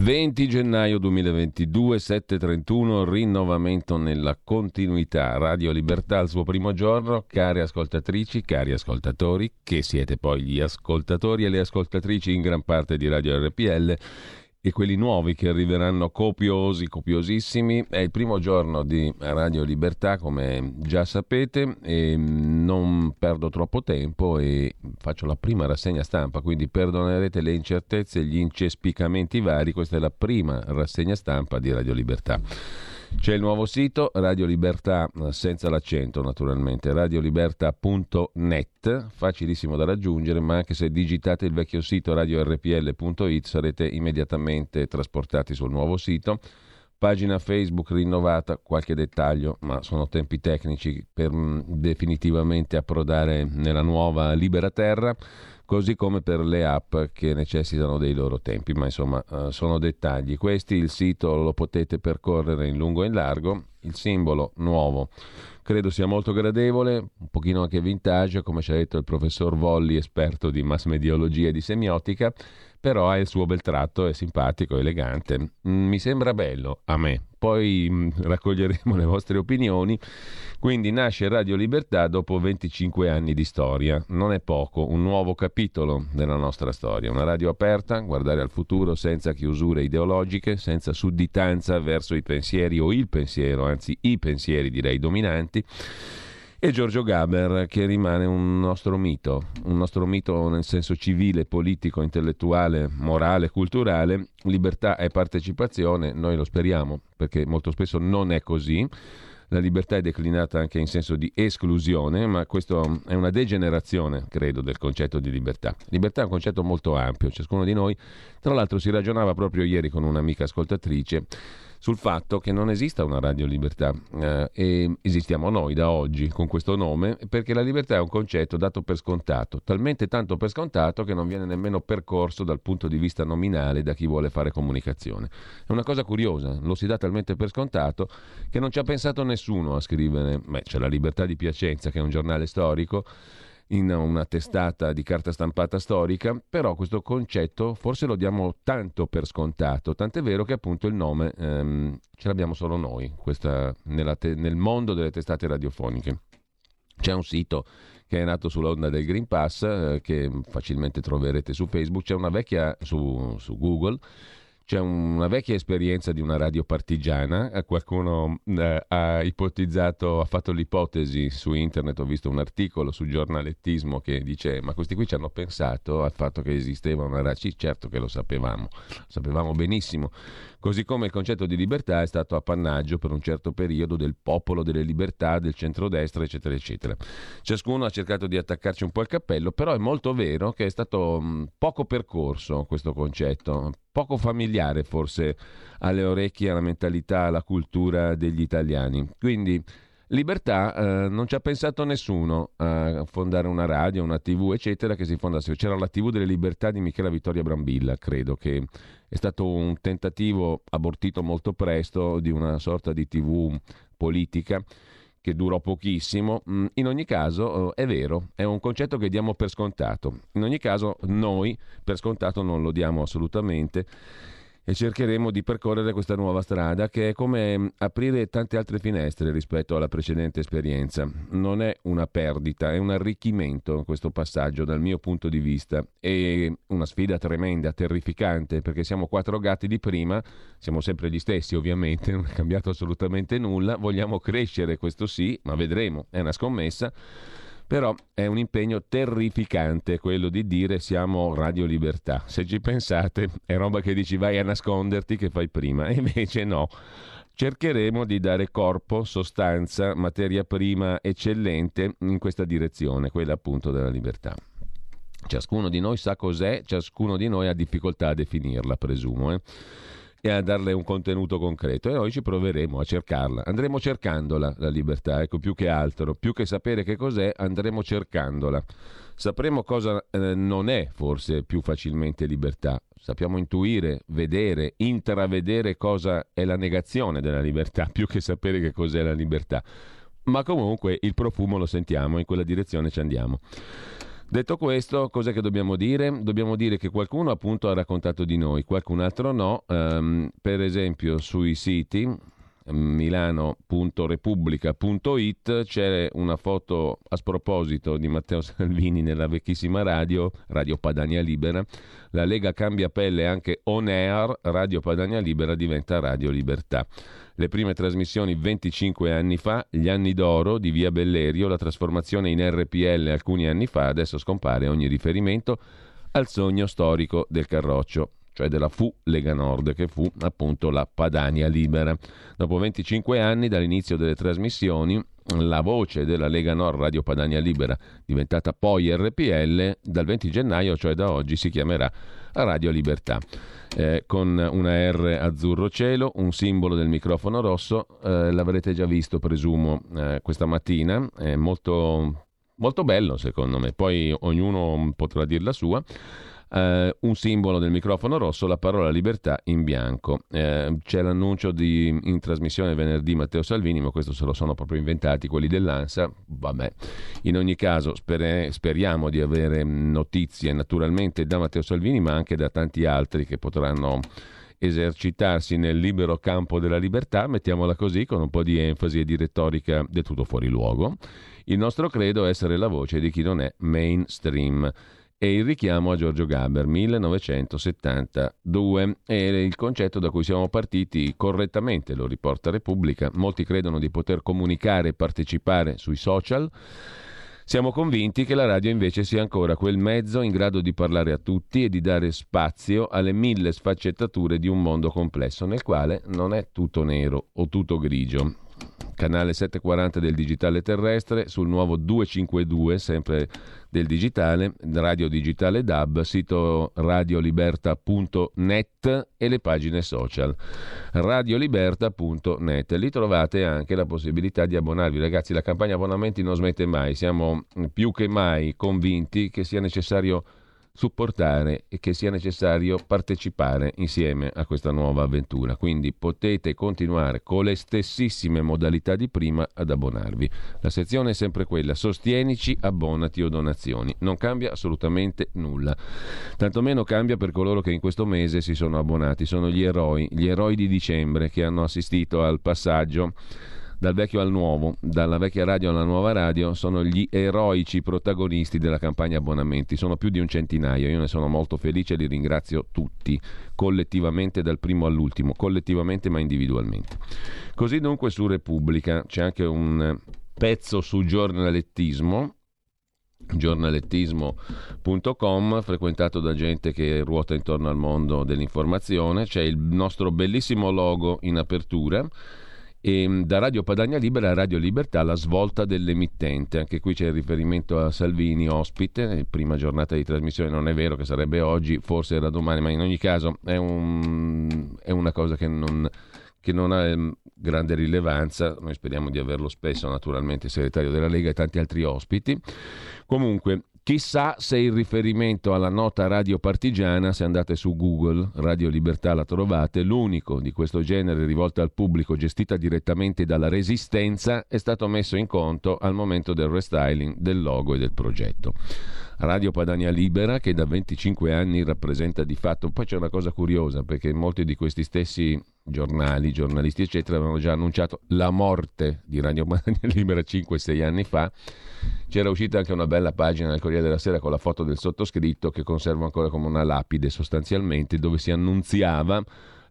20 gennaio 2022, 7.31, rinnovamento nella continuità. Radio Libertà al suo primo giorno. Cari ascoltatrici, cari ascoltatori, che siete poi gli ascoltatori e le ascoltatrici in gran parte di Radio RPL e quelli nuovi che arriveranno copiosi, copiosissimi. È il primo giorno di Radio Libertà, come già sapete, e non perdo troppo tempo e faccio la prima rassegna stampa, quindi perdonerete le incertezze e gli incespicamenti vari. Questa è la prima rassegna stampa di Radio Libertà. C'è il nuovo sito Radio Libertà eh, senza l'accento naturalmente, radiolibertà.net, facilissimo da raggiungere, ma anche se digitate il vecchio sito radiorpl.it sarete immediatamente trasportati sul nuovo sito. Pagina Facebook rinnovata, qualche dettaglio, ma sono tempi tecnici per mm, definitivamente approdare nella nuova libera terra così come per le app che necessitano dei loro tempi, ma insomma uh, sono dettagli. Questi il sito lo potete percorrere in lungo e in largo, il simbolo nuovo credo sia molto gradevole, un pochino anche vintage, come ci ha detto il professor Volli, esperto di mass mediologia e di semiotica, però ha il suo bel tratto, è simpatico, elegante. Mm, mi sembra bello a me. Poi mm, raccoglieremo le vostre opinioni. Quindi nasce Radio Libertà dopo 25 anni di storia. Non è poco, un nuovo capitolo della nostra storia. Una radio aperta, guardare al futuro senza chiusure ideologiche, senza sudditanza verso i pensieri o il pensiero, anzi i pensieri direi dominanti e Giorgio Gaber che rimane un nostro mito, un nostro mito nel senso civile, politico, intellettuale, morale, culturale, libertà e partecipazione, noi lo speriamo perché molto spesso non è così. La libertà è declinata anche in senso di esclusione, ma questo è una degenerazione, credo, del concetto di libertà. Libertà è un concetto molto ampio, ciascuno di noi, tra l'altro si ragionava proprio ieri con un'amica ascoltatrice sul fatto che non esista una radio libertà eh, e esistiamo noi da oggi con questo nome perché la libertà è un concetto dato per scontato, talmente tanto per scontato che non viene nemmeno percorso dal punto di vista nominale da chi vuole fare comunicazione. È una cosa curiosa, lo si dà talmente per scontato che non ci ha pensato nessuno a scrivere, beh, c'è la libertà di Piacenza che è un giornale storico in una testata di carta stampata storica, però questo concetto forse lo diamo tanto per scontato, tant'è vero che appunto il nome ehm, ce l'abbiamo solo noi questa, te- nel mondo delle testate radiofoniche. C'è un sito che è nato sull'onda del Green Pass, eh, che facilmente troverete su Facebook, c'è una vecchia su, su Google c'è una vecchia esperienza di una radio partigiana, eh, qualcuno eh, ha ipotizzato, ha fatto l'ipotesi su internet, ho visto un articolo su giornalettismo che dice ma questi qui ci hanno pensato al fatto che esisteva una radio, sì certo che lo sapevamo, lo sapevamo benissimo, così come il concetto di libertà è stato appannaggio per un certo periodo del popolo delle libertà, del centrodestra, eccetera, eccetera. Ciascuno ha cercato di attaccarci un po' il cappello, però è molto vero che è stato mh, poco percorso questo concetto, poco familiare forse alle orecchie, alla mentalità, alla cultura degli italiani. Quindi libertà eh, non ci ha pensato nessuno a fondare una radio, una tv, eccetera, che si fondasse. C'era la tv delle libertà di Michela Vittoria Brambilla, credo che è stato un tentativo abortito molto presto di una sorta di tv politica che durò pochissimo. Mm, in ogni caso eh, è vero, è un concetto che diamo per scontato. In ogni caso noi per scontato non lo diamo assolutamente e cercheremo di percorrere questa nuova strada che è come mm, aprire tante altre finestre rispetto alla precedente esperienza. Non è una perdita, è un arricchimento questo passaggio dal mio punto di vista. È una sfida tremenda, terrificante, perché siamo quattro gatti di prima, siamo sempre gli stessi ovviamente, non è cambiato assolutamente nulla, vogliamo crescere, questo sì, ma vedremo, è una scommessa. Però è un impegno terrificante quello di dire siamo Radio Libertà. Se ci pensate è roba che dici vai a nasconderti che fai prima, e invece no. Cercheremo di dare corpo, sostanza, materia prima eccellente in questa direzione, quella appunto della libertà. Ciascuno di noi sa cos'è, ciascuno di noi ha difficoltà a definirla, presumo. Eh? E a darle un contenuto concreto e noi ci proveremo a cercarla. Andremo cercandola la libertà, ecco più che altro, più che sapere che cos'è, andremo cercandola. Sapremo cosa eh, non è forse più facilmente libertà. Sappiamo intuire, vedere, intravedere cosa è la negazione della libertà, più che sapere che cos'è la libertà. Ma comunque il profumo lo sentiamo, in quella direzione ci andiamo. Detto questo, cos'è che dobbiamo dire? Dobbiamo dire che qualcuno appunto ha raccontato di noi, qualcun altro no. Um, per esempio sui siti milano.repubblica.it c'è una foto a sproposito di Matteo Salvini nella vecchissima radio, Radio Padania Libera. La Lega cambia pelle anche on air, Radio Padania Libera diventa Radio Libertà. Le prime trasmissioni 25 anni fa, gli anni d'oro di Via Bellerio, la trasformazione in RPL alcuni anni fa, adesso scompare ogni riferimento al sogno storico del Carroccio cioè della fu Lega Nord, che fu appunto la Padania Libera. Dopo 25 anni dall'inizio delle trasmissioni, la voce della Lega Nord Radio Padania Libera, diventata poi RPL, dal 20 gennaio, cioè da oggi, si chiamerà Radio Libertà. Eh, con una R azzurro cielo, un simbolo del microfono rosso, eh, l'avrete già visto, presumo, eh, questa mattina, è molto, molto bello secondo me, poi ognuno potrà dire la sua eh, un simbolo del microfono rosso, la parola libertà in bianco. Eh, c'è l'annuncio di, in trasmissione venerdì Matteo Salvini, ma questo se lo sono proprio inventati quelli dell'ANSA. Vabbè, in ogni caso spere, speriamo di avere notizie naturalmente da Matteo Salvini, ma anche da tanti altri che potranno esercitarsi nel libero campo della libertà, mettiamola così, con un po' di enfasi e di retorica del tutto fuori luogo. Il nostro credo è essere la voce di chi non è mainstream e il richiamo a Giorgio Gaber 1972 è il concetto da cui siamo partiti correttamente, lo riporta Repubblica. Molti credono di poter comunicare e partecipare sui social. Siamo convinti che la radio invece sia ancora quel mezzo in grado di parlare a tutti e di dare spazio alle mille sfaccettature di un mondo complesso nel quale non è tutto nero o tutto grigio canale 740 del digitale terrestre, sul nuovo 252 sempre del digitale, radio digitale DAB, sito radioliberta.net e le pagine social radioliberta.net. Lì trovate anche la possibilità di abbonarvi. Ragazzi, la campagna abbonamenti non smette mai, siamo più che mai convinti che sia necessario supportare e che sia necessario partecipare insieme a questa nuova avventura. Quindi potete continuare con le stessissime modalità di prima ad abbonarvi. La sezione è sempre quella, sostienici, abbonati o donazioni. Non cambia assolutamente nulla. Tantomeno cambia per coloro che in questo mese si sono abbonati, sono gli eroi, gli eroi di dicembre che hanno assistito al passaggio dal vecchio al nuovo, dalla vecchia radio alla nuova radio, sono gli eroici protagonisti della campagna abbonamenti. Sono più di un centinaio, io ne sono molto felice e li ringrazio tutti, collettivamente dal primo all'ultimo, collettivamente ma individualmente. Così dunque su Repubblica c'è anche un pezzo su giornalettismo giornalettismo.com frequentato da gente che ruota intorno al mondo dell'informazione c'è il nostro bellissimo logo in apertura e ehm, da Radio Padania Libera a Radio Libertà la svolta dell'emittente. Anche qui c'è il riferimento a Salvini ospite, prima giornata di trasmissione, non è vero che sarebbe oggi, forse era domani, ma in ogni caso è, un, è una cosa che non, che non ha ehm, grande rilevanza, noi speriamo di averlo spesso naturalmente il segretario della Lega e tanti altri ospiti. Comunque, Chissà se il riferimento alla nota radio partigiana, se andate su Google, Radio Libertà la trovate, l'unico di questo genere rivolto al pubblico gestita direttamente dalla Resistenza, è stato messo in conto al momento del restyling del logo e del progetto. Radio Padania Libera che da 25 anni rappresenta di fatto, poi c'è una cosa curiosa perché molti di questi stessi giornali, giornalisti eccetera avevano già annunciato la morte di Radio Padania Libera 5-6 anni fa, c'era uscita anche una bella pagina nel Corriere della Sera con la foto del sottoscritto che conservo ancora come una lapide sostanzialmente dove si annunziava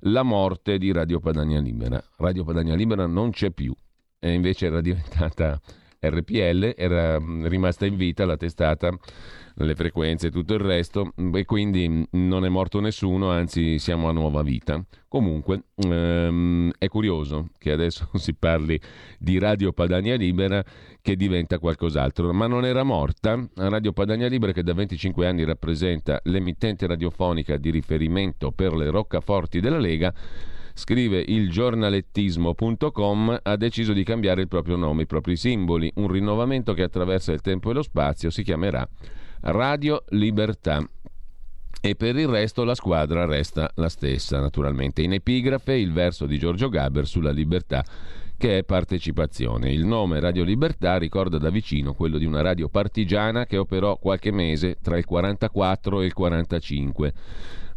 la morte di Radio Padania Libera. Radio Padania Libera non c'è più e invece era diventata RPL, era rimasta in vita la testata le frequenze e tutto il resto e quindi non è morto nessuno, anzi siamo a nuova vita. Comunque ehm, è curioso che adesso si parli di Radio Padania Libera che diventa qualcos'altro, ma non era morta. Radio Padania Libera che da 25 anni rappresenta l'emittente radiofonica di riferimento per le roccaforti della Lega Scrive il giornalettismo.com ha deciso di cambiare il proprio nome, i propri simboli, un rinnovamento che attraversa il tempo e lo spazio si chiamerà Radio Libertà. E per il resto la squadra resta la stessa, naturalmente. In epigrafe il verso di Giorgio Gaber sulla libertà che è partecipazione. Il nome Radio Libertà ricorda da vicino quello di una radio partigiana che operò qualche mese tra il 44 e il 45.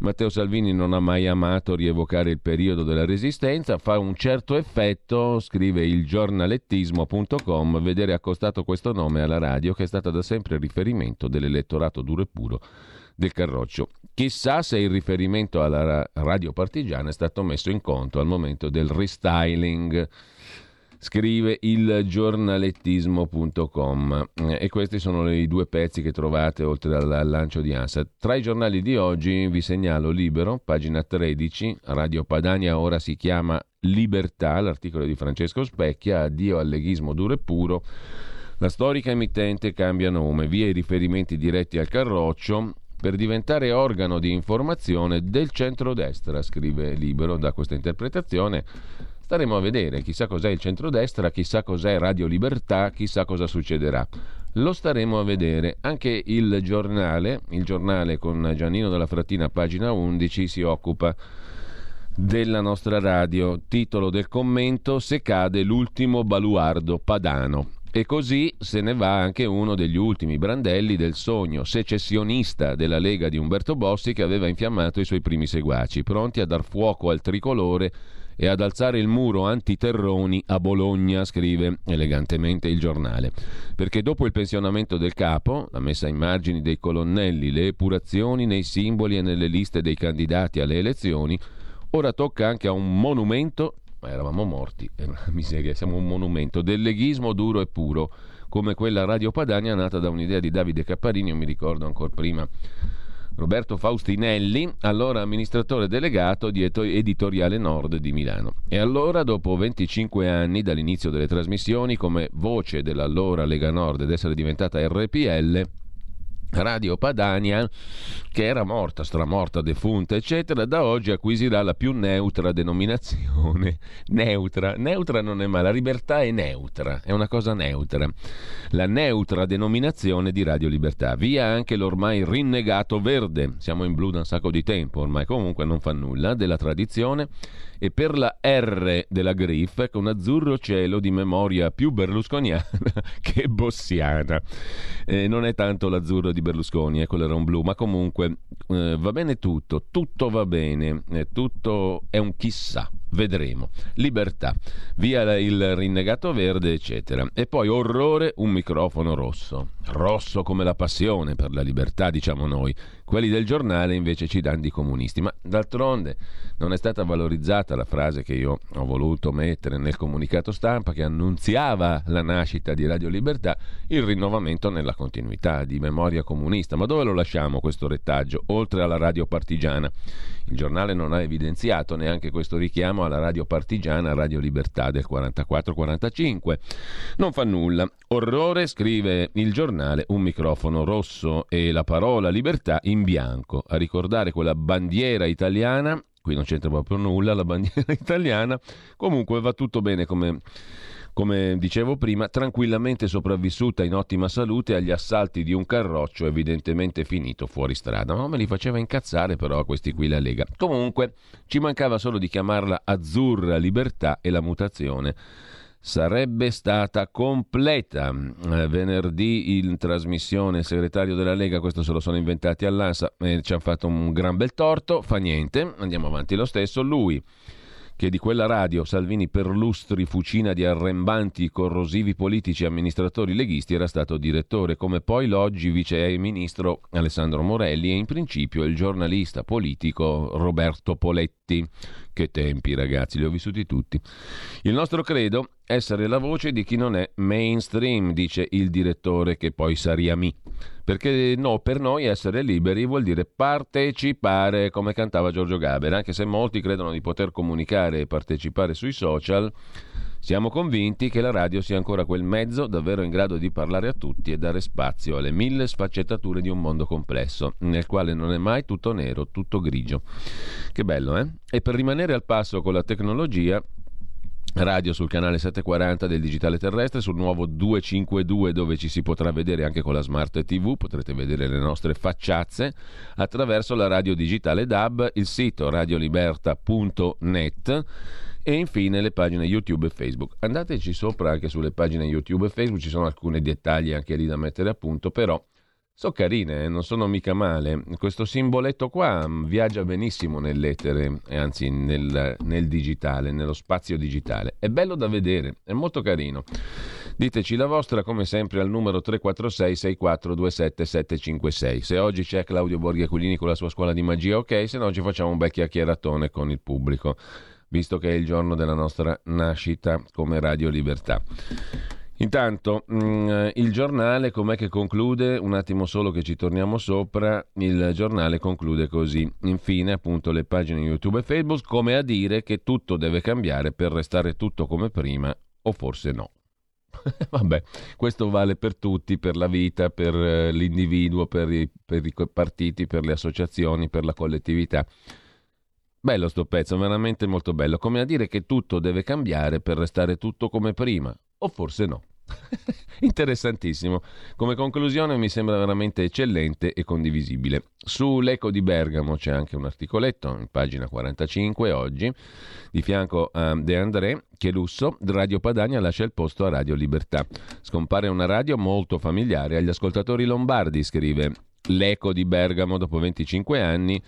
Matteo Salvini non ha mai amato rievocare il periodo della resistenza, fa un certo effetto, scrive il giornalettismo.com, vedere accostato questo nome alla radio che è stata da sempre riferimento dell'elettorato duro e puro del Carroccio. Chissà se il riferimento alla radio partigiana è stato messo in conto al momento del restyling scrive il giornalettismo.com e questi sono i due pezzi che trovate oltre al lancio di ANSA. Tra i giornali di oggi vi segnalo Libero, pagina 13, Radio Padania ora si chiama Libertà, l'articolo di Francesco Specchia, addio al leghismo duro e puro. La storica emittente cambia nome, via i riferimenti diretti al Carroccio, per diventare organo di informazione del centrodestra, scrive Libero da questa interpretazione. Staremo a vedere, chissà cos'è il centrodestra, chissà cos'è Radio Libertà, chissà cosa succederà. Lo staremo a vedere. Anche il giornale, il giornale con Giannino della Frattina, pagina 11, si occupa della nostra radio. Titolo del commento: Se cade l'ultimo baluardo padano. E così se ne va anche uno degli ultimi brandelli del sogno secessionista della Lega di Umberto Bossi che aveva infiammato i suoi primi seguaci, pronti a dar fuoco al tricolore e ad alzare il muro antiterroni a Bologna, scrive elegantemente il giornale. Perché dopo il pensionamento del capo, la messa ai margini dei colonnelli, le epurazioni nei simboli e nelle liste dei candidati alle elezioni, ora tocca anche a un monumento, ma eravamo morti, è una miseria, siamo un monumento del leghismo duro e puro, come quella Radio Padania nata da un'idea di Davide Capparini, io mi ricordo ancora prima Roberto Faustinelli, allora amministratore delegato di Editoriale Nord di Milano. E allora, dopo 25 anni dall'inizio delle trasmissioni, come voce dell'allora Lega Nord ed essere diventata RPL, Radio Padania, che era morta, stramorta, defunta, eccetera, da oggi acquisirà la più neutra denominazione. Neutra, neutra non è male, la libertà è neutra, è una cosa neutra. La neutra denominazione di Radio Libertà. Via anche l'ormai rinnegato verde. Siamo in blu da un sacco di tempo, ormai comunque non fa nulla della tradizione e per la R della Griff con azzurro cielo di memoria più berlusconiana che bossiana. Eh, non è tanto l'azzurro di Berlusconi, eh, quello era un blu, ma comunque eh, va bene tutto, tutto va bene, eh, tutto è un chissà. Vedremo. Libertà, via il rinnegato verde, eccetera. E poi orrore, un microfono rosso. Rosso come la passione per la libertà, diciamo noi. Quelli del giornale invece ci danno di comunisti. Ma d'altronde non è stata valorizzata la frase che io ho voluto mettere nel comunicato stampa che annunziava la nascita di Radio Libertà, il rinnovamento nella continuità di memoria comunista. Ma dove lo lasciamo questo retaggio, oltre alla radio partigiana? Il giornale non ha evidenziato neanche questo richiamo alla radio partigiana Radio Libertà del 44-45. Non fa nulla. Orrore, scrive il giornale, un microfono rosso e la parola libertà in bianco, a ricordare quella bandiera italiana qui non c'entra proprio nulla la bandiera italiana, comunque va tutto bene come come dicevo prima, tranquillamente sopravvissuta in ottima salute agli assalti di un carroccio evidentemente finito fuori strada. Ma me li faceva incazzare però a questi qui la Lega. Comunque ci mancava solo di chiamarla Azzurra Libertà e la mutazione sarebbe stata completa. Eh, venerdì in trasmissione il segretario della Lega, questo se lo sono inventati all'ANSA, e ci hanno fatto un gran bel torto, fa niente, andiamo avanti lo stesso. Lui che di quella radio Salvini per lustri fucina di arrembanti corrosivi politici e amministratori leghisti era stato direttore, come poi l'oggi vice ministro Alessandro Morelli e in principio il giornalista politico Roberto Poletti. Che tempi ragazzi, li ho vissuti tutti. Il nostro credo essere la voce di chi non è mainstream, dice il direttore che poi Sariami. Perché no, per noi essere liberi vuol dire partecipare, come cantava Giorgio Gaber, anche se molti credono di poter comunicare e partecipare sui social. Siamo convinti che la radio sia ancora quel mezzo davvero in grado di parlare a tutti e dare spazio alle mille sfaccettature di un mondo complesso, nel quale non è mai tutto nero, tutto grigio. Che bello, eh? E per rimanere al passo con la tecnologia, radio sul canale 740 del digitale terrestre, sul nuovo 252 dove ci si potrà vedere anche con la smart TV, potrete vedere le nostre facciazze attraverso la radio digitale DAB, il sito radioliberta.net e infine le pagine YouTube e Facebook. Andateci sopra anche sulle pagine YouTube e Facebook, ci sono alcuni dettagli anche lì da mettere a punto, però sono carine, eh, non sono mica male. Questo simboletto qua viaggia benissimo nell'etere, anzi nel, nel digitale, nello spazio digitale. È bello da vedere, è molto carino. Diteci la vostra come sempre al numero 346 6427 756. Se oggi c'è Claudio Borghi Aquilini con la sua scuola di magia, ok, se no ci facciamo un bel chiacchieratone con il pubblico, visto che è il giorno della nostra nascita come Radio Libertà. Intanto mh, mm, il giornale com'è che conclude? Un attimo solo che ci torniamo sopra. Il giornale conclude così. Infine, appunto, le pagine YouTube e Facebook come a dire che tutto deve cambiare per restare tutto come prima o forse no. Vabbè, questo vale per tutti, per la vita, per eh, l'individuo, per i, per i partiti, per le associazioni, per la collettività. Bello sto pezzo, veramente molto bello. Come a dire che tutto deve cambiare per restare tutto come prima, o forse no. Interessantissimo. Come conclusione mi sembra veramente eccellente e condivisibile. Sull'Eco di Bergamo c'è anche un articoletto, in pagina 45 oggi, di fianco a De André, che lusso, Radio Padania lascia il posto a Radio Libertà. Scompare una radio molto familiare agli ascoltatori lombardi, scrive L'Eco di Bergamo dopo 25 anni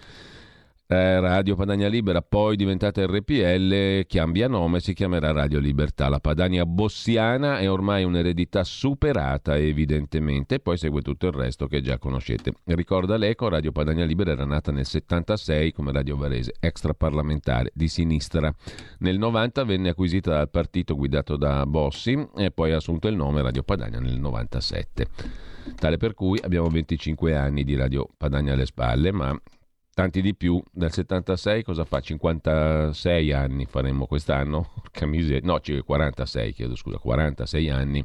eh, Radio Padania Libera, poi diventata RPL, cambia nome, si chiamerà Radio Libertà. La Padania bossiana è ormai un'eredità superata evidentemente, poi segue tutto il resto che già conoscete. Ricorda l'Eco, Radio Padania Libera era nata nel 76 come Radio Varese, extraparlamentare di sinistra. Nel 90 venne acquisita dal partito guidato da Bossi e poi ha assunto il nome Radio Padania nel 97. Tale per cui abbiamo 25 anni di Radio Padania alle spalle, ma tanti di più. Dal 76 cosa fa? 56 anni faremmo quest'anno? Porca. No, 46, chiedo scusa, 46 anni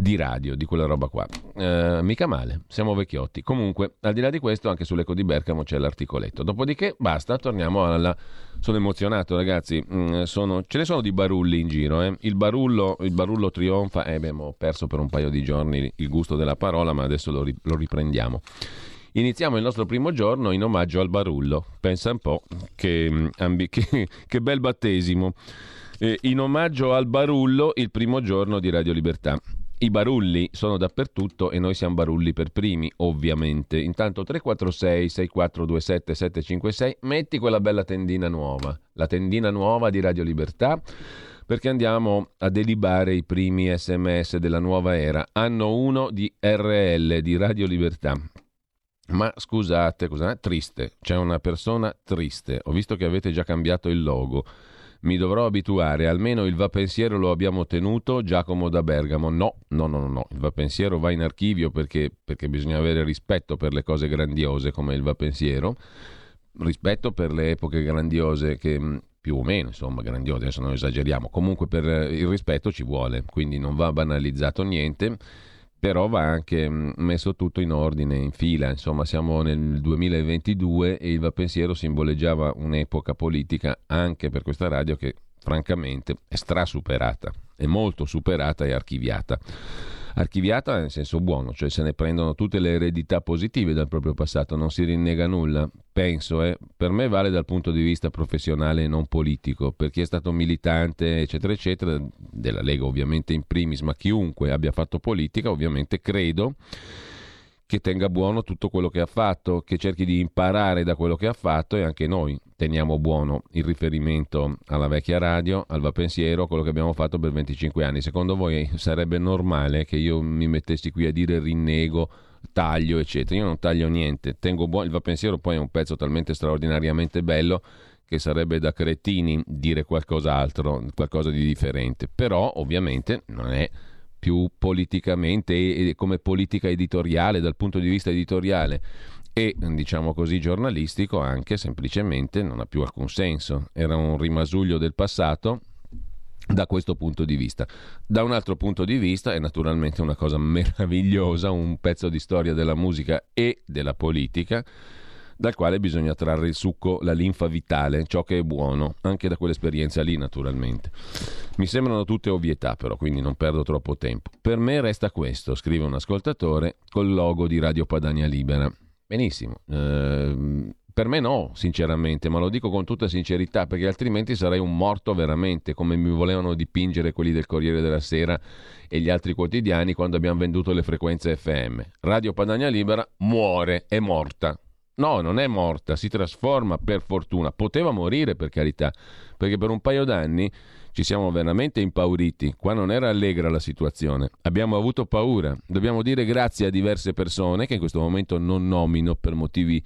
di radio, di quella roba qua. Eh, mica male, siamo vecchiotti. Comunque, al di là di questo, anche sull'Eco di Bergamo c'è l'articoletto. Dopodiché, basta, torniamo alla... Sono emozionato, ragazzi. Mm, sono... Ce ne sono di barulli in giro. Eh. Il, barullo, il barullo trionfa. Eh, abbiamo perso per un paio di giorni il gusto della parola, ma adesso lo, ri... lo riprendiamo. Iniziamo il nostro primo giorno in omaggio al Barullo. Pensa un po' che, mm, che, che bel battesimo. Eh, in omaggio al Barullo, il primo giorno di Radio Libertà. I barulli sono dappertutto e noi siamo barulli per primi, ovviamente. Intanto 346 6427 756, metti quella bella tendina nuova, la tendina nuova di Radio Libertà, perché andiamo a delibare i primi sms della nuova era. Anno 1 di RL, di Radio Libertà. Ma scusate, cos'è? Triste, c'è una persona triste. Ho visto che avete già cambiato il logo. Mi dovrò abituare, almeno il va pensiero lo abbiamo tenuto, Giacomo da Bergamo. No, no, no, no, no. il va pensiero va in archivio perché, perché bisogna avere rispetto per le cose grandiose come il va pensiero, rispetto per le epoche grandiose che mm, più o meno, insomma, grandiose, adesso non esageriamo. Comunque per il rispetto ci vuole, quindi non va banalizzato niente però va anche mm, messo tutto in ordine, in fila, insomma siamo nel 2022 e il Va Pensiero simboleggiava un'epoca politica anche per questa radio che francamente è strasuperata, è molto superata e archiviata archiviata nel senso buono, cioè se ne prendono tutte le eredità positive dal proprio passato, non si rinnega nulla. Penso, eh, per me vale dal punto di vista professionale e non politico, per chi è stato militante, eccetera, eccetera, della Lega ovviamente in primis, ma chiunque abbia fatto politica, ovviamente credo che tenga buono tutto quello che ha fatto, che cerchi di imparare da quello che ha fatto e anche noi teniamo buono il riferimento alla vecchia radio, al va pensiero, quello che abbiamo fatto per 25 anni. Secondo voi sarebbe normale che io mi mettessi qui a dire rinnego, taglio, eccetera? Io non taglio niente, tengo buono, il va pensiero poi è un pezzo talmente straordinariamente bello che sarebbe da cretini dire qualcos'altro, qualcosa di differente. Però ovviamente non è più politicamente e come politica editoriale, dal punto di vista editoriale e diciamo così giornalistico anche semplicemente non ha più alcun senso. Era un rimasuglio del passato da questo punto di vista. Da un altro punto di vista è naturalmente una cosa meravigliosa, un pezzo di storia della musica e della politica dal quale bisogna trarre il succo, la linfa vitale, ciò che è buono, anche da quell'esperienza lì naturalmente. Mi sembrano tutte ovvietà però, quindi non perdo troppo tempo. Per me resta questo, scrive un ascoltatore, col logo di Radio Padania Libera. Benissimo. Eh, Per me no, sinceramente, ma lo dico con tutta sincerità, perché altrimenti sarei un morto veramente, come mi volevano dipingere quelli del Corriere della Sera e gli altri quotidiani quando abbiamo venduto le frequenze FM. Radio Padania Libera muore, è morta. No, non è morta, si trasforma per fortuna. Poteva morire per carità, perché per un paio d'anni ci siamo veramente impauriti. Qua non era allegra la situazione. Abbiamo avuto paura. Dobbiamo dire grazie a diverse persone che in questo momento non nomino per motivi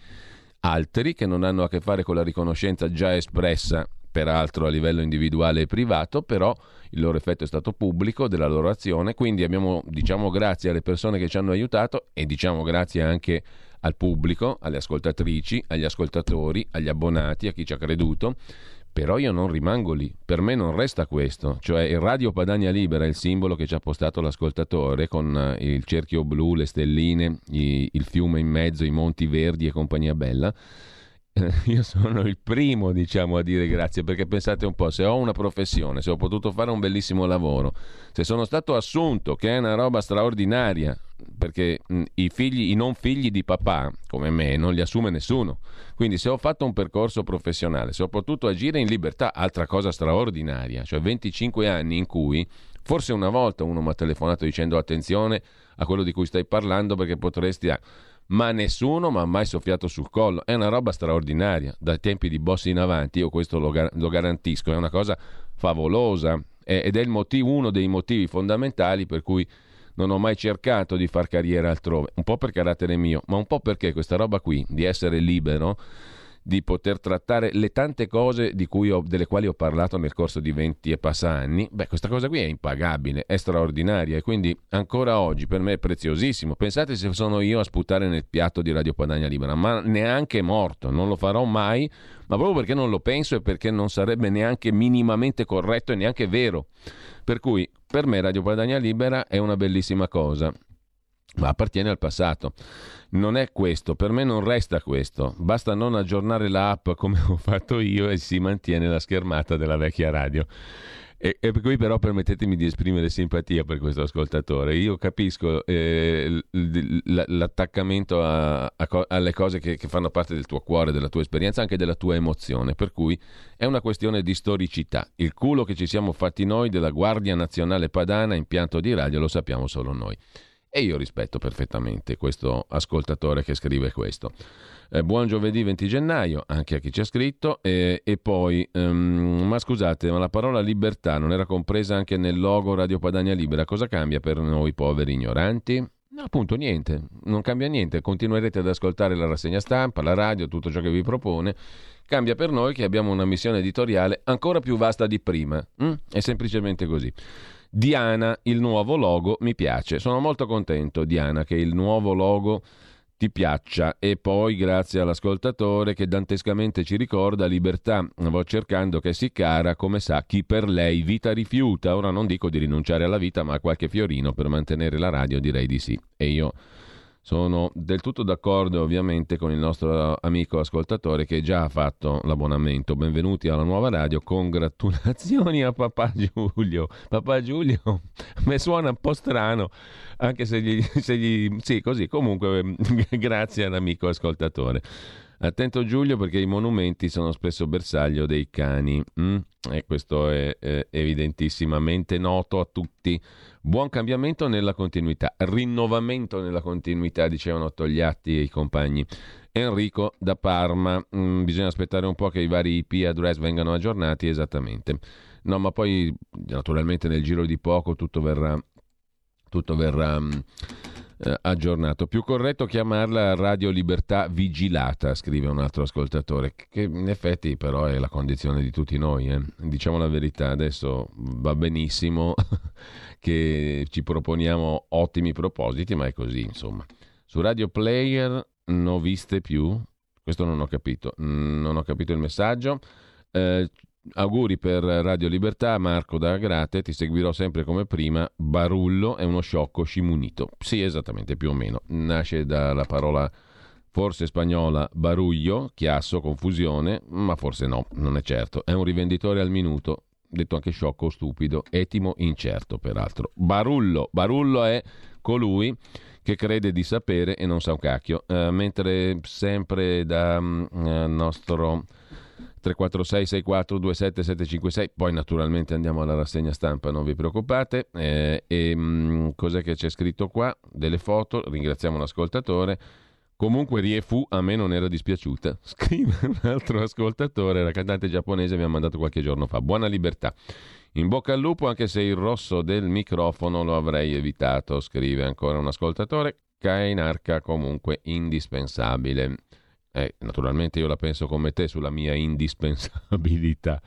altri, che non hanno a che fare con la riconoscenza già espressa peraltro a livello individuale e privato, però il loro effetto è stato pubblico della loro azione, quindi abbiamo, diciamo grazie alle persone che ci hanno aiutato e diciamo grazie anche al pubblico, alle ascoltatrici, agli ascoltatori, agli abbonati, a chi ci ha creduto. Però io non rimango lì, per me non resta questo, cioè il Radio Padania Libera è il simbolo che ci ha postato l'ascoltatore con eh, il cerchio blu, le stelline, il fiume in mezzo, i monti verdi e compagnia bella io sono il primo, diciamo, a dire grazie, perché pensate un po', se ho una professione, se ho potuto fare un bellissimo lavoro, se sono stato assunto, che è una roba straordinaria, perché mh, i figli, i non figli di papà, come me, non li assume nessuno. Quindi se ho fatto un percorso professionale, se ho potuto agire in libertà, altra cosa straordinaria, cioè 25 anni in cui forse una volta uno mi ha telefonato dicendo attenzione a quello di cui stai parlando perché potresti... Ma nessuno mi ha mai soffiato sul collo. È una roba straordinaria, dai tempi di Bossi in avanti, io questo lo, gar- lo garantisco, è una cosa favolosa. Ed è motivo, uno dei motivi fondamentali per cui non ho mai cercato di far carriera altrove, un po' per carattere mio, ma un po' perché questa roba qui di essere libero di poter trattare le tante cose ho, delle quali ho parlato nel corso di 20 e passa anni, beh, questa cosa qui è impagabile, è straordinaria e quindi ancora oggi per me è preziosissimo. Pensate se sono io a sputare nel piatto di Radio Padania Libera, ma neanche morto, non lo farò mai, ma proprio perché non lo penso e perché non sarebbe neanche minimamente corretto e neanche vero. Per cui per me Radio Padania Libera è una bellissima cosa ma appartiene al passato. Non è questo, per me non resta questo. Basta non aggiornare l'app come ho fatto io e si mantiene la schermata della vecchia radio. E, e cui però permettetemi di esprimere simpatia per questo ascoltatore. Io capisco eh, l'attaccamento a, a, alle cose che, che, fanno parte del tuo cuore, della tua esperienza, anche della tua emozione, per cui è una questione di storicità. Il culo che ci siamo fatti noi della Guardia Nazionale Padana, impianto di radio, lo sappiamo solo noi. E io rispetto perfettamente questo ascoltatore che scrive questo. Eh, buon giovedì 20 gennaio, anche a chi ci ha scritto. Eh, e poi, um, ma scusate, ma la parola libertà non era compresa anche nel logo Radio Padania Libera. Cosa cambia per noi poveri ignoranti? No, appunto niente, non cambia niente. Continuerete ad ascoltare la rassegna stampa, la radio, tutto ciò che vi propone. Cambia per noi che abbiamo una missione editoriale ancora più vasta di prima. Mm? È semplicemente così. Diana, il nuovo logo mi piace. Sono molto contento, Diana, che il nuovo logo ti piaccia. E poi grazie all'ascoltatore che dantescamente ci ricorda libertà vo cercando che si cara come sa chi per lei vita rifiuta. Ora non dico di rinunciare alla vita ma a qualche fiorino per mantenere la radio direi di sì. E io sono del tutto d'accordo ovviamente con il nostro amico ascoltatore che già ha fatto l'abbonamento. Benvenuti alla nuova radio, congratulazioni a papà Giulio. Papà Giulio mi suona un po' strano, anche se gli... Se gli sì, così, comunque grazie all'amico ascoltatore. Attento Giulio perché i monumenti sono spesso bersaglio dei cani mm? e questo è, è evidentissimamente noto a tutti. Buon cambiamento nella continuità, rinnovamento nella continuità, dicevano Togliatti e i compagni. Enrico da Parma, mm, bisogna aspettare un po' che i vari IP address vengano aggiornati esattamente. No, ma poi naturalmente nel giro di poco tutto verrà, tutto verrà mm, eh, aggiornato. Più corretto chiamarla Radio Libertà Vigilata, scrive un altro ascoltatore, che in effetti però è la condizione di tutti noi. Eh. Diciamo la verità, adesso va benissimo che ci proponiamo ottimi propositi, ma è così, insomma. Su Radio Player non viste più, questo non ho capito, non ho capito il messaggio. Eh, auguri per Radio Libertà, Marco da Agrate, ti seguirò sempre come prima. Barullo è uno sciocco scimunito. Sì, esattamente, più o meno. Nasce dalla parola forse spagnola baruglio, chiasso, confusione, ma forse no, non è certo. È un rivenditore al minuto, detto anche sciocco, stupido, etimo, incerto peraltro. Barullo, Barullo è colui che crede di sapere e non sa un cacchio. Uh, mentre sempre da uh, nostro 346 64 27 756 poi naturalmente andiamo alla rassegna stampa non vi preoccupate eh, e mh, mm, cos'è che c'è scritto qua delle foto ringraziamo l'ascoltatore Comunque Riefu a me non era dispiaciuta. Scrive un altro ascoltatore, la cantante giapponese mi ha mandato qualche giorno fa. Buona libertà. In bocca al lupo anche se il rosso del microfono lo avrei evitato, scrive ancora un ascoltatore. Kainarca comunque indispensabile. Eh, naturalmente io la penso come te sulla mia indispensabilità.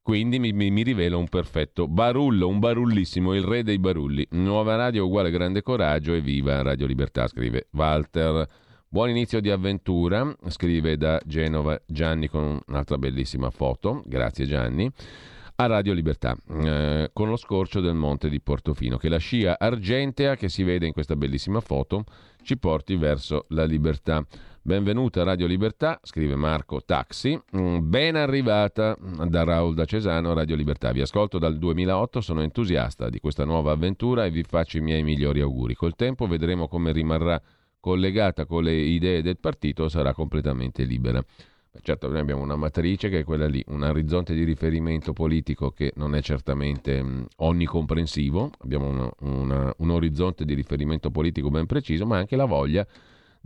Quindi mi, mi, mi, rivelo un perfetto barullo, un barullissimo, il re dei barulli. Nuova radio uguale grande coraggio e viva Radio Libertà, scrive Walter. Buon inizio di avventura, scrive da Genova Gianni con un'altra bellissima foto, grazie Gianni, a Radio Libertà, eh, con lo scorcio del monte di Portofino, che la scia argentea che si vede in questa bellissima foto ci porti verso la libertà. Benvenuta a Radio Libertà, scrive Marco Taxi. Mm, ben arrivata da Raul da Cesano a Radio Libertà. Vi ascolto dal 2008, sono entusiasta di questa nuova avventura e vi faccio i miei migliori auguri. Col tempo vedremo come rimarrà collegata con le idee del partito sarà completamente libera. Certo, noi abbiamo una matrice che è quella lì, un orizzonte di riferimento politico che non è certamente mh, onnicomprensivo, abbiamo una, una, un orizzonte di riferimento politico ben preciso, ma anche la voglia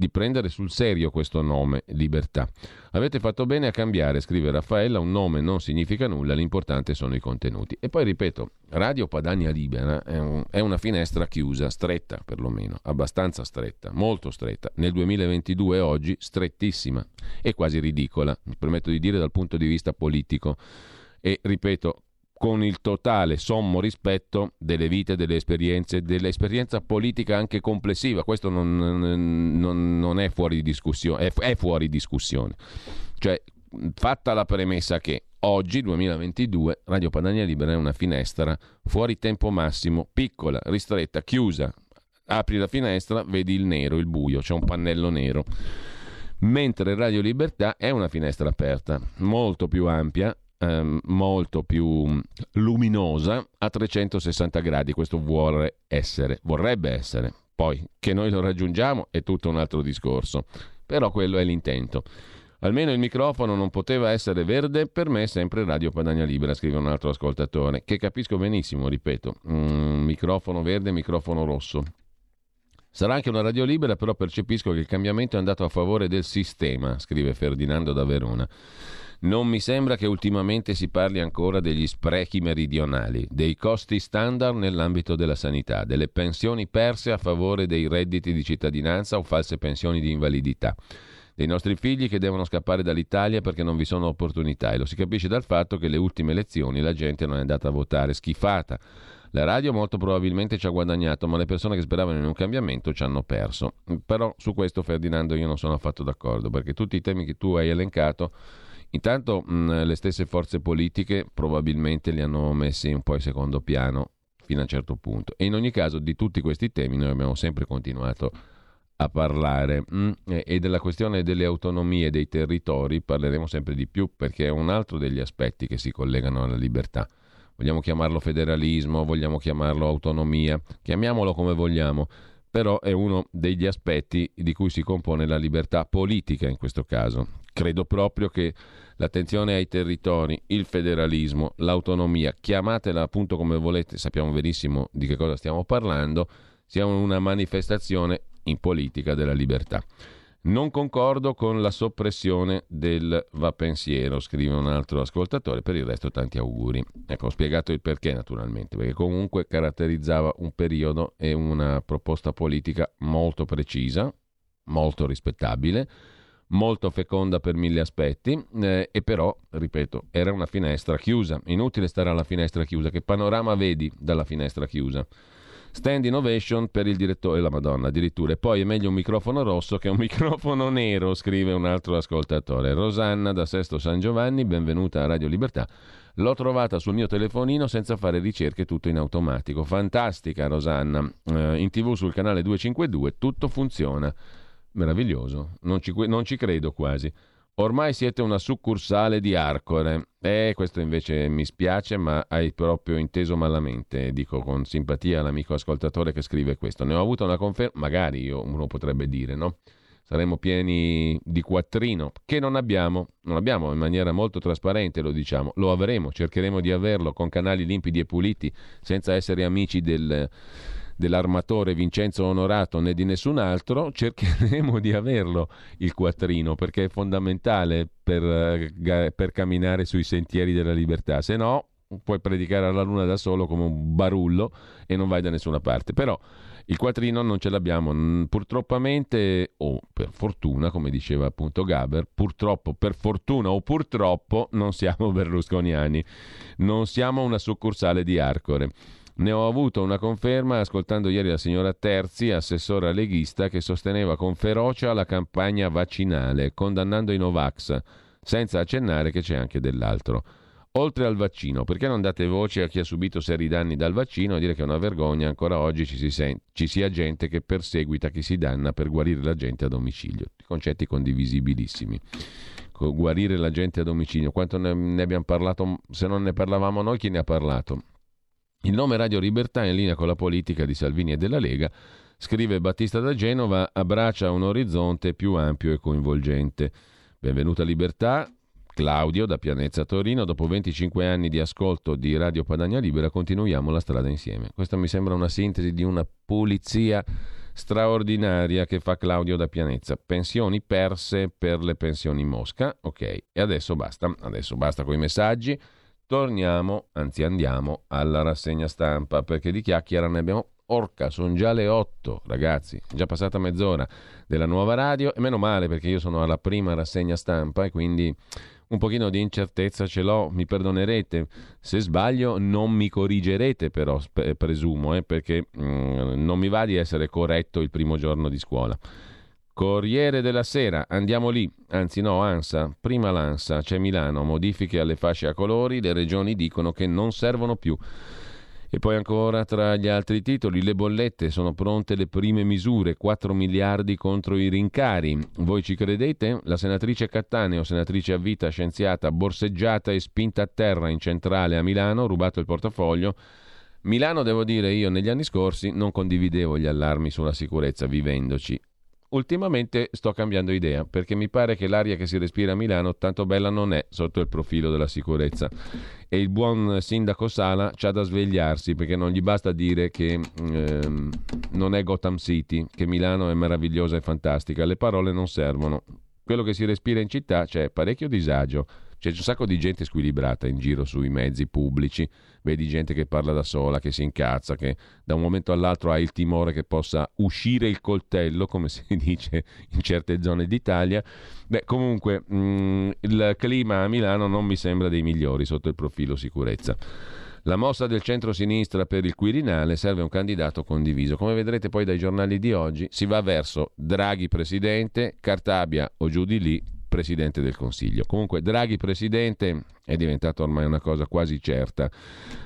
prendere sul serio questo nome, libertà. Avete fatto bene a cambiare, scrive Raffaella, un nome non significa nulla, l'importante sono i contenuti. E poi ripeto, Radio Padania Libera è, un, è una finestra chiusa, stretta perlomeno, abbastanza stretta, molto stretta. Nel 2022 oggi strettissima e quasi ridicola, mi permetto di dire dal punto di vista politico. E ripeto, con il totale sommo rispetto delle vite, delle esperienze, dell'esperienza politica anche complessiva. Questo non, non, non è fuori discussione, è, è fuori discussione. Cioè, fatta la premessa che oggi, 2022, Radio Padania Libera è una finestra fuori tempo massimo, piccola, ristretta, chiusa. Apri la finestra, vedi il nero, il buio, c'è un pannello nero mentre Radio Libertà è una finestra aperta, molto più ampia, ehm, molto più luminosa a 360 gradi. Questo vuole essere, vorrebbe essere. Poi che noi lo raggiungiamo è tutto un altro discorso, però quello è l'intento. Almeno il microfono non poteva essere verde, per me è sempre Radio Padania Libera, scrive un altro ascoltatore, che capisco benissimo, ripeto, mm, microfono verde, microfono rosso. Sarà anche una radio libera, però percepisco che il cambiamento è andato a favore del sistema, scrive Ferdinando da Verona. Non mi sembra che ultimamente si parli ancora degli sprechi meridionali, dei costi standard nell'ambito della sanità, delle pensioni perse a favore dei redditi di cittadinanza o false pensioni di invalidità dei nostri figli che devono scappare dall'Italia perché non vi sono opportunità e lo si capisce dal fatto che le ultime elezioni la gente non è andata a votare, schifata. La radio molto probabilmente ci ha guadagnato, ma le persone che speravano in un cambiamento ci hanno perso. Però su questo Ferdinando io non sono affatto d'accordo, perché tutti i temi che tu hai elencato Intanto mh, le stesse forze politiche probabilmente li hanno messi un po' in secondo piano fino a un certo punto. E in ogni caso di tutti questi temi noi abbiamo sempre continuato a parlare mh, e della questione delle autonomie dei territori parleremo sempre di più perché è un altro degli aspetti che si collegano alla libertà. Vogliamo chiamarlo federalismo, vogliamo chiamarlo autonomia, chiamiamolo come vogliamo però è uno degli aspetti di cui si compone la libertà politica in questo caso. Credo proprio che l'attenzione ai territori, il federalismo, l'autonomia, chiamatela appunto come volete, sappiamo benissimo di che cosa stiamo parlando, sia una manifestazione in politica della libertà. Non concordo con la soppressione del va pensiero, scrive un altro ascoltatore, per il resto tanti auguri. Ecco, ho spiegato il perché naturalmente, perché comunque caratterizzava un periodo e una proposta politica molto precisa, molto rispettabile, molto feconda per mille aspetti, eh, e però, ripeto, era una finestra chiusa. Inutile stare alla finestra chiusa, che panorama vedi dalla finestra chiusa? Stand innovation per il direttore, la Madonna addirittura. E poi è meglio un microfono rosso che un microfono nero, scrive un altro ascoltatore. Rosanna da Sesto San Giovanni, benvenuta a Radio Libertà. L'ho trovata sul mio telefonino senza fare ricerche, tutto in automatico. Fantastica Rosanna. Eh, in tv sul canale 252 tutto funziona. Meraviglioso, non ci, non ci credo quasi. Ormai siete una succursale di Arcore. Eh, questo invece mi spiace, ma hai proprio inteso malamente, dico con simpatia all'amico ascoltatore che scrive questo. Ne ho avuto una conferma, magari io, uno potrebbe dire, no? Saremmo pieni di quattrino, che non abbiamo, non abbiamo in maniera molto trasparente, lo diciamo, lo avremo, cercheremo di averlo con canali limpidi e puliti, senza essere amici del dell'armatore Vincenzo Onorato né di nessun altro, cercheremo di averlo il quattrino perché è fondamentale per, eh, per camminare sui sentieri della libertà, se no puoi predicare alla luna da solo come un barullo e non vai da nessuna parte. Però il quattrino non ce l'abbiamo, purtroppamente o per fortuna, come diceva appunto Gaber, purtroppo, per fortuna o purtroppo non siamo berlusconiani, non siamo una succursale di Arcore. Ne ho avuto una conferma ascoltando ieri la signora Terzi, assessora leghista, che sosteneva con ferocia la campagna vaccinale, condannando i Novax, senza accennare che c'è anche dell'altro. Oltre al vaccino, perché non date voce a chi ha subito seri danni dal vaccino e dire che è una vergogna ancora oggi ci, si sen- ci sia gente che perseguita chi si danna per guarire la gente a domicilio. Concetti condivisibilissimi. Guarire la gente a domicilio, quanto ne, abbiamo parlato? Se non ne parlavamo noi, chi ne ha parlato? Il nome Radio Libertà, in linea con la politica di Salvini e della Lega, scrive Battista da Genova, abbraccia un orizzonte più ampio e coinvolgente. Benvenuta Libertà, Claudio da Pianezza Torino, dopo 25 anni di ascolto di Radio Padania Libera continuiamo la strada insieme. Questa mi sembra una sintesi di una pulizia straordinaria che fa Claudio da Pianezza. Pensioni perse per le pensioni in Mosca, ok, e adesso basta, adesso basta con i messaggi. Torniamo, anzi andiamo alla rassegna stampa perché di chiacchiera ne abbiamo Orca, sono già le 8, ragazzi, è già passata mezz'ora della nuova radio e meno male perché io sono alla prima rassegna stampa e quindi un pochino di incertezza ce l'ho, mi perdonerete. Se sbaglio non mi corrigerete però, presumo, eh, perché mm, non mi va di essere corretto il primo giorno di scuola. Corriere della Sera, andiamo lì, anzi no, Ansa, prima l'Ansa, c'è Milano, modifiche alle fasce a colori, le regioni dicono che non servono più. E poi ancora tra gli altri titoli, le bollette, sono pronte le prime misure, 4 miliardi contro i rincari. Voi ci credete? La senatrice Cattaneo, senatrice a vita, scienziata, borseggiata e spinta a terra in centrale a Milano, rubato il portafoglio. Milano, devo dire, io negli anni scorsi non condividevo gli allarmi sulla sicurezza vivendoci ultimamente sto cambiando idea perché mi pare che l'aria che si respira a Milano tanto bella non è sotto il profilo della sicurezza. E il buon sindaco Sala c'ha da svegliarsi perché non gli basta dire che ehm, non è Gotham City, che Milano è meravigliosa e fantastica, le parole non servono. Quello che si respira in città c'è parecchio disagio. C'è un sacco di gente squilibrata in giro sui mezzi pubblici, vedi gente che parla da sola, che si incazza, che da un momento all'altro ha il timore che possa uscire il coltello, come si dice in certe zone d'Italia. Beh, comunque mh, mm, il clima a Milano non mi sembra dei migliori sotto il profilo sicurezza. La mossa del centro-sinistra per il Quirinale serve un candidato condiviso. Come vedrete poi dai giornali di oggi, si va verso Draghi presidente, Cartabia o giù di lì Presidente del Consiglio. Comunque Draghi Presidente è diventata ormai una cosa quasi certa,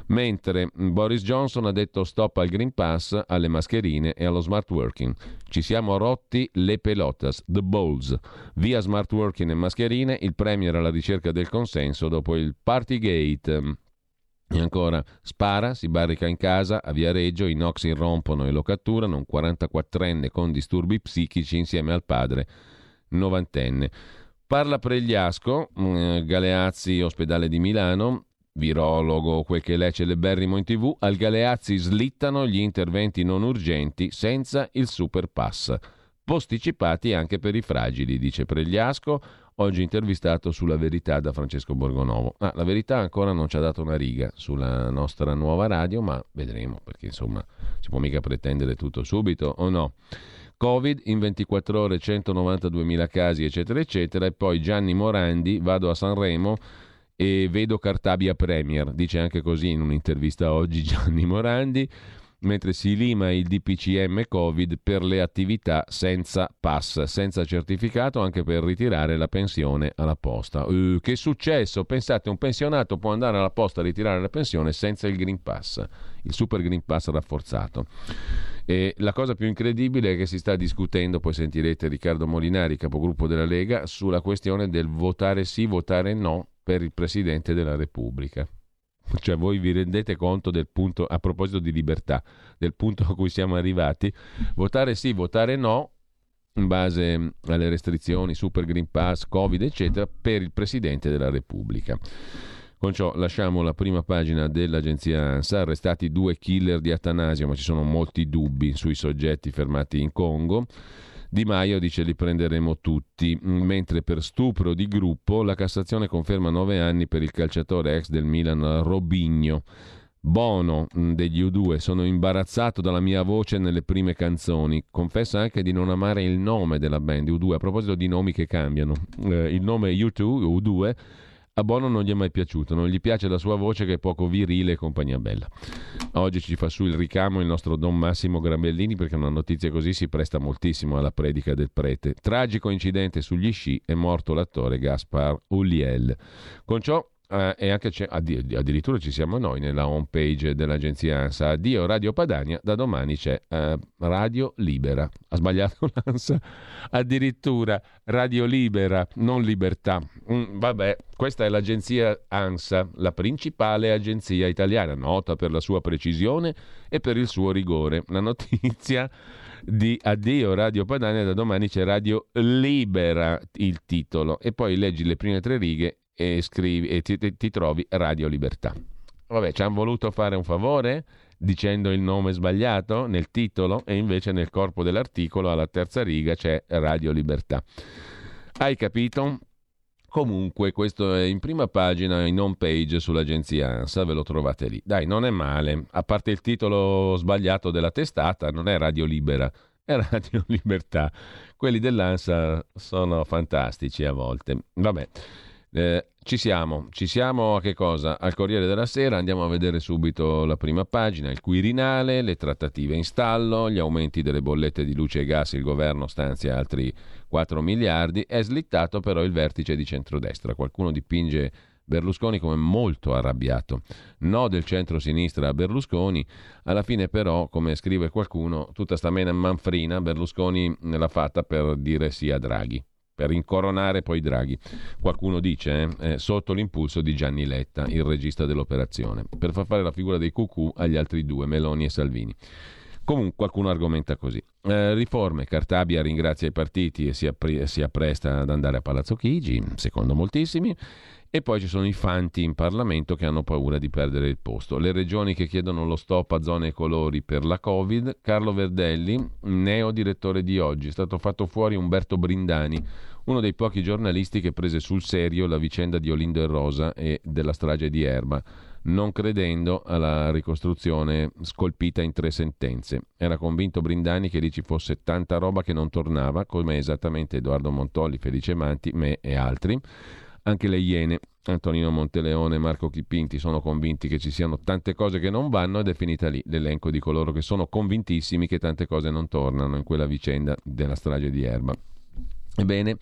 mentre Boris Johnson ha detto stop al Green Pass, alle mascherine e allo smart working. Ci siamo rotti le pelotas, the balls. Via smart working e mascherine, il Premier alla ricerca del consenso dopo il Partygate. E ancora, spara, si barrica in casa, a Viareggio i Nox irrompono e lo catturano, un 44enne con disturbi psichici insieme al padre novantenne. Parla Pregliasco, mm, Galeazzi, ospedale di Milano, virologo, quel che lei celeberrimo in tv, al Galeazzi slittano gli interventi non urgenti senza il super pass. Posticipati anche per i fragili, dice Pregliasco, oggi intervistato sulla verità da Francesco Borgonovo. Ah, la verità ancora non ci ha dato una riga sulla nostra nuova radio, ma vedremo, perché insomma si può mica pretendere tutto subito o no. Covid, in 24 ore 192.000 casi, eccetera, eccetera. E poi Gianni Morandi, vado a Sanremo e vedo Cartabia Premier, dice anche così in un'intervista oggi Gianni Morandi, mentre si lima il DPCM Covid per le attività senza pass, senza certificato anche per ritirare la pensione alla posta. Uh, che successo? Pensate, un pensionato può andare alla posta a ritirare la pensione senza il Green Pass, il Super Green Pass rafforzato. E la cosa più incredibile è che si sta discutendo, poi sentirete Riccardo Molinari, capogruppo della Lega, sulla questione del votare sì, votare no per il Presidente della Repubblica. Cioè voi vi rendete conto del punto, a proposito di libertà, del punto a cui siamo arrivati? Votare sì, votare no, in base alle restrizioni, Super Green Pass, Covid, eccetera, per il Presidente della Repubblica. Con ciò lasciamo la prima pagina dell'agenzia ANSA, arrestati due killer di Atanasio, ma ci sono molti dubbi sui soggetti fermati in Congo. Di Maio dice li prenderemo tutti, mentre per stupro di gruppo la Cassazione conferma nove anni per il calciatore ex del Milan Robigno. Bono degli U2, sono imbarazzato dalla mia voce nelle prime canzoni. Confessa anche di non amare il nome della band U2. A proposito di nomi che cambiano, eh, il nome U2, U2 a Bono non gli è mai piaciuto, non gli piace la sua voce che è poco virile e compagnia bella. Oggi ci fa su il ricamo il nostro Don Massimo Grambellini perché una notizia così si presta moltissimo alla predica del prete. Tragico incidente sugli sci, è morto l'attore Gaspar Ulliel. Con ciò eh, e anche addirittura ci siamo noi nella home page dell'agenzia ANSA. Addio Radio Padania, da domani c'è eh, Radio Libera. Ha sbagliato l'ANSA? Addirittura Radio Libera, non Libertà. Mm, vabbè, questa è l'agenzia ANSA, la principale agenzia italiana, nota per la sua precisione e per il suo rigore. La notizia di Addio Radio Padania, da domani c'è Radio Libera il titolo e poi leggi le prime tre righe e, scrivi, e ti, ti, ti trovi Radio Libertà. Vabbè, ci hanno voluto fare un favore dicendo il nome sbagliato nel titolo e invece nel corpo dell'articolo alla terza riga c'è Radio Libertà. Hai capito? Comunque, questo è in prima pagina, in home page sull'agenzia ANSA, ve lo trovate lì. Dai, non è male. A parte il titolo sbagliato della testata, non è Radio Libera, è Radio Libertà. Quelli dell'ANSA sono fantastici a volte. Vabbè. Eh, ci siamo, ci siamo a che cosa? Al Corriere della Sera. Andiamo a vedere subito la prima pagina, il Quirinale, le trattative in stallo, gli aumenti delle bollette di luce e gas, il governo stanzia altri 4 miliardi, è slittato però il vertice di centrodestra, qualcuno dipinge Berlusconi come molto arrabbiato. No del centro-sinistra a Berlusconi, alla fine però, come scrive qualcuno, tutta sta mena manfrina Berlusconi l'ha fatta per dire sì a Draghi per incoronare poi Draghi. Qualcuno dice eh, eh, sotto l'impulso di Gianni Letta, il regista dell'operazione, per far fare la figura dei cucù agli altri due, Meloni e Salvini. Comunque qualcuno argomenta così. Eh, riforme, Cartabia ringrazia i partiti e si, appre- si appresta ad andare a Palazzo Chigi, secondo moltissimi. E poi ci sono i fanti in Parlamento che hanno paura di perdere il posto. Le regioni che chiedono lo stop a zone e colori per la Covid. Carlo Verdelli, neo direttore di oggi. È stato fatto fuori Umberto Brindani, uno dei pochi giornalisti che prese sul serio la vicenda di Olindo e Rosa e della strage di Erba, non credendo alla ricostruzione scolpita in tre sentenze. Era convinto Brindani che lì ci fosse tanta roba che non tornava, come esattamente Edoardo Montolli, Felice Manti, me e altri anche le Iene, Antonino Monteleone Marco Chipinti sono convinti che ci siano tante cose che non vanno ed è finita lì l'elenco di coloro che sono convintissimi che tante cose non tornano in quella vicenda della strage di Erba. Ebbene,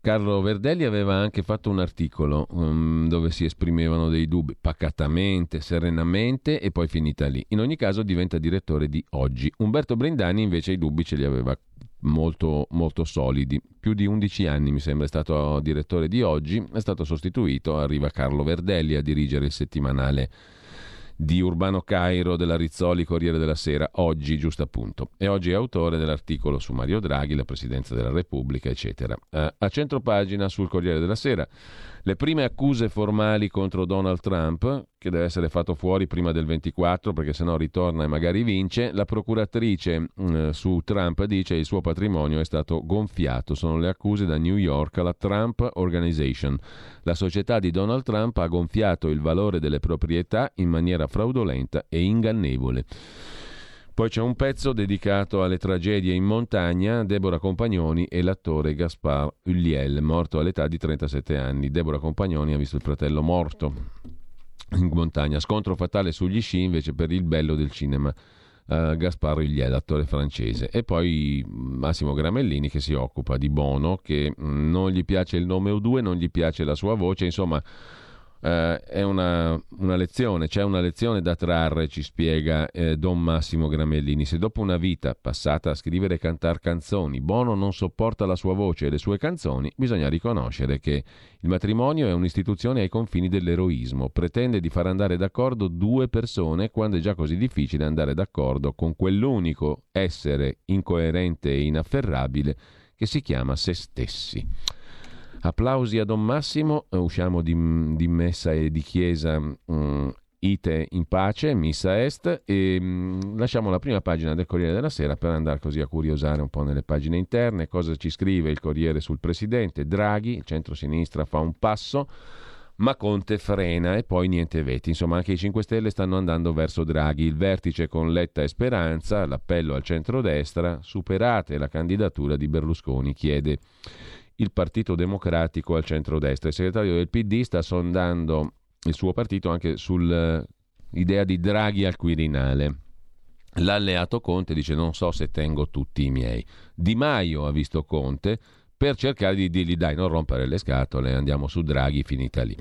Carlo Verdelli aveva anche fatto un articolo um, dove si esprimevano dei dubbi pacatamente, serenamente e poi finita lì. In ogni caso diventa direttore di Oggi. Umberto Brindani invece i dubbi ce li aveva molto, molto solidi. Più di 11 anni mi sembra è stato direttore di oggi, è stato sostituito, arriva Carlo Verdelli a dirigere il settimanale di Urbano Cairo della Rizzoli Corriere della Sera, oggi giusto appunto. E oggi è autore dell'articolo su Mario Draghi, la Presidenza della Repubblica, eccetera. Eh, a centro pagina sul Corriere della Sera le prime accuse formali contro Donald Trump, che deve essere fatto fuori prima del 24 perché sennò ritorna e magari vince, la procuratrice mm, su Trump dice che il suo patrimonio è stato gonfiato. Sono le accuse da New York alla Trump Organization. La società di Donald Trump ha gonfiato il valore delle proprietà in maniera fraudolenta e ingannevole. Poi c'è un pezzo dedicato alle tragedie in montagna, Deborah Compagnoni e l'attore Gaspar Ulliel, morto all'età di 37 anni. Deborah Compagnoni ha visto il fratello morto in montagna. Scontro fatale sugli sci invece per il bello del cinema. Uh, Gaspar Ulliel, attore francese. E poi Massimo Gramellini che si occupa di Bono, che mm, non gli piace il nome U2, non gli piace la sua voce, insomma Uh, è una, una, lezione, c'è una lezione da trarre, ci spiega eh, Don Massimo Gramellini. Se dopo una vita passata a scrivere e cantare canzoni, Bono non sopporta la sua voce e le sue canzoni, bisogna riconoscere che il matrimonio è un'istituzione ai confini dell'eroismo, pretende di far andare d'accordo due persone quando è già così difficile andare d'accordo con quell'unico essere incoerente e inafferrabile che si chiama se stessi. Applausi a Don Massimo, eh, usciamo di, di messa e di chiesa um, ite in pace, missa est, e um, lasciamo la prima pagina del Corriere della Sera per andare così a curiosare un po' nelle pagine interne, cosa ci scrive il Corriere sul Presidente, Draghi, il centro-sinistra fa un passo, ma Conte frena e poi niente veti. Insomma, anche i 5 Stelle stanno andando verso Draghi. Il vertice con Letta e Speranza, l'appello al centrodestra, superate la candidatura di Berlusconi, chiede il Partito Democratico al centro-destra. Il segretario del PD sta sondando il suo partito anche sull'idea di Draghi al Quirinale. L'alleato Conte dice non so se tengo tutti i miei. Di Maio ha visto Conte per cercare di dirgli dai non rompere le scatole, andiamo su Draghi, finita lì.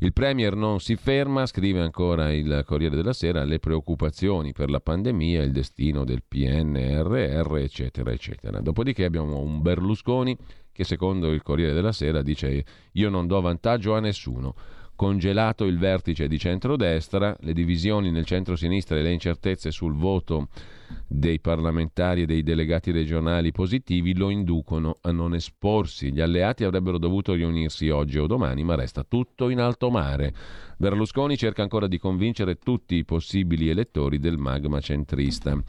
Il Premier non si ferma, scrive ancora il Corriere della Sera, le preoccupazioni per la pandemia, il destino del PNRR, eccetera, eccetera. Dopodiché abbiamo un Berlusconi che secondo il Corriere della Sera dice io non do vantaggio a nessuno. Congelato il vertice di centrodestra, le divisioni nel centro-sinistra e le incertezze sul voto dei parlamentari e dei delegati regionali positivi lo inducono a non esporsi. Gli alleati avrebbero dovuto riunirsi oggi o domani, ma resta tutto in alto mare. Berlusconi cerca ancora di convincere tutti i possibili elettori del magma centrista.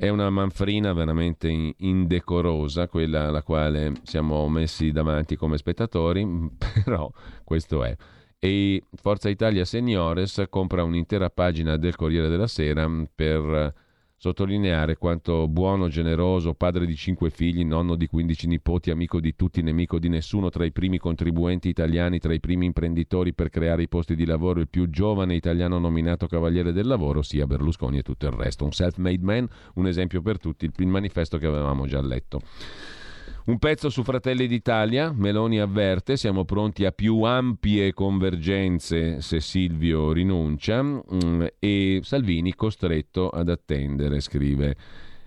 È una manfrina veramente indecorosa, quella alla quale siamo messi davanti come spettatori, però questo è. E Forza Italia Seniores compra un'intera pagina del Corriere della Sera per sottolineare quanto buono, generoso, padre di cinque figli, nonno di 15 nipoti, amico di tutti, nemico di nessuno, tra i primi contribuenti italiani, tra i primi imprenditori per creare i posti di lavoro, il più giovane italiano nominato Cavaliere del Lavoro, sia Berlusconi e tutto il resto. Un self-made man, un esempio per tutti, il manifesto che avevamo già letto. Un pezzo su Fratelli d'Italia, Meloni avverte, siamo pronti a più ampie convergenze se Silvio rinuncia mm, e Salvini costretto ad attendere, scrive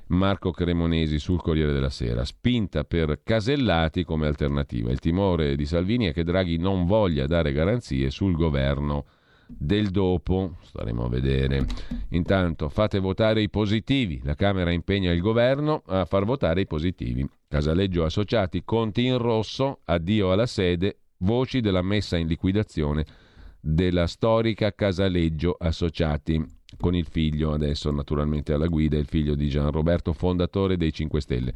Marco Cremonesi sul Corriere della Sera, spinta per Casellati come alternativa. Il timore di Salvini è che Draghi non voglia dare garanzie sul governo del dopo, staremo a vedere. Intanto fate votare i positivi, la Camera impegna il governo a far votare i positivi. Casaleggio Associati, conti in rosso, addio alla sede, voci della messa in liquidazione della storica Casaleggio Associati, con il figlio adesso naturalmente alla guida, il figlio di Gian Roberto, fondatore dei 5 Stelle.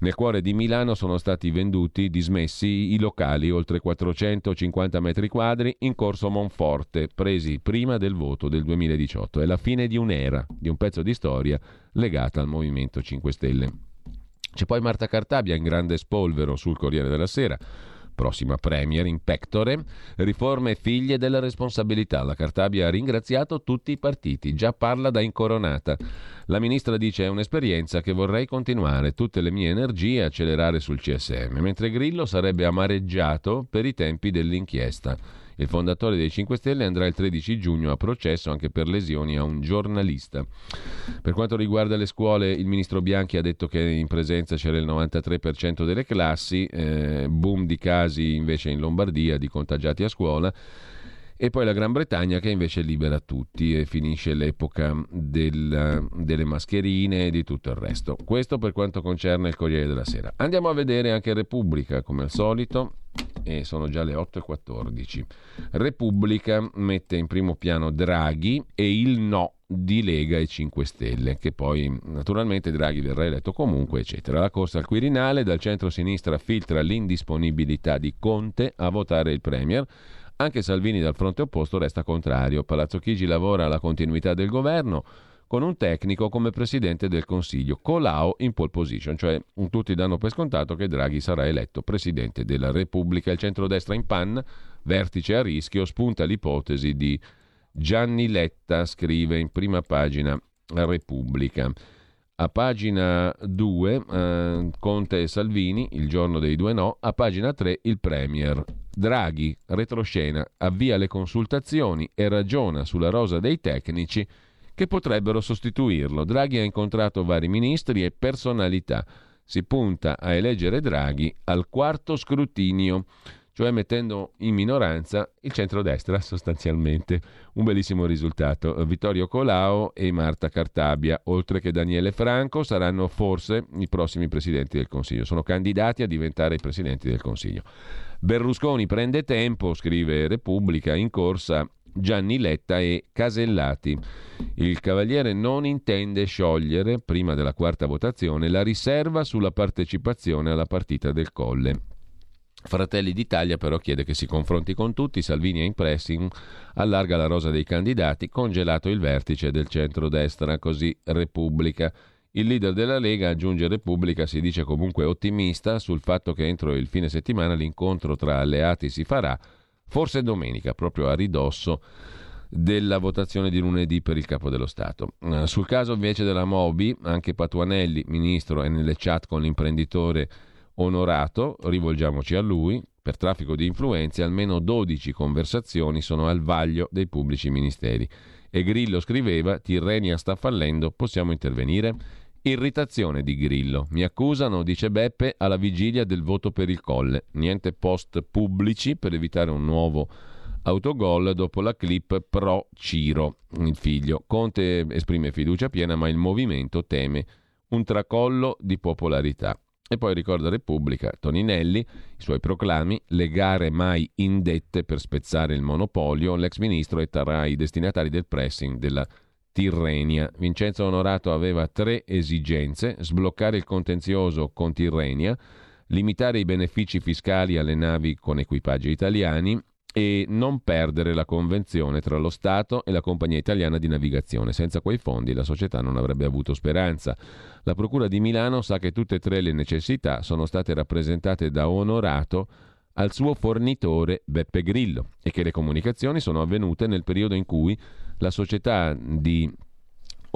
Nel cuore di Milano sono stati venduti, dismessi i locali, oltre 450 metri quadri, in corso Monforte, presi prima del voto del 2018. È la fine di un'era, di un pezzo di storia legata al Movimento 5 Stelle. C'è poi Marta Cartabia in grande spolvero sul Corriere della Sera prossima Premier in pectore, riforme figlie della responsabilità. La Cartabia ha ringraziato tutti i partiti, già parla da incoronata. La ministra dice è un'esperienza che vorrei continuare, tutte le mie energie accelerare sul CSM, mentre Grillo sarebbe amareggiato per i tempi dell'inchiesta. Il fondatore dei 5 Stelle andrà il 13 giugno a processo anche per lesioni a un giornalista. Per quanto riguarda le scuole, il ministro Bianchi ha detto che in presenza c'era il 93% delle classi, eh, boom di casi invece in Lombardia di contagiati a scuola e poi la Gran Bretagna che invece libera tutti e finisce l'epoca del, delle mascherine e di tutto il resto. Questo per quanto concerne il Corriere della Sera. Andiamo a vedere anche Repubblica come al solito e sono già le 8.14. Repubblica mette in primo piano Draghi e il no di Lega e 5 Stelle, che poi naturalmente Draghi verrà eletto comunque, eccetera. La corsa al Quirinale dal centro-sinistra filtra l'indisponibilità di Conte a votare il Premier anche Salvini dal fronte opposto resta contrario. Palazzo Chigi lavora alla continuità del governo con un tecnico come presidente del Consiglio, Colau in pole position, cioè tutti danno per scontato che Draghi sarà eletto presidente della Repubblica. Il centrodestra in pan, vertice a rischio, spunta l'ipotesi di Gianni Letta, scrive in prima pagina la Repubblica. A pagina 2 eh, Conte e Salvini, il giorno dei due no. A pagina 3 il Premier. Draghi, retroscena, avvia le consultazioni e ragiona sulla rosa dei tecnici che potrebbero sostituirlo. Draghi ha incontrato vari ministri e personalità. Si punta a eleggere Draghi al quarto scrutinio cioè mettendo in minoranza il centrodestra sostanzialmente. Un bellissimo risultato. Vittorio Colao e Marta Cartabia, oltre che Daniele Franco, saranno forse i prossimi presidenti del Consiglio. Sono candidati a diventare i presidenti del Consiglio. Berlusconi prende tempo, scrive Repubblica, in corsa Gianni Letta e Casellati. Il Cavaliere non intende sciogliere, prima della quarta votazione, la riserva sulla partecipazione alla partita del Colle. Fratelli d'Italia però chiede che si confronti con tutti, Salvini è in pressing, allarga la rosa dei candidati, congelato il vertice del centro-destra, così Repubblica. Il leader della Lega, aggiunge Repubblica, si dice comunque ottimista sul fatto che entro il fine settimana l'incontro tra alleati si farà, forse domenica, proprio a ridosso della votazione di lunedì per il capo dello Stato. Eh, sul caso invece della Mobi, anche Patuanelli, ministro, è nelle chat con l'imprenditore Onorato, rivolgiamoci a lui, per traffico di influenze almeno 12 conversazioni sono al vaglio dei pubblici ministeri. E Grillo scriveva, Tirrenia sta fallendo, possiamo intervenire? Irritazione di Grillo. Mi accusano, dice Beppe, alla vigilia del voto per il colle. Niente post pubblici per evitare un nuovo autogol dopo la clip pro Ciro, il figlio. Conte esprime fiducia piena, ma il movimento teme un tracollo di popolarità. E poi ricorda Repubblica, Toninelli, i suoi proclami, le gare mai indette per spezzare il monopolio, l'ex ministro e tra i destinatari del pressing della Tirrenia. Vincenzo Onorato aveva tre esigenze, sbloccare il contenzioso con Tirrenia, limitare i benefici fiscali alle navi con equipaggi italiani e non perdere la convenzione tra lo Stato e la compagnia italiana di navigazione. Senza quei fondi la società non avrebbe avuto speranza. La Procura di Milano sa che tutte e tre le necessità sono state rappresentate da Onorato al suo fornitore Beppe Grillo e che le comunicazioni sono avvenute nel periodo in cui la società di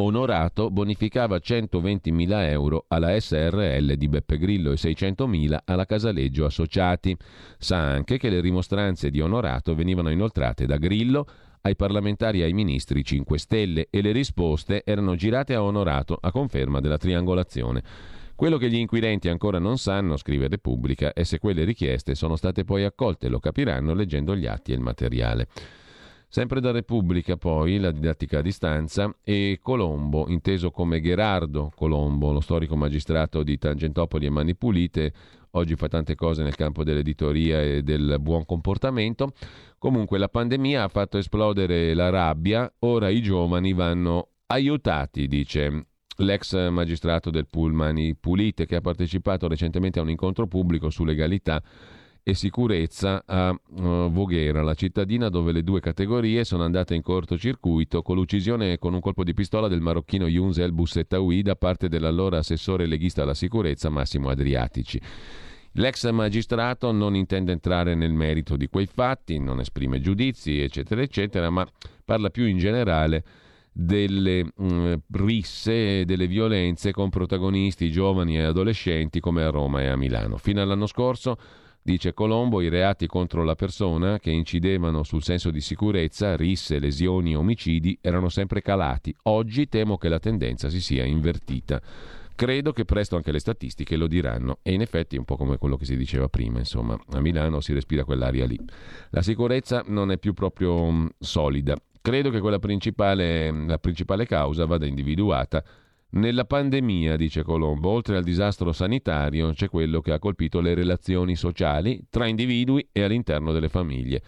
Onorato bonificava 120.000 euro alla SRL di Beppe Grillo e 600.000 alla Casaleggio Associati. Sa anche che le rimostranze di Onorato venivano inoltrate da Grillo ai parlamentari e ai ministri 5 Stelle e le risposte erano girate a Onorato a conferma della triangolazione. Quello che gli inquirenti ancora non sanno, scrive Repubblica, è se quelle richieste sono state poi accolte, lo capiranno leggendo gli atti e il materiale. Sempre da Repubblica poi la didattica a distanza e Colombo, inteso come Gerardo Colombo, lo storico magistrato di Tangentopoli e Mani Pulite, oggi fa tante cose nel campo dell'editoria e del buon comportamento. Comunque la pandemia ha fatto esplodere la rabbia, ora i giovani vanno aiutati, dice l'ex magistrato del Pullmani Pulite che ha partecipato recentemente a un incontro pubblico su legalità e sicurezza a uh, Voghera, la cittadina dove le due categorie sono andate in cortocircuito con l'uccisione con un colpo di pistola del marocchino Younes El Bussettaoui da parte dell'allora assessore leghista alla sicurezza Massimo Adriatici. L'ex magistrato non intende entrare nel merito di quei fatti, non esprime giudizi, eccetera, eccetera, ma parla più in generale delle mh, mm, risse e delle violenze con protagonisti giovani e adolescenti come a Roma e a Milano. Fino all'anno scorso Dice Colombo, i reati contro la persona che incidevano sul senso di sicurezza, risse, lesioni, omicidi, erano sempre calati. Oggi temo che la tendenza si sia invertita. Credo che presto anche le statistiche lo diranno e in effetti è un po' come quello che si diceva prima, insomma, a Milano si respira quell'aria lì. La sicurezza non è più proprio solida. Credo che quella principale, la principale causa vada individuata nella pandemia, dice Colombo, oltre al disastro sanitario, c'è quello che ha colpito le relazioni sociali tra individui e all'interno delle famiglie.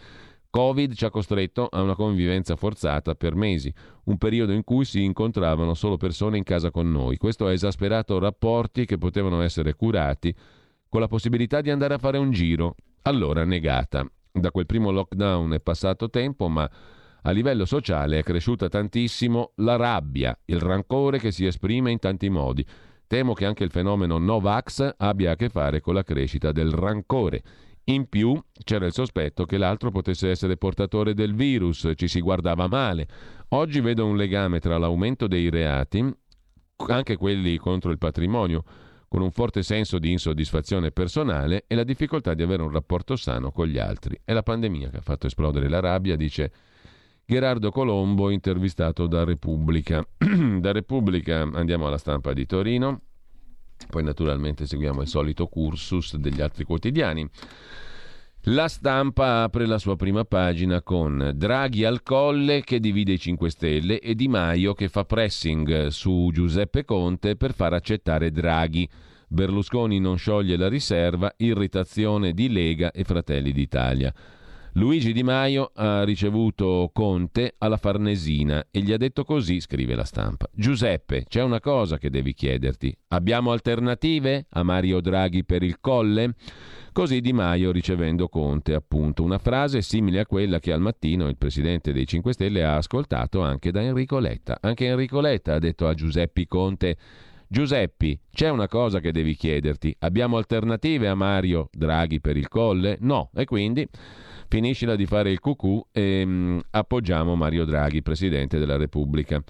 Covid ci ha costretto a una convivenza forzata per mesi, un periodo in cui si incontravano solo persone in casa con noi. Questo ha esasperato rapporti che potevano essere curati con la possibilità di andare a fare un giro, allora negata. Da quel primo lockdown è passato tempo, ma a livello sociale è cresciuta tantissimo la rabbia, il rancore che si esprime in tanti modi. Temo che anche il fenomeno Novax abbia a che fare con la crescita del rancore. In più c'era il sospetto che l'altro potesse essere portatore del virus, ci si guardava male. Oggi vedo un legame tra l'aumento dei reati anche quelli contro il patrimonio, con un forte senso di insoddisfazione personale e la difficoltà di avere un rapporto sano con gli altri. È la pandemia che ha fatto esplodere la rabbia, dice Gerardo Colombo, intervistato da Repubblica. da Repubblica andiamo alla stampa di Torino, poi naturalmente seguiamo il solito cursus degli altri quotidiani. La stampa apre la sua prima pagina con Draghi al colle che divide i 5 Stelle e Di Maio che fa pressing su Giuseppe Conte per far accettare Draghi. Berlusconi non scioglie la riserva, irritazione di Lega e Fratelli d'Italia. Luigi Di Maio ha ricevuto Conte alla Farnesina e gli ha detto così, scrive la stampa. Giuseppe, c'è una cosa che devi chiederti. Abbiamo alternative a Mario Draghi per il colle? Così Di Maio ricevendo Conte, appunto, una frase simile a quella che al mattino il presidente dei 5 Stelle ha ascoltato anche da Enrico Letta. Anche Enrico Letta ha detto a Giuseppe Conte Giuseppi, c'è una cosa che devi chiederti. Abbiamo alternative a Mario Draghi per il colle? No. E quindi finiscila di fare il cucù e mh, mm, appoggiamo Mario Draghi, Presidente della Repubblica.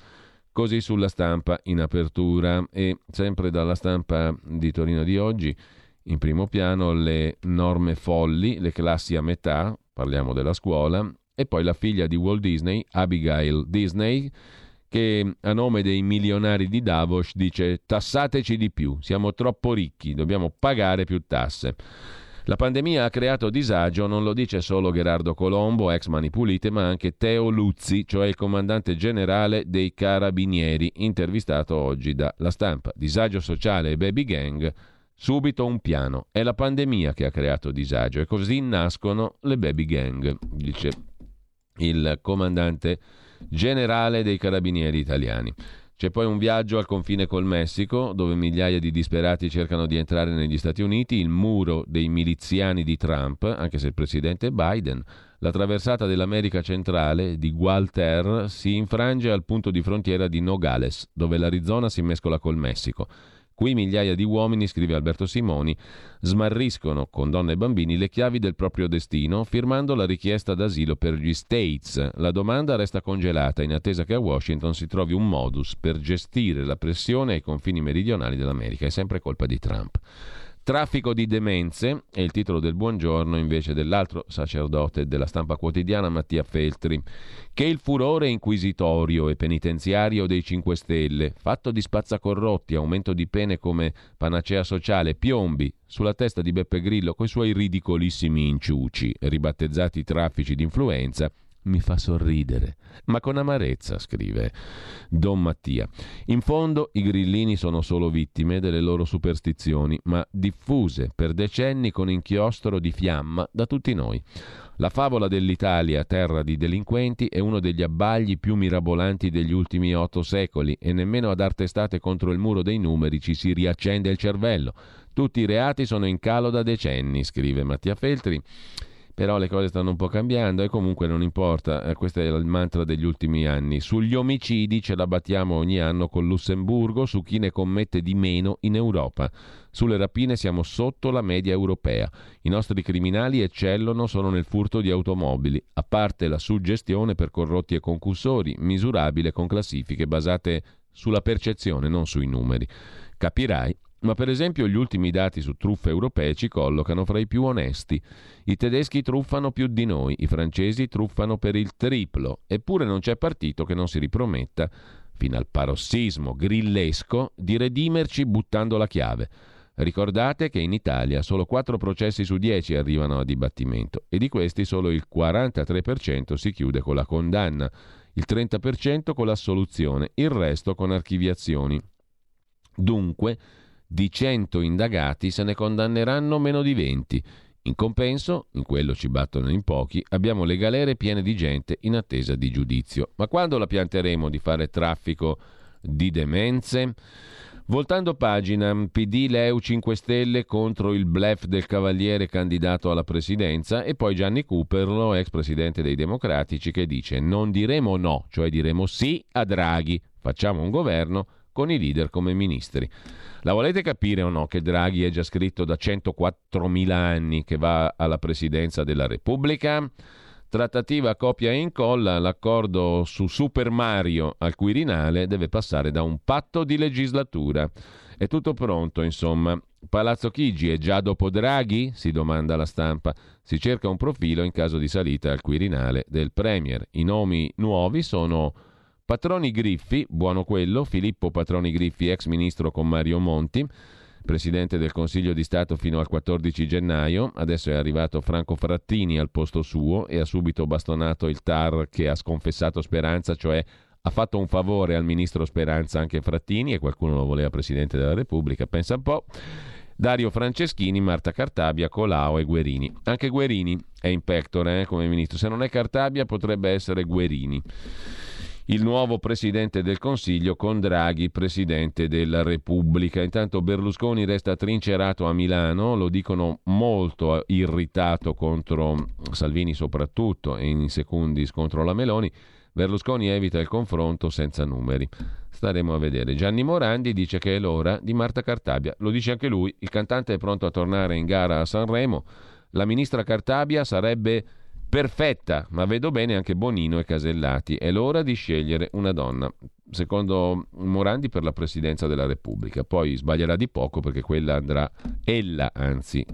Così sulla stampa in apertura e sempre dalla stampa di Torino di oggi, in primo piano le norme folli, le classi a metà, parliamo della scuola, e poi la figlia di Walt Disney, Abigail Disney, che a nome dei milionari di Davos dice tassateci di più, siamo troppo ricchi, dobbiamo pagare più tasse. La pandemia ha creato disagio, non lo dice solo Gerardo Colombo, ex Mani Pulite, ma anche Teo Luzzi, cioè il comandante generale dei Carabinieri, intervistato oggi da La Stampa. Disagio sociale e baby gang, subito un piano. È la pandemia che ha creato disagio e così nascono le baby gang, dice il comandante generale dei Carabinieri italiani. C'è poi un viaggio al confine col Messico, dove migliaia di disperati cercano di entrare negli Stati Uniti, il muro dei miliziani di Trump, anche se il presidente Biden. La traversata dell'America centrale di Gualter si infrange al punto di frontiera di Nogales, dove l'Arizona si mescola col Messico. Qui migliaia di uomini, scrive Alberto Simoni, smarriscono con donne e bambini le chiavi del proprio destino, firmando la richiesta d'asilo per gli States. La domanda resta congelata in attesa che a Washington si trovi un modus per gestire la pressione ai confini meridionali dell'America. È sempre colpa di Trump. Traffico di demenze è il titolo del buongiorno invece dell'altro sacerdote della stampa quotidiana Mattia Feltri, che il furore inquisitorio e penitenziario dei 5 Stelle, fatto di spazzacorrotti, aumento di pene come panacea sociale, piombi sulla testa di Beppe Grillo coi suoi ridicolissimi inciuci, ribattezzati traffici di influenza, mi fa sorridere, ma con amarezza, scrive Don Mattia. In fondo i grillini sono solo vittime delle loro superstizioni, ma diffuse per decenni con inchiostro di fiamma da tutti noi. La favola dell'Italia, terra di delinquenti, è uno degli abbagli più mirabolanti degli ultimi otto secoli e nemmeno a dar testate contro il muro dei numeri ci si riaccende il cervello. Tutti i reati sono in calo da decenni, scrive Mattia Feltri però le cose stanno un po' cambiando e comunque non importa, eh, questo è il mantra degli ultimi anni. Sugli omicidi ce la battiamo ogni anno con Lussemburgo, su chi ne commette di meno in Europa. Sulle rapine siamo sotto la media europea. I nostri criminali eccellono solo nel furto di automobili, a parte la suggestione per corrotti e concussori, misurabile con classifiche basate sulla percezione, non sui numeri. Capirai ma per esempio gli ultimi dati su truffe europee ci collocano fra i più onesti. I tedeschi truffano più di noi, i francesi truffano per il triplo, eppure non c'è partito che non si riprometta, fino al parossismo grillesco, di redimerci buttando la chiave. Ricordate che in Italia solo 4 processi su 10 arrivano a dibattimento e di questi solo il 43% si chiude con la condanna, il 30% con l'assoluzione, il resto con archiviazioni. Dunque, di 100 indagati se ne condanneranno meno di 20. In compenso, in quello ci battono in pochi, abbiamo le galere piene di gente in attesa di giudizio. Ma quando la pianteremo di fare traffico di demenze? Voltando pagina, PD Leu 5 Stelle contro il blef del cavaliere candidato alla presidenza e poi Gianni Cooperlo, ex presidente dei Democratici, che dice non diremo no, cioè diremo sì a Draghi, facciamo un governo con i leader come ministri. La volete capire o no che Draghi è già scritto da 104.000 anni che va alla presidenza della Repubblica? Trattativa copia e incolla, l'accordo su Super Mario al Quirinale deve passare da un patto di legislatura. È tutto pronto, insomma. Palazzo Chigi è già dopo Draghi? si domanda la stampa. Si cerca un profilo in caso di salita al Quirinale del Premier. I nomi nuovi sono Patroni Griffi, buono quello, Filippo Patroni Griffi, ex ministro con Mario Monti, presidente del Consiglio di Stato fino al 14 gennaio, adesso è arrivato Franco Frattini al posto suo e ha subito bastonato il TAR che ha sconfessato Speranza, cioè ha fatto un favore al ministro Speranza anche Frattini e qualcuno lo voleva Presidente della Repubblica, pensa un po'. Dario Franceschini, Marta Cartabia, Colao e Guerini. Anche Guerini è in pectore eh, come ministro, se non è Cartabia potrebbe essere Guerini il nuovo presidente del Consiglio con Draghi, presidente della Repubblica. Intanto Berlusconi resta trincerato a Milano, lo dicono molto irritato contro Salvini soprattutto e in secundis contro la Meloni. Berlusconi evita il confronto senza numeri. Staremo a vedere. Gianni Morandi dice che è l'ora di Marta Cartabia. Lo dice anche lui. Il cantante è pronto a tornare in gara a Sanremo. La ministra Cartabia sarebbe perfetta, ma vedo bene anche Bonino e Casellati. È l'ora di scegliere una donna. Secondo Morandi per la presidenza della Repubblica. Poi sbaglierà di poco perché quella andrà, ella anzi,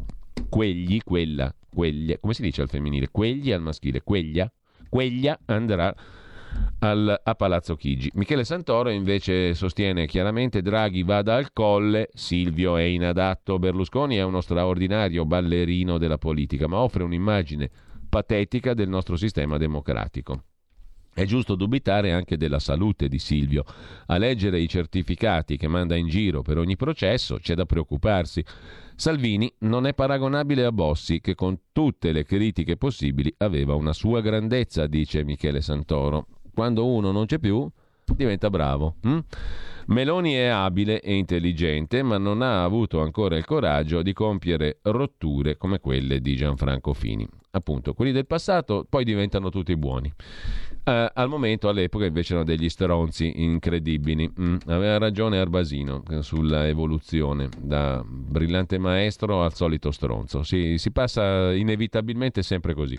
quegli, quella, queglia, come si dice al femminile? Quegli al maschile, queglia, queglia andrà al, a Palazzo Chigi. Michele Santoro invece sostiene chiaramente Draghi vada al colle, Silvio è inadatto, Berlusconi è uno straordinario ballerino della politica, ma offre un'immagine patetica del nostro sistema democratico. È giusto dubitare anche della salute di Silvio. A leggere i certificati che manda in giro per ogni processo c'è da preoccuparsi. Salvini non è paragonabile a Bossi, che con tutte le critiche possibili aveva una sua grandezza, dice Michele Santoro. Quando uno non c'è più, diventa bravo. Hm? Meloni è abile e intelligente, ma non ha avuto ancora il coraggio di compiere rotture come quelle di Gianfranco Fini. Appunto, quelli del passato poi diventano tutti buoni. Uh, al momento, all'epoca, invece erano degli stronzi incredibili. Mm, aveva ragione Arbasino sulla evoluzione, da brillante maestro al solito stronzo. Si, si passa inevitabilmente sempre così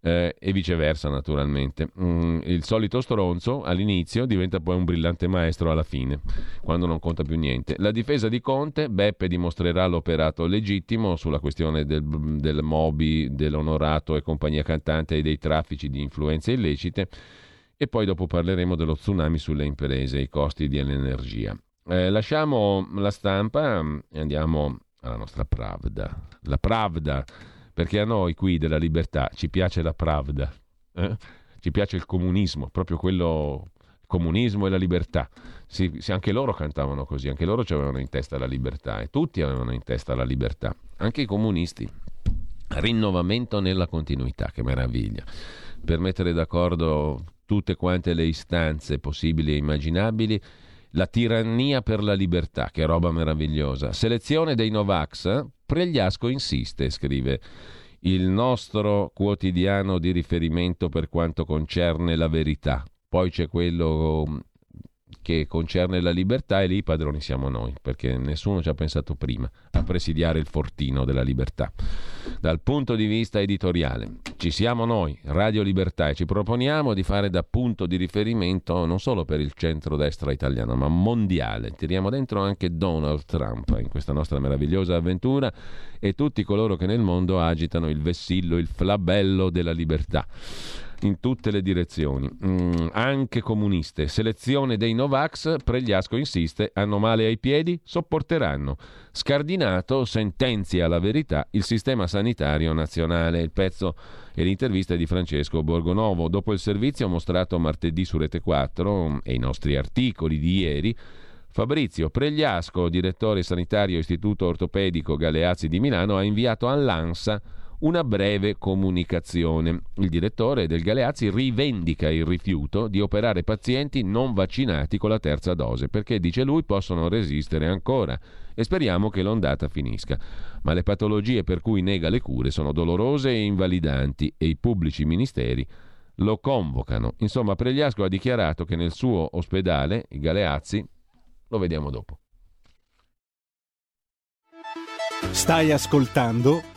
eh, e viceversa naturalmente. Mm, il solito stronzo all'inizio diventa poi un brillante maestro alla fine, quando non conta più niente. La difesa di Conte, Beppe dimostrerà l'operato legittimo sulla questione del, del Mobi, dell'onorato e compagnia cantante e dei traffici di influenze illecite e poi dopo parleremo dello tsunami sulle imprese e i costi dell'energia. Eh, lasciamo la stampa e andiamo alla nostra Pravda. La Pravda perché a noi qui della libertà ci piace la pravda, eh? ci piace il comunismo, proprio quello, comunismo e la libertà. Sì, sì, anche loro cantavano così, anche loro avevano in testa la libertà e tutti avevano in testa la libertà, anche i comunisti. Rinnovamento nella continuità, che meraviglia. Per mettere d'accordo tutte quante le istanze possibili e immaginabili la tirannia per la libertà, che roba meravigliosa. Selezione dei Novax, Pregliasco insiste, scrive il nostro quotidiano di riferimento per quanto concerne la verità. Poi c'è quello che concerne la libertà e lì i padroni siamo noi, perché nessuno ci ha pensato prima a presidiare il fortino della libertà. Dal punto di vista editoriale, ci siamo noi, Radio Libertà, e ci proponiamo di fare da punto di riferimento non solo per il centro-destra italiano, ma mondiale. Tiriamo dentro anche Donald Trump in questa nostra meravigliosa avventura e tutti coloro che nel mondo agitano il vessillo, il flabello della libertà in tutte le direzioni, mm, anche comuniste. Selezione dei Novax, Pregliasco insiste, hanno male ai piedi, sopporteranno. Scardinato sentenzia la verità il sistema sanitario nazionale. Il pezzo e l'intervista di Francesco Borgonovo. Dopo il servizio mostrato martedì su Rete 4 mm, e i nostri articoli di ieri, Fabrizio Pregliasco, direttore sanitario Istituto Ortopedico Galeazzi di Milano, ha inviato all'ANSA una breve comunicazione. Il direttore del Galeazzi rivendica il rifiuto di operare pazienti non vaccinati con la terza dose perché, dice lui, possono resistere ancora e speriamo che l'ondata finisca. Ma le patologie per cui nega le cure sono dolorose e invalidanti e i pubblici ministeri lo convocano. Insomma, Pregliasco ha dichiarato che nel suo ospedale, i Galeazzi, lo vediamo dopo. Stai ascoltando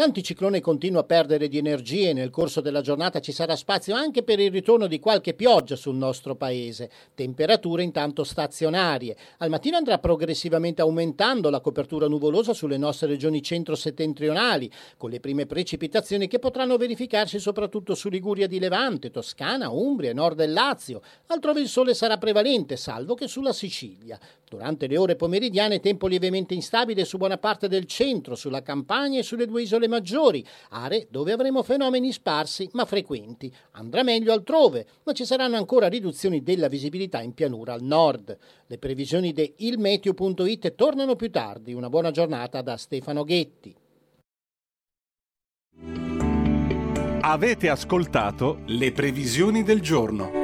L'anticiclone continua a perdere di energie e nel corso della giornata ci sarà spazio anche per il ritorno di qualche pioggia sul nostro paese. Temperature intanto stazionarie. Al mattino andrà progressivamente aumentando la copertura nuvolosa sulle nostre regioni centro-settentrionali, con le prime precipitazioni che potranno verificarsi soprattutto su Liguria di Levante, Toscana, Umbria e nord del Lazio. Altrove il sole sarà prevalente, salvo che sulla Sicilia. Durante le ore pomeridiane tempo lievemente instabile su buona parte del centro, sulla Campania e sulle due isole maggiori, aree dove avremo fenomeni sparsi ma frequenti. Andrà meglio altrove, ma ci saranno ancora riduzioni della visibilità in pianura al nord. Le previsioni di ilmeteo.it tornano più tardi. Una buona giornata da Stefano Ghetti. Avete ascoltato le previsioni del giorno.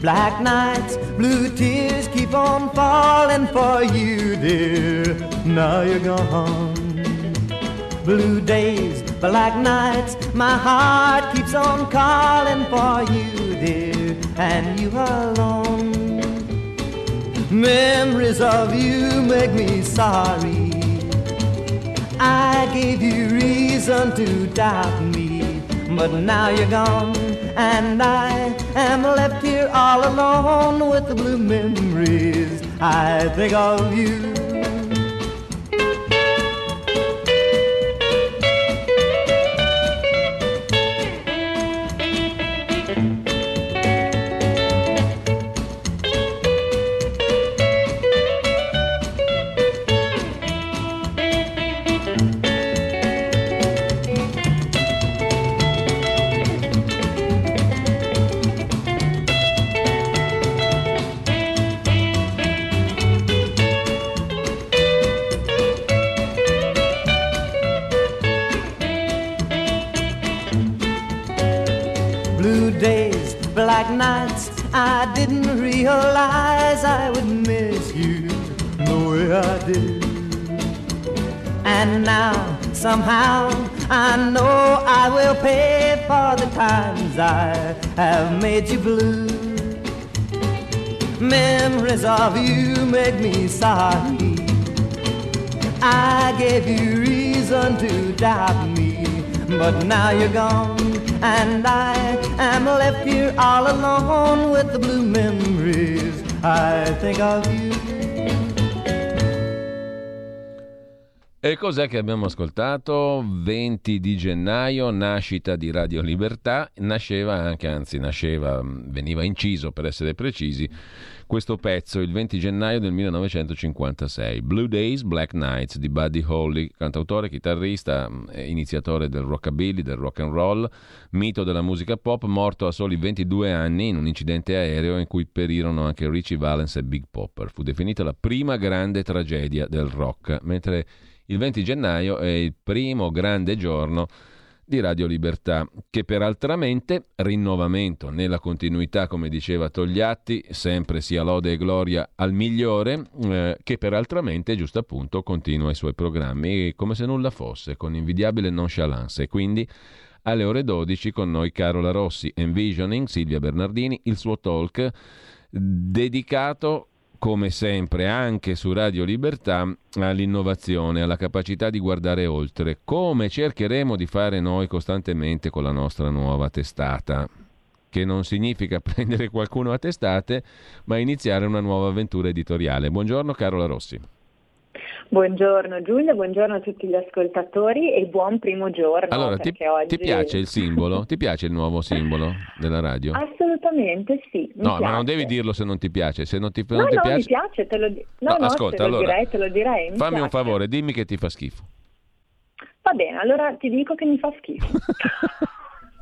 Black nights, blue tears keep on falling for you, dear. Now you're gone. Blue days, black nights, my heart keeps on calling for you, dear, and you alone. Memories of you make me sorry. I gave you reason to doubt me, but now you're gone and I am left here all alone with the blue memories. I think of you. Somehow. I know I will pay for the times I have made you blue. Memories of you make me sorry. I gave you reason to doubt me, but now you're gone, and I am left here all alone with the blue memories. I think of you. E cos'è che abbiamo ascoltato? 20 di gennaio, nascita di Radio Libertà, nasceva anche, anzi nasceva, veniva inciso per essere precisi, questo pezzo il 20 gennaio del 1956, Blue Days, Black Nights di Buddy Holly, cantautore, chitarrista, iniziatore del rockabilly, del rock and roll, mito della musica pop, morto a soli 22 anni in un incidente aereo in cui perirono anche Richie Valens e Big Popper. Fu definita la prima grande tragedia del rock, mentre il 20 gennaio è il primo grande giorno di Radio Libertà, che peraltramente, rinnovamento nella continuità, come diceva Togliatti, sempre sia lode e gloria al migliore, eh, che peraltramente, giusto appunto, continua i suoi programmi come se nulla fosse, con invidiabile nonchalance. Quindi alle ore 12 con noi Carola Rossi, Envisioning, Silvia Bernardini, il suo talk dedicato come sempre anche su Radio Libertà, all'innovazione, alla capacità di guardare oltre, come cercheremo di fare noi costantemente con la nostra nuova testata, che non significa prendere qualcuno a testate, ma iniziare una nuova avventura editoriale. Buongiorno Carola Rossi. Buongiorno Giulia, buongiorno a tutti gli ascoltatori e buon primo giorno. Allora, ti, oggi... ti, piace il simbolo? ti piace il nuovo simbolo della radio? Assolutamente sì. no, piace. ma non devi dirlo se non ti piace. Se non ti, non no, ti no, piace... mi piace, te lo, di... no, no, ascolta, allora, direi, te lo direi. Fammi piace. un favore, dimmi che ti fa schifo. Va bene, allora ti dico che mi fa schifo.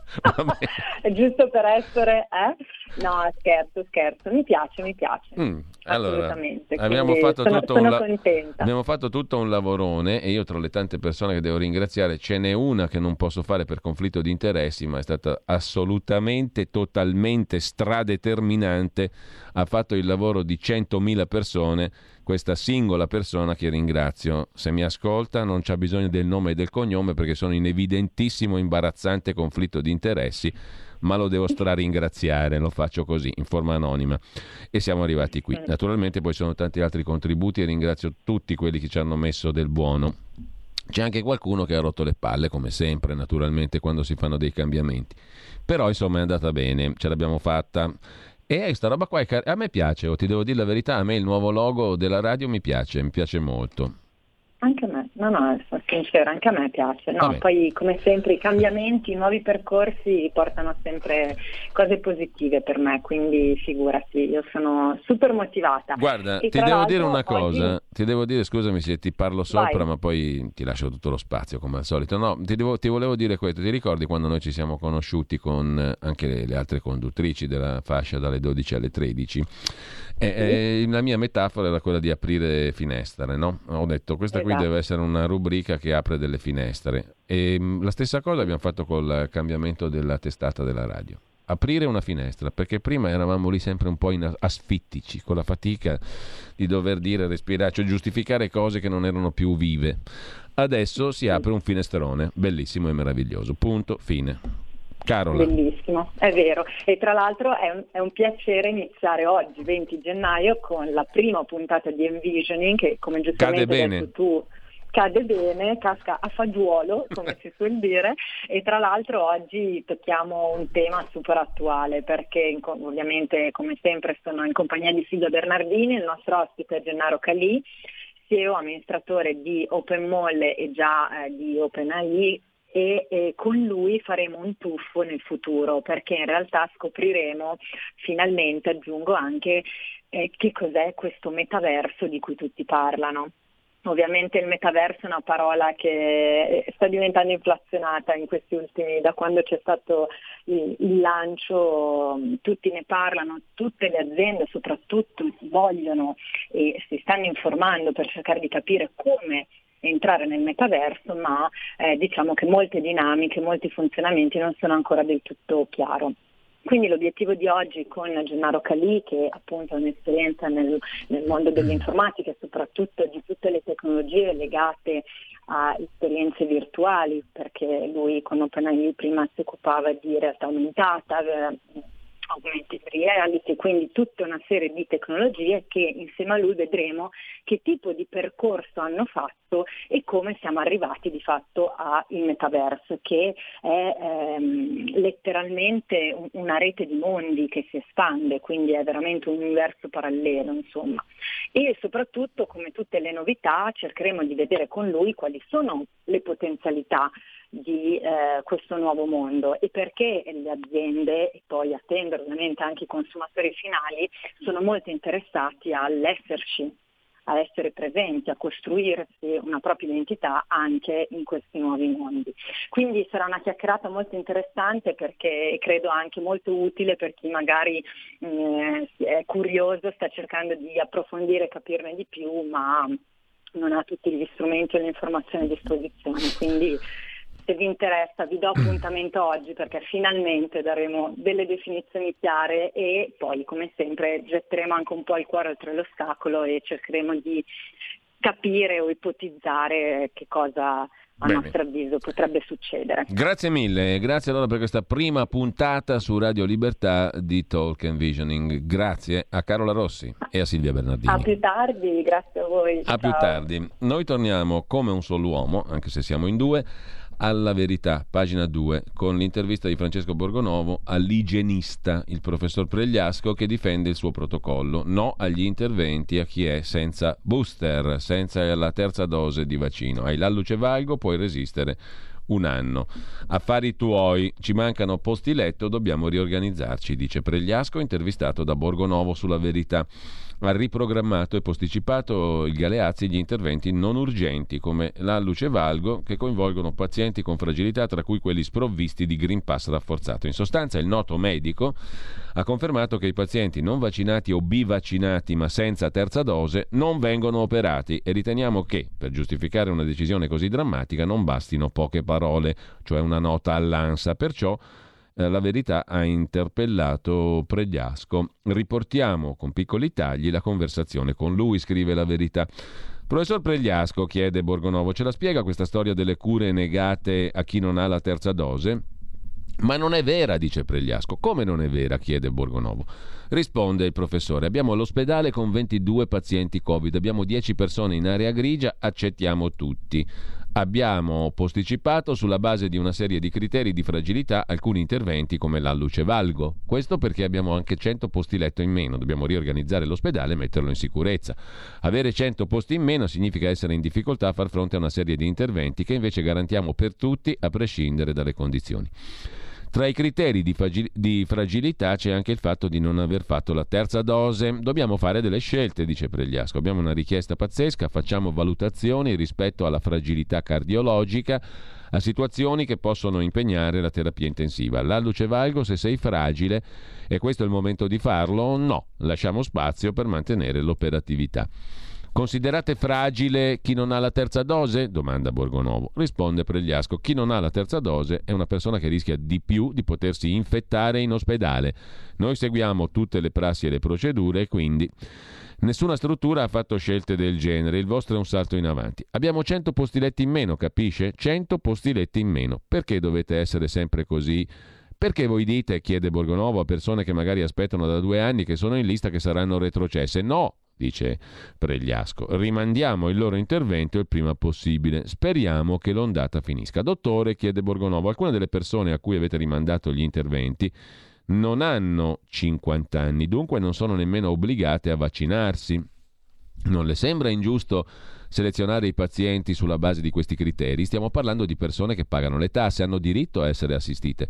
È giusto per essere, eh? No, scherzo, scherzo, mi piace, mi piace. Mm, allora, abbiamo fatto, sono, tutto sono la- abbiamo fatto tutto un lavorone e io tra le tante persone che devo ringraziare ce n'è una che non posso fare per conflitto di interessi, ma è stata assolutamente, totalmente stradeterminante, ha fatto il lavoro di 100.000 persone. Questa singola persona che ringrazio. Se mi ascolta non c'ha bisogno del nome e del cognome perché sono in evidentissimo imbarazzante conflitto di interessi, ma lo devo straringraziare, lo faccio così, in forma anonima. E siamo arrivati qui. Naturalmente poi sono tanti altri contributi e ringrazio tutti quelli che ci hanno messo del buono. C'è anche qualcuno che ha rotto le palle, come sempre, naturalmente, quando si fanno dei cambiamenti. Però, insomma, è andata bene, ce l'abbiamo fatta. E questa roba qua car- a me piace, o ti devo dire la verità, a me il nuovo logo della radio mi piace, mi piace molto. Anche a me, no, no, sono sincera, anche a me piace. No, poi come sempre i cambiamenti, i nuovi percorsi portano sempre cose positive per me, quindi figurati, io sono super motivata. Guarda, e ti devo dire una cosa, oggi... ti devo dire, scusami se ti parlo sopra, Vai. ma poi ti lascio tutto lo spazio come al solito. No, ti, devo, ti, volevo dire questo, ti ricordi quando noi ci siamo conosciuti con eh, anche le, le altre conduttrici della fascia dalle 12 alle 13? Eh, eh, la mia metafora era quella di aprire finestre, no? Ho detto questa esatto. qui deve essere una rubrica che apre delle finestre. E mm, la stessa cosa abbiamo fatto col cambiamento della testata della radio. Aprire una finestra, perché prima eravamo lì sempre un po' in asfittici, con la fatica di dover dire, respirare, cioè giustificare cose che non erano più vive. Adesso si apre un finestrone, bellissimo e meraviglioso. Punto, fine. Carola. Bellissimo, è vero. E tra l'altro è un, è un, piacere iniziare oggi, 20 gennaio, con la prima puntata di Envisioning, che come giustamente hai detto tu cade bene, casca a fagiolo, come si suol dire, e tra l'altro oggi tocchiamo un tema super attuale perché ovviamente come sempre sono in compagnia di Silvia Bernardini, il nostro ospite è Gennaro Calì, CEO amministratore di Open Mall e già eh, di OpenAI, e eh, con lui faremo un tuffo nel futuro perché in realtà scopriremo finalmente, aggiungo anche, eh, che cos'è questo metaverso di cui tutti parlano. Ovviamente il metaverso è una parola che sta diventando inflazionata in questi ultimi, da quando c'è stato il, il, lancio, tutti ne parlano, tutte le aziende soprattutto vogliono e si stanno informando per cercare di capire come entrare nel metaverso, ma eh, diciamo che molte dinamiche, molti funzionamenti non sono ancora del tutto chiaro. Quindi l'obiettivo di oggi con Gennaro Calì, che appunto ha un'esperienza nel, nel mondo dell'informatica e soprattutto di tutte le tecnologie legate a esperienze virtuali, perché lui con OpenAI prima si occupava di realtà aumentata, augmented reality, quindi tutta una serie di tecnologie che insieme a lui vedremo che tipo di percorso hanno fatto e come siamo arrivati di fatto al metaverso, che è ehm, letteralmente una rete di mondi che si espande, quindi è veramente un universo parallelo, insomma. E soprattutto, come tutte le novità, cercheremo di vedere con lui quali sono le potenzialità di eh, questo nuovo mondo e perché le aziende e poi attendere ovviamente anche i consumatori finali sono molto interessati all'esserci, a essere presenti, a costruirsi una propria identità anche in questi nuovi mondi. Quindi sarà una chiacchierata molto interessante perché credo anche molto utile per chi magari eh, è curioso, sta cercando di approfondire e capirne di più, ma non ha tutti gli strumenti e le informazioni a disposizione. Quindi se vi interessa vi do appuntamento oggi perché finalmente daremo delle definizioni chiare e poi come sempre getteremo anche un po' il cuore oltre l'ostacolo e cercheremo di capire o ipotizzare che cosa a Bene. nostro avviso potrebbe succedere. Grazie mille, grazie allora per questa prima puntata su Radio Libertà di Talk and Visioning. Grazie a Carola Rossi e a Silvia Bernardini. A più tardi, grazie a voi. A Ciao. più tardi. Noi torniamo come un solo uomo, anche se siamo in due alla verità, pagina 2, con l'intervista di Francesco Borgonovo all'igienista, il professor Pregliasco, che difende il suo protocollo. No agli interventi a chi è senza booster, senza la terza dose di vaccino. Hai l'alluce valgo, puoi resistere un anno. Affari tuoi, ci mancano posti letto, dobbiamo riorganizzarci, dice Pregliasco, intervistato da Borgonovo sulla verità ha riprogrammato e posticipato il Galeazzi gli interventi non urgenti come la luce valgo che coinvolgono pazienti con fragilità tra cui quelli sprovvisti di Green Pass rafforzato. In sostanza il noto medico ha confermato che i pazienti non vaccinati o bivaccinati ma senza terza dose non vengono operati e riteniamo che per giustificare una decisione così drammatica non bastino poche parole, cioè una nota all'ANSA. Perciò la verità ha interpellato Pregliasco. Riportiamo con piccoli tagli la conversazione con lui, scrive la verità. Professor Pregliasco, chiede Borgonovo, ce la spiega questa storia delle cure negate a chi non ha la terza dose? Ma non è vera, dice Pregliasco. Come non è vera? chiede Borgonovo. Risponde il professore: Abbiamo l'ospedale con 22 pazienti Covid, abbiamo 10 persone in area grigia, accettiamo tutti abbiamo posticipato sulla base di una serie di criteri di fragilità alcuni interventi come la luce valgo. Questo perché abbiamo anche 100 posti letto in meno, dobbiamo riorganizzare l'ospedale e metterlo in sicurezza. Avere 100 posti in meno significa essere in difficoltà a far fronte a una serie di interventi che invece garantiamo per tutti a prescindere dalle condizioni. Tra i criteri di, fagil- di, fragilità c'è anche il fatto di non aver fatto la terza dose. Dobbiamo fare delle scelte, dice Pregliasco. Abbiamo una richiesta pazzesca, facciamo valutazioni rispetto alla fragilità cardiologica a situazioni che possono impegnare la terapia intensiva. La luce valgo se sei fragile e questo è il momento di farlo? No, lasciamo spazio per mantenere l'operatività. Considerate fragile chi non ha la terza dose? domanda Borgonovo. Risponde Pregliasco: chi non ha la terza dose è una persona che rischia di più di potersi infettare in ospedale. Noi seguiamo tutte le prassi e le procedure quindi nessuna struttura ha fatto scelte del genere. Il vostro è un salto in avanti. Abbiamo 100 posti letti in meno, capisce? 100 posti letti in meno. Perché dovete essere sempre così? Perché voi dite, chiede Borgonovo, a persone che magari aspettano da due anni che sono in lista che saranno retrocesse? No, dice Pregliasco. Rimandiamo il loro intervento il prima possibile. Speriamo che l'ondata finisca. Dottore, chiede Borgonovo, alcune delle persone a cui avete rimandato gli interventi non hanno 50 anni, dunque non sono nemmeno obbligate a vaccinarsi. Non le sembra ingiusto selezionare i pazienti sulla base di questi criteri? Stiamo parlando di persone che pagano le tasse, hanno diritto a essere assistite.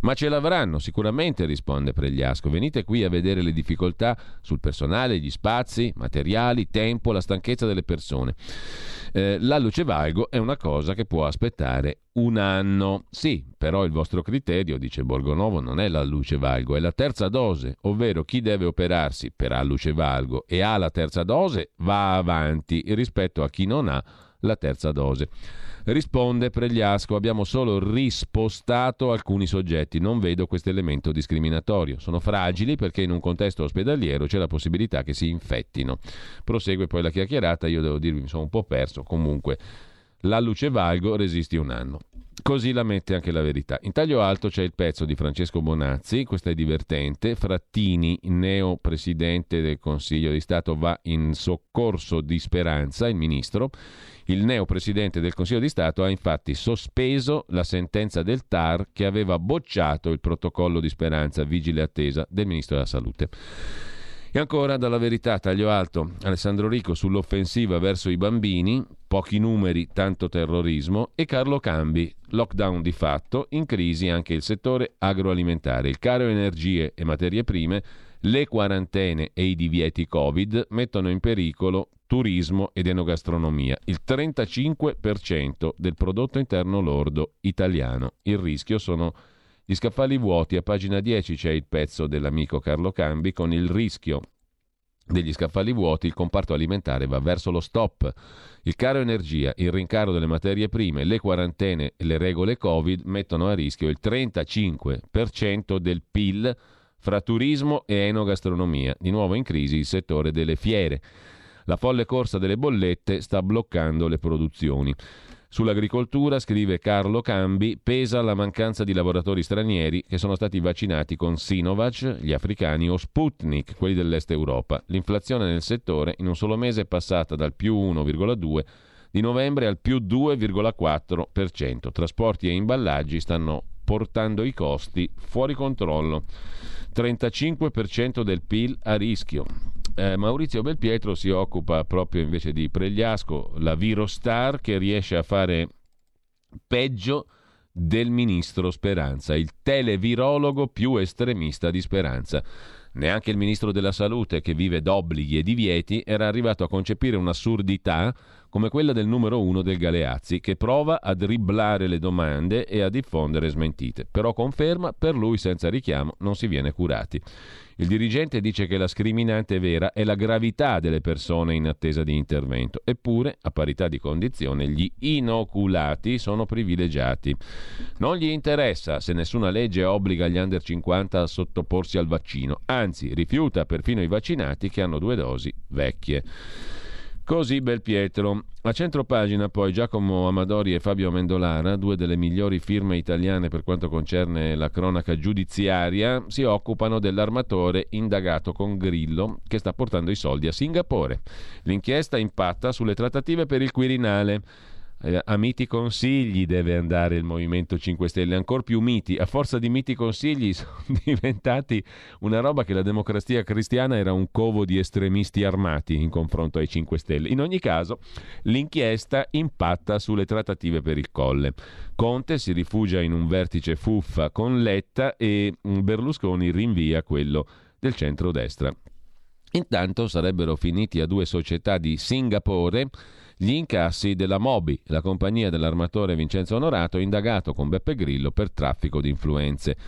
Ma ce l'avranno sicuramente, risponde Pregliasco. Venite qui a vedere le difficoltà sul personale, gli spazi, materiali, tempo, la stanchezza delle persone. Eh, la luce valgo è una cosa che può aspettare un anno. Sì, però il vostro criterio, dice Borgonovo, non è la luce valgo, è la terza dose, ovvero chi deve operarsi per a luce valgo e ha la terza dose va avanti rispetto a chi non ha la terza dose. Risponde Pregliasco, abbiamo solo rispostato alcuni soggetti, non vedo questo elemento discriminatorio. Sono fragili perché in un contesto ospedaliero c'è la possibilità che si infettino. Prosegue poi la chiacchierata, io devo dirvi mi sono un po' perso, comunque la luce valgo resisti un anno. Così la mette anche la verità. In taglio alto c'è il pezzo di Francesco Bonazzi, questo è divertente. Frattini, neo presidente del Consiglio di Stato, va in soccorso di Speranza, il ministro. Il neo presidente del Consiglio di Stato ha infatti sospeso la sentenza del TAR che aveva bocciato il protocollo di Speranza, vigile attesa del ministro della Salute. E ancora dalla verità, taglio alto, Alessandro Rico sull'offensiva verso i bambini, pochi numeri, tanto terrorismo, e Carlo Cambi, lockdown di fatto, in crisi anche il settore agroalimentare, il caro energie e materie prime, le quarantene e i divieti Covid mettono in pericolo turismo ed enogastronomia, il 35% del prodotto interno lordo italiano. Il rischio sono gli scaffali vuoti, a pagina 10 c'è il pezzo dell'amico Carlo Cambi con il rischio degli scaffali vuoti, il comparto alimentare va verso lo stop. Il caro energia, il rincaro delle materie prime, le quarantene e le regole Covid mettono a rischio il 35% del PIL fra turismo e enogastronomia. Di nuovo in crisi il settore delle fiere. La folle corsa delle bollette sta bloccando le produzioni. Sull'agricoltura, scrive Carlo Cambi, pesa la mancanza di lavoratori stranieri che sono stati vaccinati con Sinovac, gli africani o Sputnik, quelli dell'est Europa. L'inflazione nel settore in un solo mese è passata dal più 1,2 di novembre al più 2,4%. Trasporti e imballaggi stanno portando i costi fuori controllo. 35% del PIL a rischio. Eh, Maurizio Belpietro si occupa proprio invece di Pregliasco, la Virostar che riesce a fare peggio del ministro Speranza, il televirologo più estremista di Speranza. Neanche il ministro della Salute, che vive d'obblighi e divieti, era arrivato a concepire un'assurdità come quella del numero uno del Galeazzi, che prova a dribblare le domande e a diffondere smentite. Però conferma, per lui senza richiamo non si viene curati. Il dirigente dice che la scriminante vera è la gravità delle persone in attesa di intervento, eppure, a parità di condizione, gli inoculati sono privilegiati. Non gli interessa se nessuna legge obbliga gli under 50 a sottoporsi al vaccino, anzi rifiuta perfino i vaccinati che hanno due dosi vecchie. Così Belpietro. A centro pagina poi Giacomo Amadori e Fabio Mendolara, due delle migliori firme italiane per quanto concerne la cronaca giudiziaria, si occupano dell'armatore indagato con Grillo che sta portando i soldi a Singapore. L'inchiesta impatta sulle trattative per il Quirinale eh, a miti consigli deve andare il Movimento 5 Stelle, ancora più miti, a forza di miti consigli sono diventati una roba che la democrazia cristiana era un covo di estremisti armati in confronto ai 5 Stelle. In ogni caso, l'inchiesta impatta sulle trattative per il Colle. Conte si rifugia in un vertice fuffa con Letta e mm, Berlusconi rinvia quello del centrodestra. Intanto sarebbero finiti a due società di Singapore gli incassi della Mobi, la compagnia dell'armatore Vincenzo Onorato, indagato con Beppe Grillo per traffico di influenze.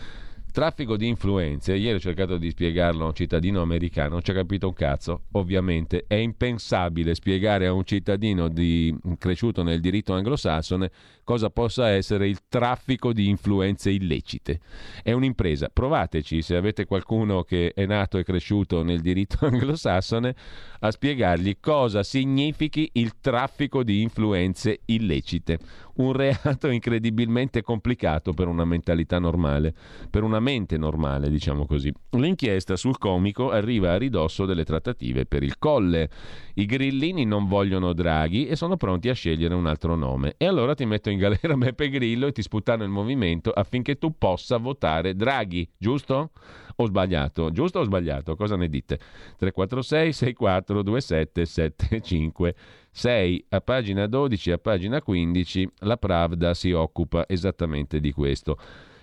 Traffico di influenze, ieri ho cercato di spiegarlo a un cittadino americano, non ci ha capito un cazzo, ovviamente. È impensabile spiegare a un cittadino di, cresciuto nel diritto anglosassone cosa possa essere il traffico di influenze illecite. È un'impresa, provateci se avete qualcuno che è nato e cresciuto nel diritto anglosassone a spiegargli cosa significhi il traffico di influenze illecite un reato incredibilmente complicato per una mentalità normale, per una mente normale, diciamo così. L'inchiesta sul comico arriva a ridosso delle trattative per il colle. I grillini non vogliono Draghi e sono pronti a scegliere un altro nome. E allora ti metto in galera Beppe Grillo e ti sputano il movimento affinché tu possa votare Draghi, giusto? Ho sbagliato, giusto o sbagliato? Cosa ne dite? 346 64 27 75 6 a pagina 12 e a pagina 15 la Pravda si occupa esattamente di questo.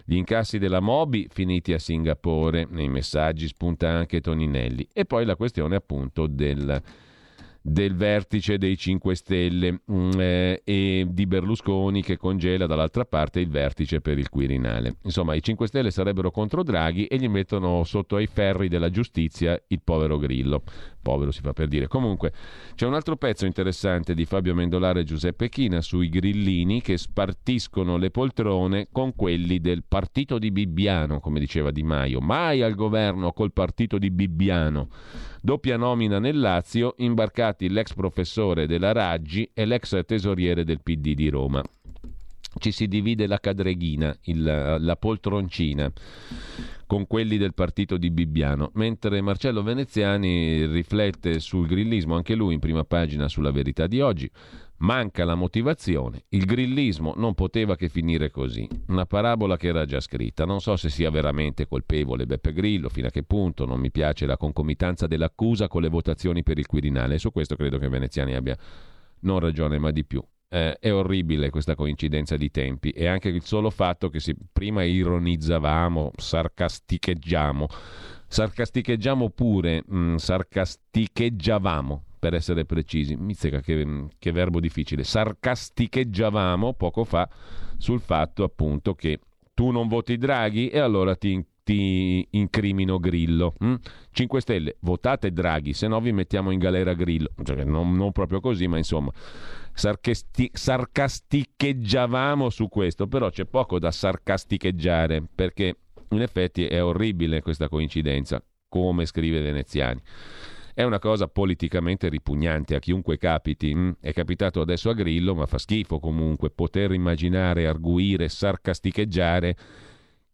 Gli incassi della Mobi finiti a Singapore, nei messaggi spunta anche Toninelli. E poi la questione appunto del del vertice dei 5 Stelle mm, eh, e di Berlusconi che congela dall'altra parte il vertice per il Quirinale. Insomma, i 5 Stelle sarebbero contro Draghi e gli mettono sotto ai ferri della giustizia il povero Grillo. Povero si fa per dire. Comunque, c'è un altro pezzo interessante di Fabio Mendolare e Giuseppe China sui grillini che spartiscono le poltrone con quelli del partito di Bibbiano, come diceva Di Maio. Mai al governo col partito di Bibbiano. Doppia nomina nel Lazio, imbarcati l'ex professore della Raggi e l'ex tesoriere del PD di Roma. Ci si divide la cadreghina, il, la poltroncina con quelli del partito di Bibbiano, mentre Marcello Veneziani riflette sul grillismo, anche lui in prima pagina sulla verità di oggi. Manca la motivazione. Il grillismo non poteva che finire così. Una parabola che era già scritta. Non so se sia veramente colpevole Beppe Grillo, fino a che punto non mi piace la concomitanza dell'accusa con le votazioni per il Quirinale. Su questo credo che Veneziani abbia non ragione, ma di più. Eh, è orribile questa coincidenza di tempi e anche il solo fatto che si, prima ironizzavamo, sarcasticheggiamo, sarcasticheggiamo pure, mh, mm, sarcasticheggiavamo per essere precisi. Mizzica, che, che verbo difficile. Sarcasticheggiavamo poco fa sul fatto appunto che tu non voti Draghi e allora ti, ti incrimino Grillo. Hm? 5 Stelle, votate Draghi, se no vi mettiamo in galera Grillo. Cioè, non, non, proprio così, ma insomma, sarcasti- sarcasticheggiavamo su questo, però c'è poco da sarcasticheggiare, perché in effetti è orribile questa coincidenza, come scrive Veneziani. È una cosa politicamente ripugnante a chiunque capiti. Mm? È capitato adesso a Grillo, ma fa schifo comunque poter immaginare, arguire, sarcasticheggiare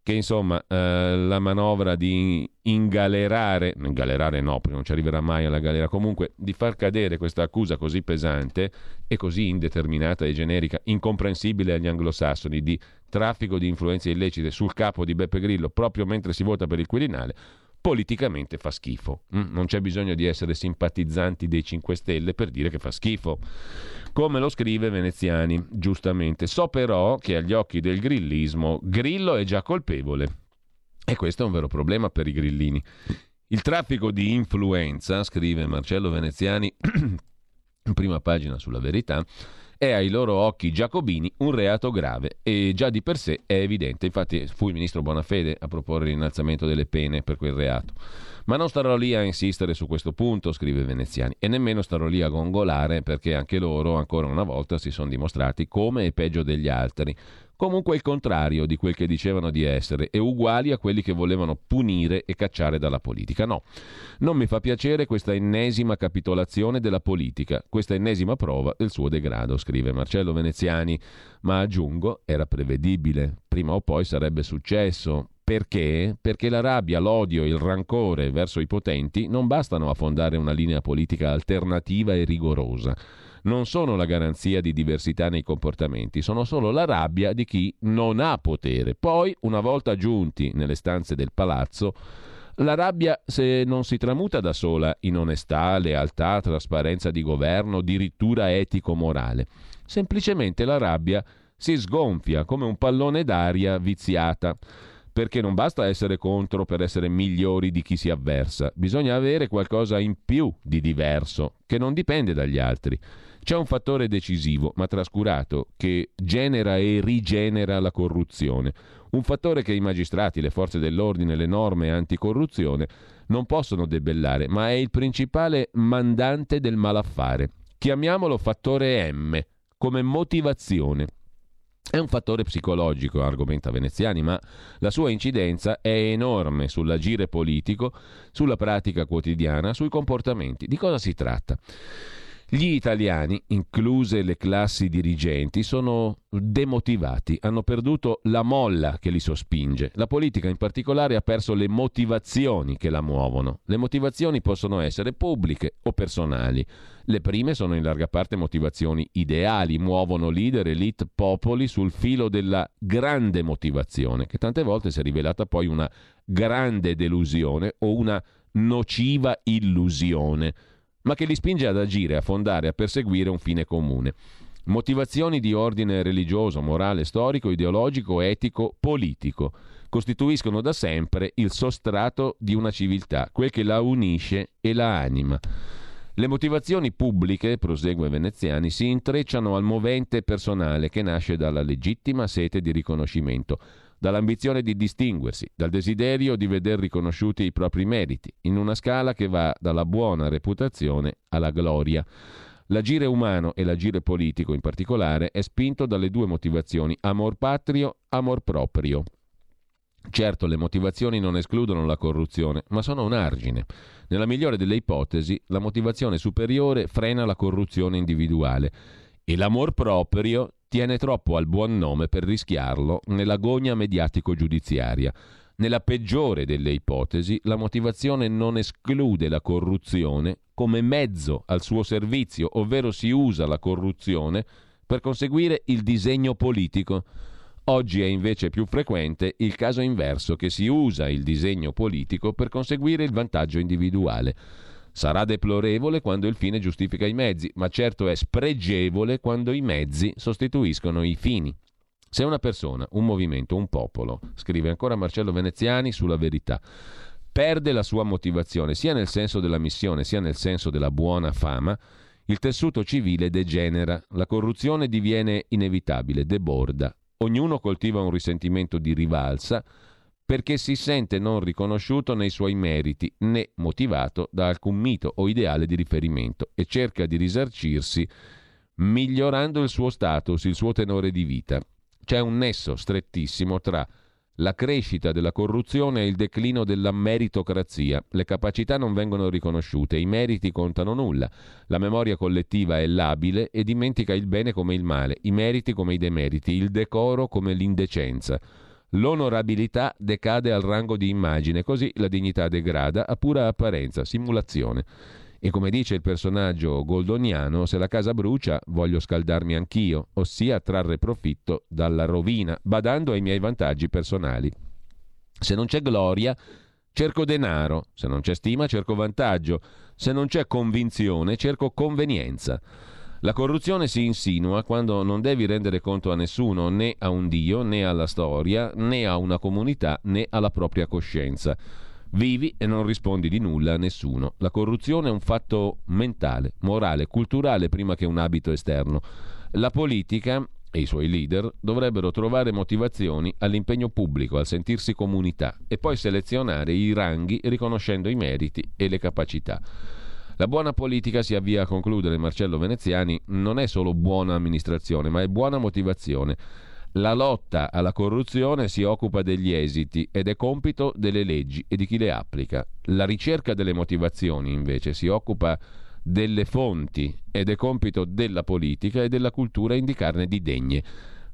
che insomma eh, la manovra di ingalerare, ingalerare no, non ci arriverà mai alla galera, comunque di far cadere questa accusa così pesante e così indeterminata e generica, incomprensibile agli anglosassoni, di traffico di influenze illecite sul capo di Beppe Grillo proprio mentre si vota per il Quirinale, politicamente fa schifo. Mm, non c'è bisogno di essere simpatizzanti dei 5 Stelle per dire che fa schifo. Come lo scrive Veneziani, giustamente. So però che agli occhi del grillismo Grillo è già colpevole. E questo è un vero problema per i grillini. Il traffico di influenza, scrive Marcello Veneziani in prima pagina sulla verità, è ai loro occhi giacobini un reato grave e già di per sé è evidente. Infatti fu il ministro Bonafede a proporre l'innalzamento delle pene per quel reato. Ma non starò lì a insistere su questo punto, scrive Veneziani, e nemmeno starò lì a gongolare perché anche loro ancora una volta si sono dimostrati come e peggio degli altri, comunque il contrario di quel che dicevano di essere e uguali a quelli che volevano punire e cacciare dalla politica. No, non mi fa piacere questa ennesima capitolazione della politica, questa ennesima prova del suo degrado, scrive Marcello Veneziani, ma aggiungo, era prevedibile, prima o poi sarebbe successo. Perché? Perché la rabbia, l'odio il rancore verso i potenti non bastano a fondare una linea politica alternativa e rigorosa non sono la garanzia di diversità nei comportamenti, sono solo la rabbia di chi non ha potere. Poi, una volta giunti nelle stanze del palazzo, la rabbia, se non si tramuta da sola in onestà, lealtà, trasparenza di governo, dirittura etico-morale, semplicemente la rabbia si sgonfia come un pallone d'aria viziata perché non basta essere contro per essere migliori di chi si avversa, bisogna avere qualcosa in più di diverso, che non dipende dagli altri. C'è un fattore decisivo, ma trascurato, che genera e rigenera la corruzione. Un fattore che i magistrati, le forze dell'ordine, le norme anticorruzione non possono debellare, ma è il principale mandante del malaffare. Chiamiamolo fattore M, come motivazione. È un fattore psicologico, argomenta Veneziani, ma la sua incidenza è enorme sull'agire politico, sulla pratica quotidiana, sui comportamenti. Di cosa si tratta? Gli italiani, incluse le classi dirigenti, sono demotivati, hanno perduto la molla che li sospinge. La politica in particolare ha perso le motivazioni che la muovono. Le motivazioni possono essere pubbliche o personali. Le prime sono in larga parte motivazioni ideali, muovono leader, elite, popoli sul filo della grande motivazione, che tante volte si è rivelata poi una grande delusione o una nociva illusione ma che li spinge ad agire, a fondare, a perseguire un fine comune. Motivazioni di ordine religioso, morale, storico, ideologico, etico, politico costituiscono da sempre il sostrato di una civiltà, quel che la unisce e la anima. Le motivazioni pubbliche, prosegue Veneziani, si intrecciano al movente personale che nasce dalla legittima sete di riconoscimento dall'ambizione di distinguersi, dal desiderio di veder riconosciuti i propri meriti, in una scala che va dalla buona reputazione alla gloria. L'agire umano e l'agire politico in particolare è spinto dalle due motivazioni amor patrio, amor proprio. Certo, le motivazioni non escludono la corruzione, ma sono un argine. Nella migliore delle ipotesi, la motivazione superiore frena la corruzione individuale e l'amor proprio tiene troppo al buon nome per rischiarlo nell'agonia mediatico-giudiziaria. Nella peggiore delle ipotesi, la motivazione non esclude la corruzione come mezzo al suo servizio, ovvero si usa la corruzione per conseguire il disegno politico. Oggi è invece più frequente il caso inverso, che si usa il disegno politico per conseguire il vantaggio individuale. Sarà deplorevole quando il fine giustifica i mezzi, ma certo è spregevole quando i mezzi sostituiscono i fini. Se una persona, un movimento, un popolo, scrive ancora Marcello Veneziani sulla verità, perde la sua motivazione sia nel senso della missione sia nel senso della buona fama, il tessuto civile degenera, la corruzione diviene inevitabile, deborda, ognuno coltiva un risentimento di rivalsa, perché si sente non riconosciuto nei suoi meriti né motivato da alcun mito o ideale di riferimento e cerca di risarcirsi migliorando il suo status, il suo tenore di vita. C'è un nesso strettissimo tra la crescita della corruzione e il declino della meritocrazia. Le capacità non vengono riconosciute, i meriti contano nulla. La memoria collettiva è labile e dimentica il bene come il male, i meriti come i demeriti, il decoro come l'indecenza. L'onorabilità decade al rango di immagine, così la dignità degrada a pura apparenza, simulazione. E come dice il personaggio goldoniano, se la casa brucia voglio scaldarmi anch'io, ossia trarre profitto dalla rovina, badando ai miei vantaggi personali. Se non c'è gloria, cerco denaro, se non c'è stima cerco vantaggio, se non c'è convinzione cerco convenienza. La corruzione si insinua quando non devi rendere conto a nessuno, né a un Dio, né alla storia, né a una comunità, né alla propria coscienza. Vivi e non rispondi di nulla a nessuno. La corruzione è un fatto mentale, morale, culturale prima che un abito esterno. La politica e i suoi leader dovrebbero trovare motivazioni all'impegno pubblico, al sentirsi comunità e poi selezionare i ranghi riconoscendo i meriti e le capacità. La buona politica si avvia a concludere Marcello Veneziani non è solo buona amministrazione, ma è buona motivazione. La lotta alla corruzione si occupa degli esiti ed è compito delle leggi e di chi le applica. La ricerca delle motivazioni, invece, si occupa delle fonti ed è compito della politica e della cultura indicarne di degne.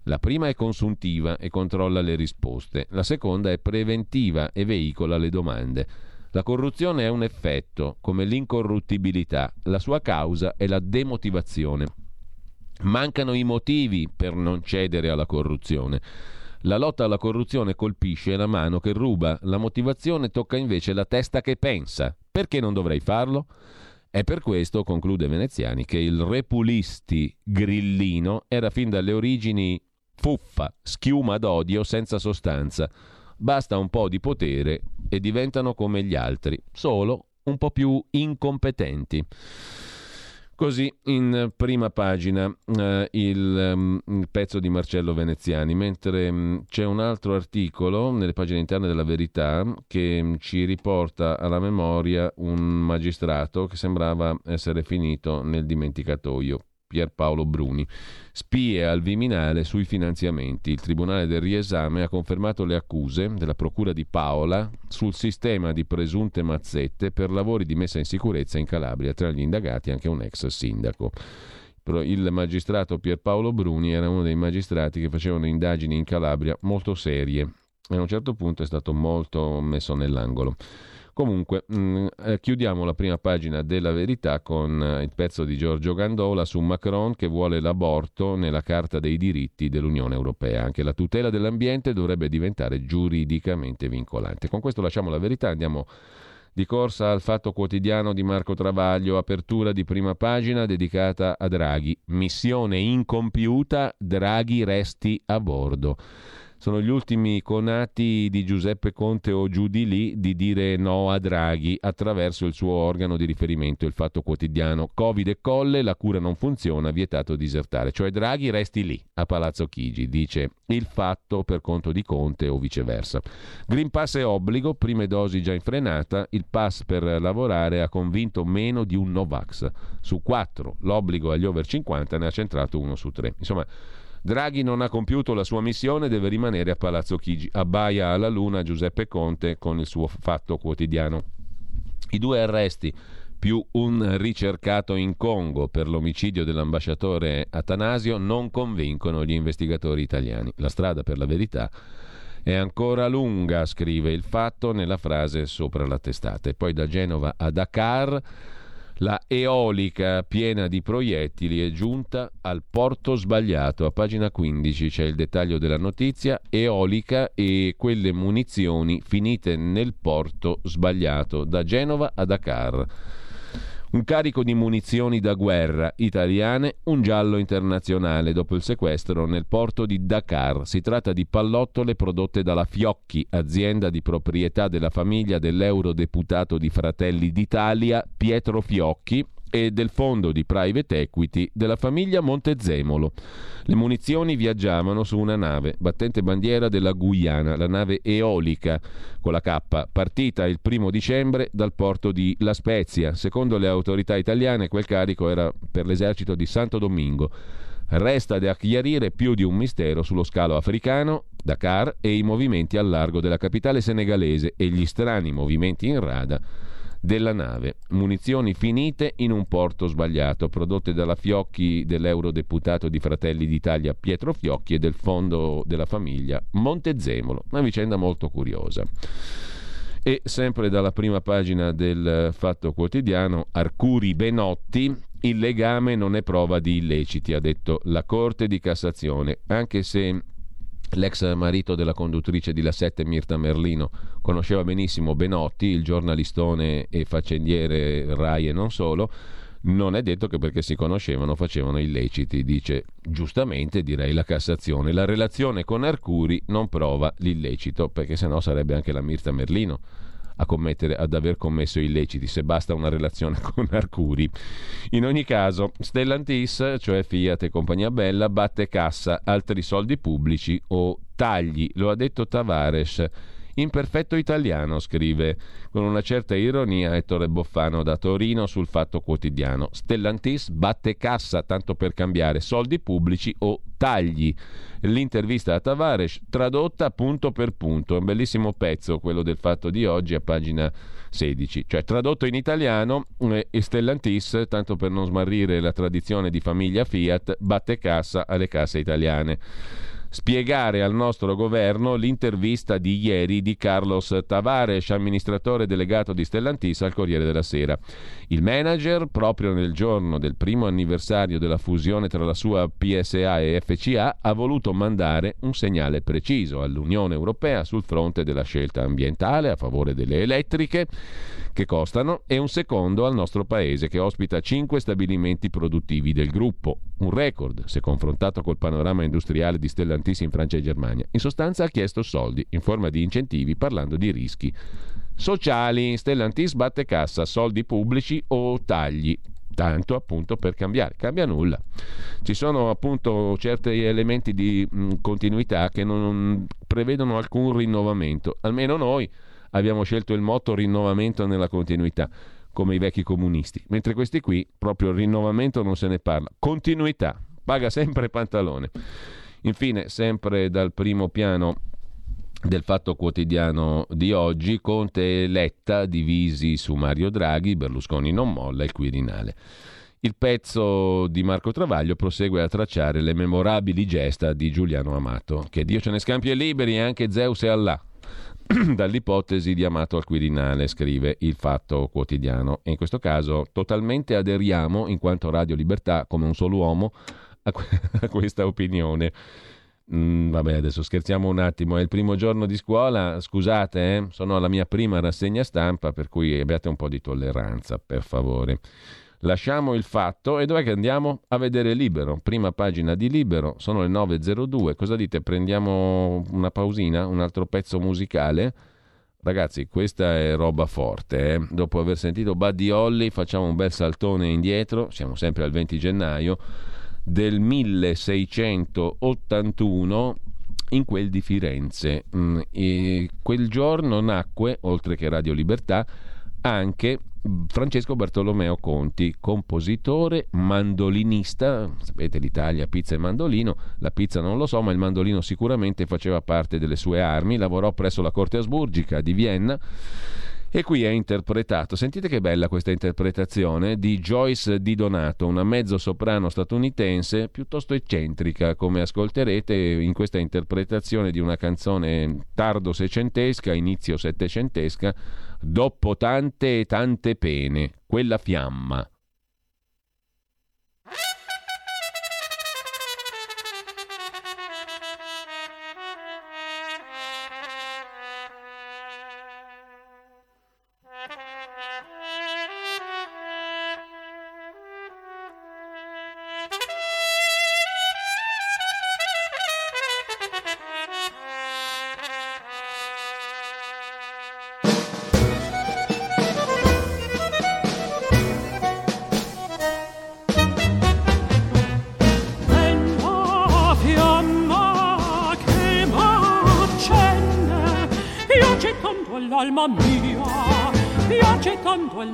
La prima è consuntiva e controlla le risposte, la seconda è preventiva e veicola le domande. La corruzione è un effetto, come l'incorruttibilità, la sua causa è la demotivazione. Mancano i motivi per non cedere alla corruzione. La lotta alla corruzione colpisce la mano che ruba, la motivazione tocca invece la testa che pensa. Perché non dovrei farlo? È per questo, conclude Veneziani, che il repulisti grillino era fin dalle origini fuffa, schiuma d'odio senza sostanza Basta un po' di potere e diventano come gli altri, solo un po' più incompetenti. Così in prima pagina eh, il, um, il, pezzo di Marcello Veneziani, mentre um, c'è un altro articolo nelle pagine interne della Verità che um, ci riporta alla memoria un magistrato che sembrava essere finito nel dimenticatoio. Pierpaolo Bruni. Spie al Viminale sui finanziamenti. Il Tribunale del riesame ha confermato le accuse della Procura di Paola sul sistema di presunte mazzette per lavori di messa in sicurezza in Calabria, tra gli indagati anche un ex sindaco. Il magistrato Pierpaolo Bruni era uno dei magistrati che facevano indagini in Calabria molto serie e a un certo punto è stato molto messo nell'angolo. Comunque, mh, mm, eh, chiudiamo la prima pagina della verità con eh, il pezzo di Giorgio Gandola su Macron che vuole l'aborto nella Carta dei diritti dell'Unione Europea. Anche la tutela dell'ambiente dovrebbe diventare giuridicamente vincolante. Con questo lasciamo la verità, andiamo di corsa al Fatto Quotidiano di Marco Travaglio, apertura di prima pagina dedicata a Draghi. Missione incompiuta, Draghi resti a bordo. Sono gli ultimi conati di Giuseppe Conte o giù di lì di dire no a Draghi attraverso il suo organo di riferimento, il Fatto Quotidiano. Covid e colle, la cura non funziona, vietato disertare. Cioè Draghi resti lì, a Palazzo Chigi, dice il Fatto per conto di Conte o viceversa. Green Pass è obbligo, prime dosi già in frenata, il pass per lavorare ha convinto meno di un Novax. Su quattro, l'obbligo agli over 50 ne ha centrato uno su tre. Insomma, Draghi non ha compiuto la sua missione, deve rimanere a Palazzo Chigi. Abbaia alla luna Giuseppe Conte con il suo fatto quotidiano. I due arresti più un ricercato in Congo per l'omicidio dell'ambasciatore Atanasio non convincono gli investigatori italiani. La strada per la verità è ancora lunga, scrive il fatto nella frase sopra la testata. E poi da Genova a Dakar la eolica piena di proiettili è giunta al porto sbagliato. A pagina 15 c'è il dettaglio della notizia. Eolica e quelle munizioni finite nel porto sbagliato da Genova a Dakar un carico di munizioni da guerra italiane, un giallo internazionale dopo il sequestro nel porto di Dakar. Si tratta di pallottole prodotte dalla Fiocchi, azienda di proprietà della famiglia dell'eurodeputato di Fratelli d'Italia Pietro Fiocchi, e del fondo di private equity della famiglia Montezemolo. Le munizioni viaggiavano su una nave, battente bandiera della Guyana, la nave eolica con la K, partita il primo dicembre dal porto di La Spezia. Secondo le autorità italiane quel carico era per l'esercito di Santo Domingo. Resta da chiarire più di un mistero sullo scalo africano, Dakar e i movimenti al largo della capitale senegalese e gli strani movimenti in rada della nave. Munizioni finite in un porto sbagliato, prodotte dalla Fiocchi dell'eurodeputato di Fratelli d'Italia Pietro Fiocchi e del fondo della famiglia Montezemolo. Una vicenda molto curiosa. E sempre dalla prima pagina del Fatto Quotidiano, Arcuri Benotti, il legame non è prova di illeciti, ha detto la Corte di Cassazione, anche se L'ex marito della conduttrice di La 7 Mirta Merlino conosceva benissimo Benotti, il giornalistone e faccendiere Rai e non solo. Non è detto che perché si conoscevano facevano illeciti, dice giustamente direi la Cassazione. La relazione con Arcuri non prova l'illecito, perché sennò sarebbe anche la Mirta Merlino commettere, ad aver commesso illeciti, se basta una relazione con Arcuri. In ogni caso, Stellantis, cioè Fiat e compagnia bella, batte cassa, altri soldi pubblici o tagli, lo ha detto Tavares. In perfetto italiano, scrive con una certa ironia Ettore Boffano da Torino sul Fatto Quotidiano. Stellantis batte cassa, tanto per cambiare, soldi pubblici o tagli l'intervista a Tavares tradotta punto per punto. È un bellissimo pezzo quello del fatto di oggi a pagina 16. Cioè tradotto in italiano, eh, Stellantis, tanto per non smarrire la tradizione di famiglia Fiat, batte cassa alle casse italiane spiegare al nostro governo l'intervista di ieri di Carlos Tavares, amministratore delegato di Stellantis al Corriere della Sera. Il manager, proprio nel giorno del primo anniversario della fusione tra la sua PSA e FCA, ha voluto mandare un segnale preciso all'Unione Europea sul fronte della scelta ambientale a favore delle elettriche che costano e un secondo al nostro paese che ospita cinque stabilimenti produttivi del gruppo, un record se confrontato col panorama industriale di Stellantis in Francia e Germania. In sostanza ha chiesto soldi in forma di incentivi parlando di rischi sociali. Stellantis batte cassa, soldi pubblici o tagli tanto appunto per cambiare. Cambia nulla. Ci sono appunto certi elementi di mh, continuità che non prevedono alcun rinnovamento, almeno noi abbiamo scelto il motto rinnovamento nella continuità, come i vecchi comunisti, mentre questi qui proprio rinnovamento non se ne parla, continuità, paga sempre pantalone. Infine, sempre dal primo piano del Fatto Quotidiano di oggi, Conte e Letta divisi su Mario Draghi, Berlusconi non molla il Quirinale. Il pezzo di Marco Travaglio prosegue a tracciare le memorabili gesta di Giuliano Amato, che Dio ce ne scampi e liberi anche Zeus e Allah, dall'ipotesi di Amato al Quirinale, scrive il Fatto Quotidiano. E in questo caso totalmente aderiamo, in quanto Radio Libertà, come un solo uomo, a, a questa opinione. Mm, vabbè, adesso scherziamo un attimo, è il primo giorno di scuola, scusate, eh? sono alla mia prima rassegna stampa, per cui abbiate un po' di tolleranza, per favore. Lasciamo il fatto e dov'è che andiamo? A vedere Libero, prima pagina di Libero, sono le 9.02, cosa dite? Prendiamo una pausina, un altro pezzo musicale? Ragazzi, questa è roba forte, eh? dopo aver sentito Buddy Holly facciamo un bel saltone indietro, siamo sempre al 20 gennaio, del 1681 in quel di Firenze. Mm, quel giorno nacque, oltre che Radio Libertà, anche Francesco Bartolomeo Conti, compositore, mandolinista, sapete l'Italia pizza e mandolino, la pizza non lo so, ma il mandolino sicuramente faceva parte delle sue armi, lavorò presso la Corte Asburgica di Vienna e qui è interpretato, sentite che bella questa interpretazione di Joyce Di Donato, una mezzo soprano statunitense piuttosto eccentrica, come ascolterete in questa interpretazione di una canzone tardo seicentesca, inizio settecentesca, dopo tante e tante pene, quella fiamma.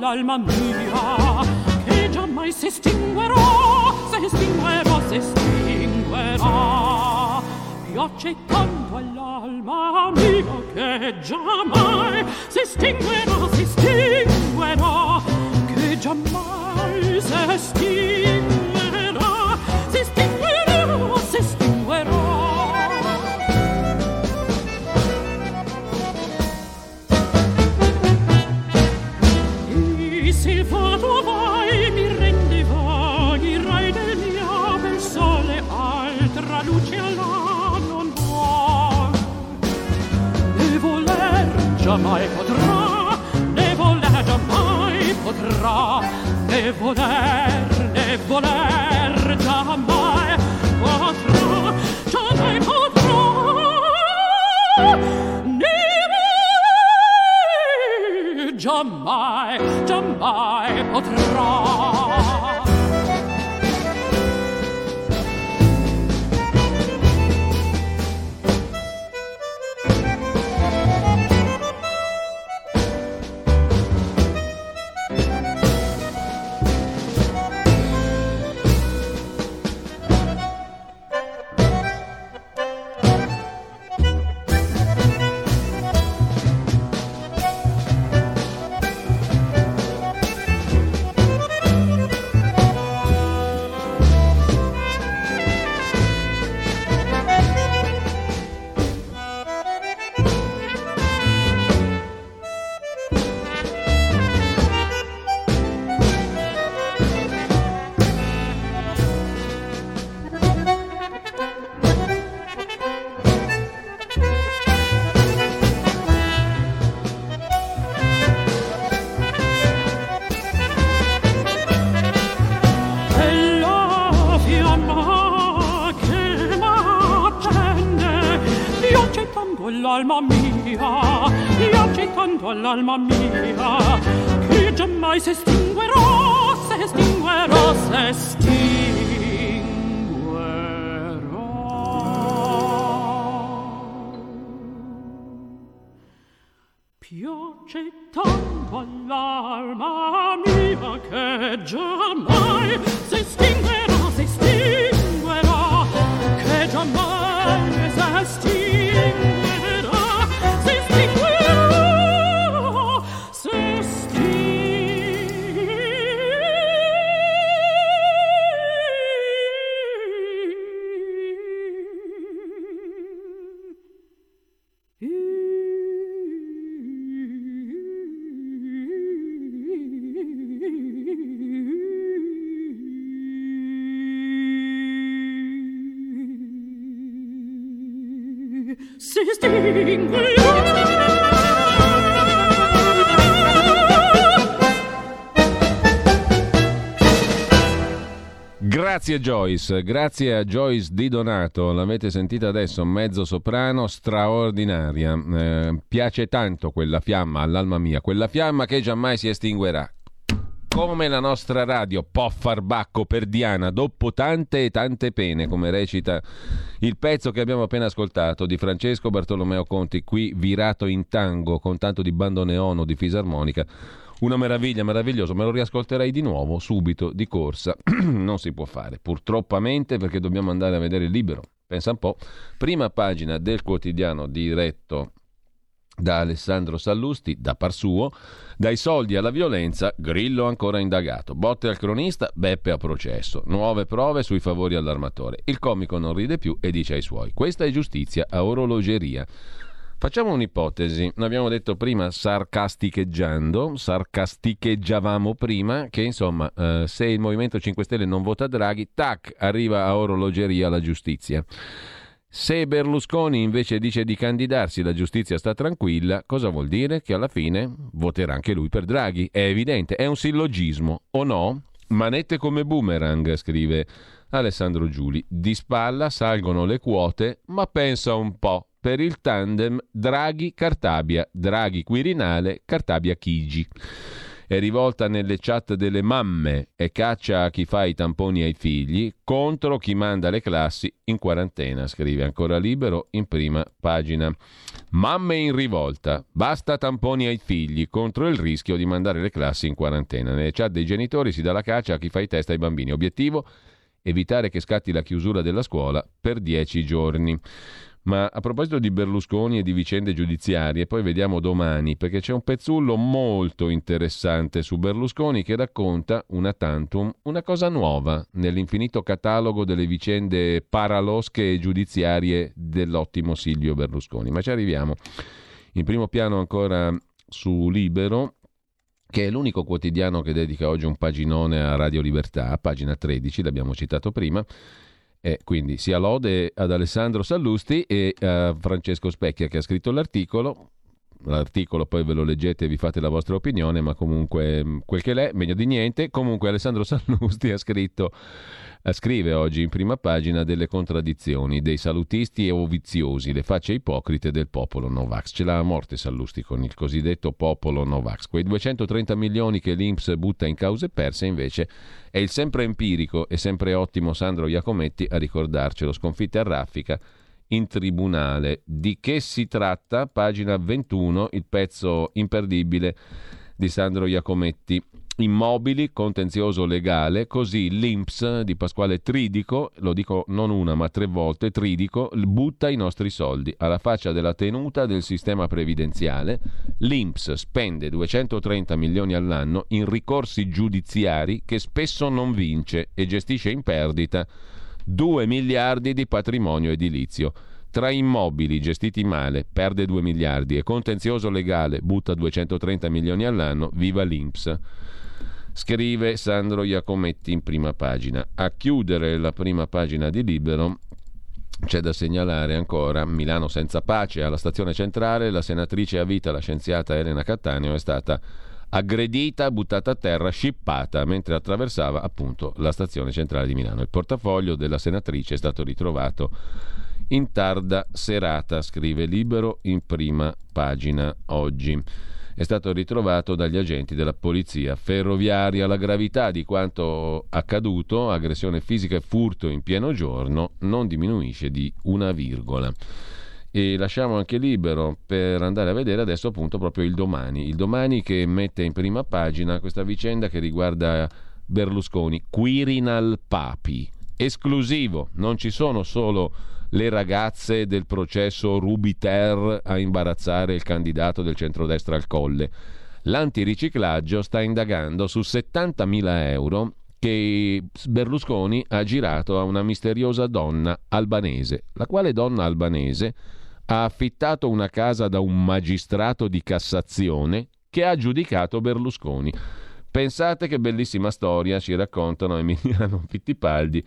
Tanto all'alma piace tanto all'alma mia, che giammai si estinguerò, si Grazie Joyce, grazie a Joyce Di Donato, l'avete sentita adesso, mezzo soprano straordinaria. Eh, piace tanto quella fiamma all'alma mia, quella fiamma che giammai si estinguerà. Come la nostra radio, può far bacco per Diana, dopo tante e tante pene, come recita il pezzo che abbiamo appena ascoltato di Francesco Bartolomeo Conti, qui virato in tango con tanto di bandoneono, di fisarmonica una meraviglia, meraviglioso, me lo riascolterei di nuovo, subito, di corsa. non si può fare, purtroppamente, perché dobbiamo andare a vedere il libero. Pensa un po', prima pagina del quotidiano diretto da Alessandro Sallusti, da par suo, dai soldi alla violenza, Grillo ancora indagato, botte al cronista, Beppe a processo, nuove prove sui favori all'armatore. Il comico non ride più e dice ai suoi, questa è giustizia a orologeria. Facciamo un'ipotesi, abbiamo detto prima sarcasticheggiando, sarcasticheggiavamo prima che insomma eh, se il Movimento 5 Stelle non vota Draghi, tac, arriva a orologeria la giustizia. Se Berlusconi invece dice di candidarsi, la giustizia sta tranquilla, cosa vuol dire? Che alla fine voterà anche lui per Draghi. È evidente, è un sillogismo, o no? Manette come boomerang, scrive Alessandro Giuli. Di spalla salgono le quote, ma pensa un po' per il tandem Draghi-Cartabia, Draghi-Quirinale, Cartabia-Chigi. È rivolta nelle chat delle mamme e caccia a chi fa i tamponi ai figli contro chi manda le classi in quarantena, scrive ancora libero in prima pagina. Mamme in rivolta, basta tamponi ai figli contro il rischio di mandare le classi in quarantena. Nelle chat dei genitori si dà la caccia a chi fa i test ai bambini. Obiettivo? Evitare che scatti la chiusura della scuola per dieci giorni. Ma a proposito di Berlusconi e di vicende giudiziarie, poi vediamo domani, perché c'è un pezzullo molto interessante su Berlusconi che racconta una tantum, una cosa nuova nell'infinito catalogo delle vicende paralosche e giudiziarie dell'ottimo Silvio Berlusconi. Ma ci arriviamo. In primo piano ancora su Libero, che è l'unico quotidiano che dedica oggi un paginone a Radio Libertà, pagina 13, l'abbiamo citato prima e quindi sia lode ad Alessandro Sallusti e a Francesco Specchia che ha scritto l'articolo. L'articolo poi ve lo leggete e vi fate la vostra opinione, ma comunque mm, quel che l'è, meglio di niente. Comunque Alessandro Sallusti ha scritto scrive oggi in prima pagina delle contraddizioni dei salutisti e oviziosi, le facce ipocrite del popolo Novax. Ce l'ha a morte Sallusti con il cosiddetto popolo Novax. Quei 230 milioni che l'Inps butta in cause perse invece è il sempre empirico e sempre ottimo Sandro Iacometti a ricordarcelo. Sconfitte a raffica in tribunale. Di che si tratta? Pagina 21, il pezzo imperdibile di Sandro Iacometti immobili, contenzioso legale, così l'Inps di Pasquale Tridico, lo dico non una ma tre volte, Tridico butta i nostri soldi alla faccia della tenuta del sistema previdenziale. L'Inps spende 230 milioni all'anno in ricorsi giudiziari che spesso non vince e gestisce in perdita 2 miliardi di patrimonio edilizio. Tra immobili gestiti male perde 2 miliardi e contenzioso legale butta 230 milioni all'anno, viva l'Inps scrive Sandro Iacometti in prima pagina. A chiudere la prima pagina di Libero c'è da segnalare ancora Milano senza pace. Alla stazione centrale la senatrice a vita, la scienziata Elena Cattaneo, è stata aggredita, buttata a terra, scippata mentre attraversava appunto la stazione centrale di Milano. Il portafoglio della senatrice è stato ritrovato in tarda serata, scrive Libero in prima pagina oggi è stato ritrovato dagli agenti della polizia ferroviaria. La gravità di quanto accaduto, aggressione fisica e furto in pieno giorno, non diminuisce di una virgola. E lasciamo anche libero per andare a vedere adesso appunto proprio il domani. Il domani che mette in prima pagina questa vicenda che riguarda Berlusconi, Quirinal Papi, esclusivo, non ci sono solo le ragazze del processo Rubiter a imbarazzare il candidato del centrodestra al colle. L'antiriciclaggio sta indagando su 70.000 euro che Berlusconi ha girato a una misteriosa donna albanese, la quale donna albanese ha affittato una casa da un magistrato di Cassazione che ha giudicato Berlusconi. Pensate che bellissima storia ci raccontano Emiliano Fittipaldi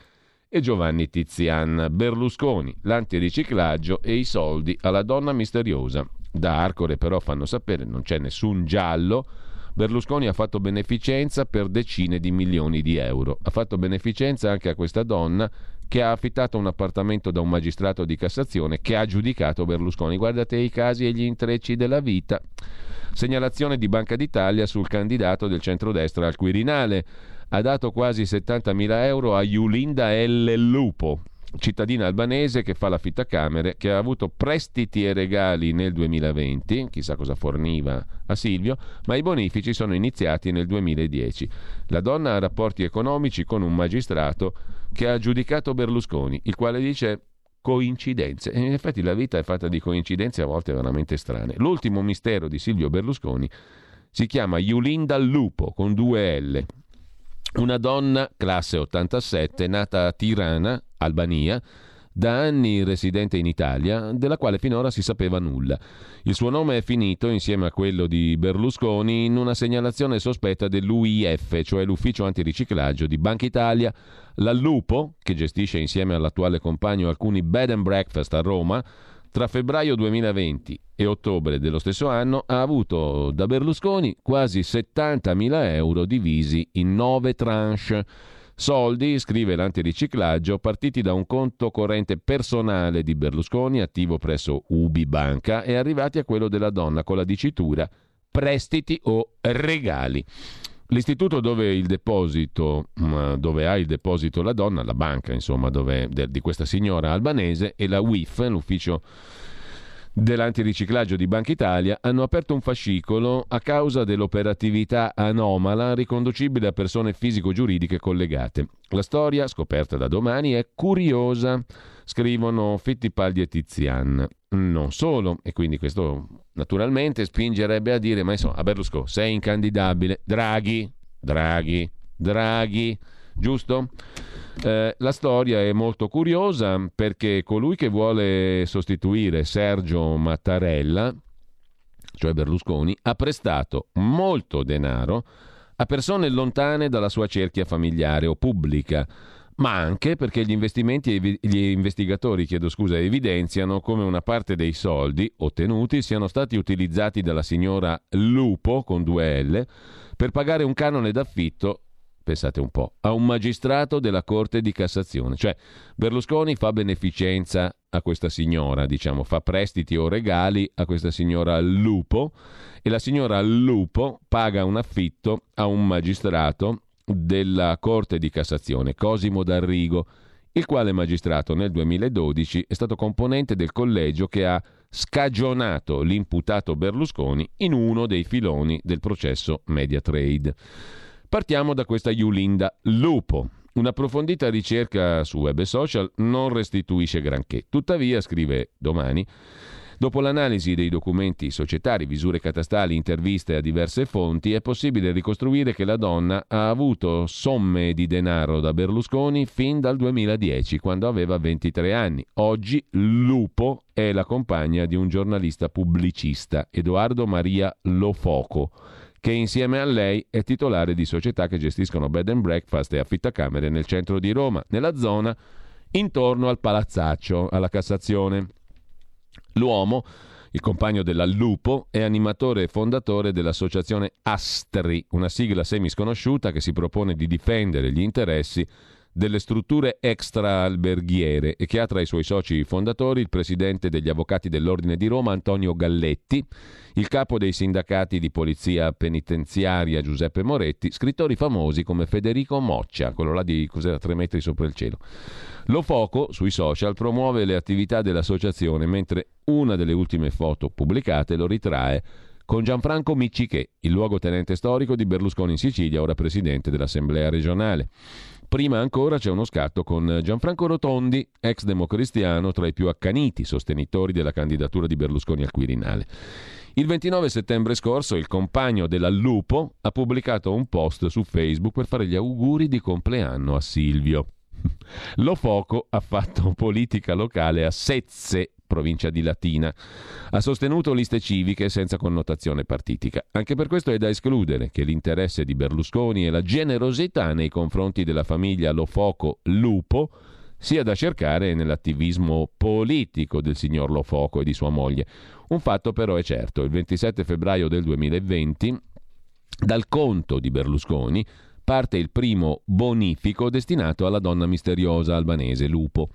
e Giovanni Tizian. Berlusconi, l'antiriciclaggio e i soldi alla donna misteriosa. Da Arcore però fanno sapere non c'è nessun giallo. Berlusconi ha fatto beneficenza per decine di milioni di euro. Ha fatto beneficenza anche a questa donna che ha affittato un appartamento da un magistrato di Cassazione che ha giudicato Berlusconi. Guardate i casi e gli intrecci della vita. Segnalazione di Banca d'Italia sul candidato del centrodestra al Quirinale ha dato quasi 70.000 euro a Yulinda L. Lupo, cittadina albanese che fa la fittacamere, che ha avuto prestiti e regali nel 2020, chissà cosa forniva a Silvio, ma i bonifici sono iniziati nel 2010. La donna ha rapporti economici con un magistrato che ha giudicato Berlusconi, il quale dice coincidenze. E in effetti la vita è fatta di coincidenze a volte veramente strane. L'ultimo mistero di Silvio Berlusconi si chiama Yulinda Lupo con due L una donna, classe 87, nata a Tirana, Albania, da anni residente in Italia, della quale finora si sapeva nulla. Il suo nome è finito, insieme a quello di Berlusconi, in una segnalazione sospetta dell'UIF, cioè l'ufficio antiriciclaggio di Banca Italia. La Lupo, che gestisce insieme all'attuale compagno alcuni bed and breakfast a Roma, tra febbraio 2020 e ottobre dello stesso anno ha avuto da Berlusconi quasi 70.000 euro divisi in nove tranche. Soldi, scrive l'antiriciclaggio, partiti da un conto corrente personale di Berlusconi attivo presso Ubi Banca e arrivati a quello della donna con la dicitura prestiti o regali. L'istituto dove, il deposito, dove ha il deposito la donna, la banca insomma, dove, di questa signora albanese e la WIF, l'ufficio dell'antiriciclaggio di Banca Italia, hanno aperto un fascicolo a causa dell'operatività anomala riconducibile a persone fisico-giuridiche collegate. La storia, scoperta da domani, è curiosa, scrivono Fittipaldi e Tizian. Non solo, e quindi questo naturalmente spingerebbe a dire, ma insomma, a Berlusconi sei incandidabile, Draghi, Draghi, Draghi, giusto? Eh, la storia è molto curiosa perché colui che vuole sostituire Sergio Mattarella, cioè Berlusconi, ha prestato molto denaro a persone lontane dalla sua cerchia familiare o pubblica ma anche perché gli gli investigatori scusa, evidenziano come una parte dei soldi ottenuti siano stati utilizzati dalla signora Lupo con due L per pagare un canone d'affitto pensate un po', a un magistrato della Corte di Cassazione. Cioè Berlusconi fa beneficenza a questa signora, diciamo, fa prestiti o regali a questa signora Lupo e la signora Lupo paga un affitto a un magistrato della Corte di Cassazione, Cosimo D'Arrigo, il quale magistrato nel 2012 è stato componente del collegio che ha scagionato l'imputato Berlusconi in uno dei filoni del processo Mediatrade. Partiamo da questa Yulinda Lupo. Un'approfondita ricerca su web e social non restituisce granché. Tuttavia, scrive domani, Dopo l'analisi dei documenti societari, visure catastali, interviste a diverse fonti, è possibile ricostruire che la donna ha avuto somme di denaro da Berlusconi fin dal 2010, quando aveva 23 anni. Oggi Lupo è la compagna di un giornalista pubblicista, Edoardo Maria Lofoco che insieme a lei è titolare di società che gestiscono bed and breakfast e affittacamere nel centro di Roma, nella zona intorno al palazzaccio, alla Cassazione. L'uomo, il compagno della Lupo, è animatore e fondatore dell'associazione Astri, una sigla semisconosciuta che si propone di difendere gli interessi delle strutture extra-alberghiere e che ha tra i suoi soci fondatori il presidente degli avvocati dell'Ordine di Roma Antonio Galletti, il capo dei sindacati di polizia penitenziaria Giuseppe Moretti, scrittori famosi come Federico Moccia, quello là di cos'era tre metri sopra il cielo. Lo Foco sui social promuove le attività dell'associazione, mentre una delle ultime foto pubblicate lo ritrae con Gianfranco Micciché, il luogotenente storico di Berlusconi in Sicilia, ora presidente dell'Assemblea regionale. Prima ancora c'è uno scatto con Gianfranco Rotondi, ex democristiano, tra i più accaniti sostenitori della candidatura di Berlusconi al Quirinale. Il 29 settembre scorso il compagno della Lupo ha pubblicato un post su Facebook per fare gli auguri di compleanno a Silvio. Lo Foco ha fatto politica locale a Sezze, provincia di Latina. Ha sostenuto liste civiche senza connotazione partitica. Anche per questo è da escludere che l'interesse di Berlusconi e la generosità nei confronti della famiglia Lo Foco Lupo sia da cercare nell'attivismo politico del signor Lo Foco e di sua moglie. Un fatto però è certo, il 27 febbraio del 2020, dal conto di Berlusconi, parte il primo bonifico destinato alla donna misteriosa albanese Lupo.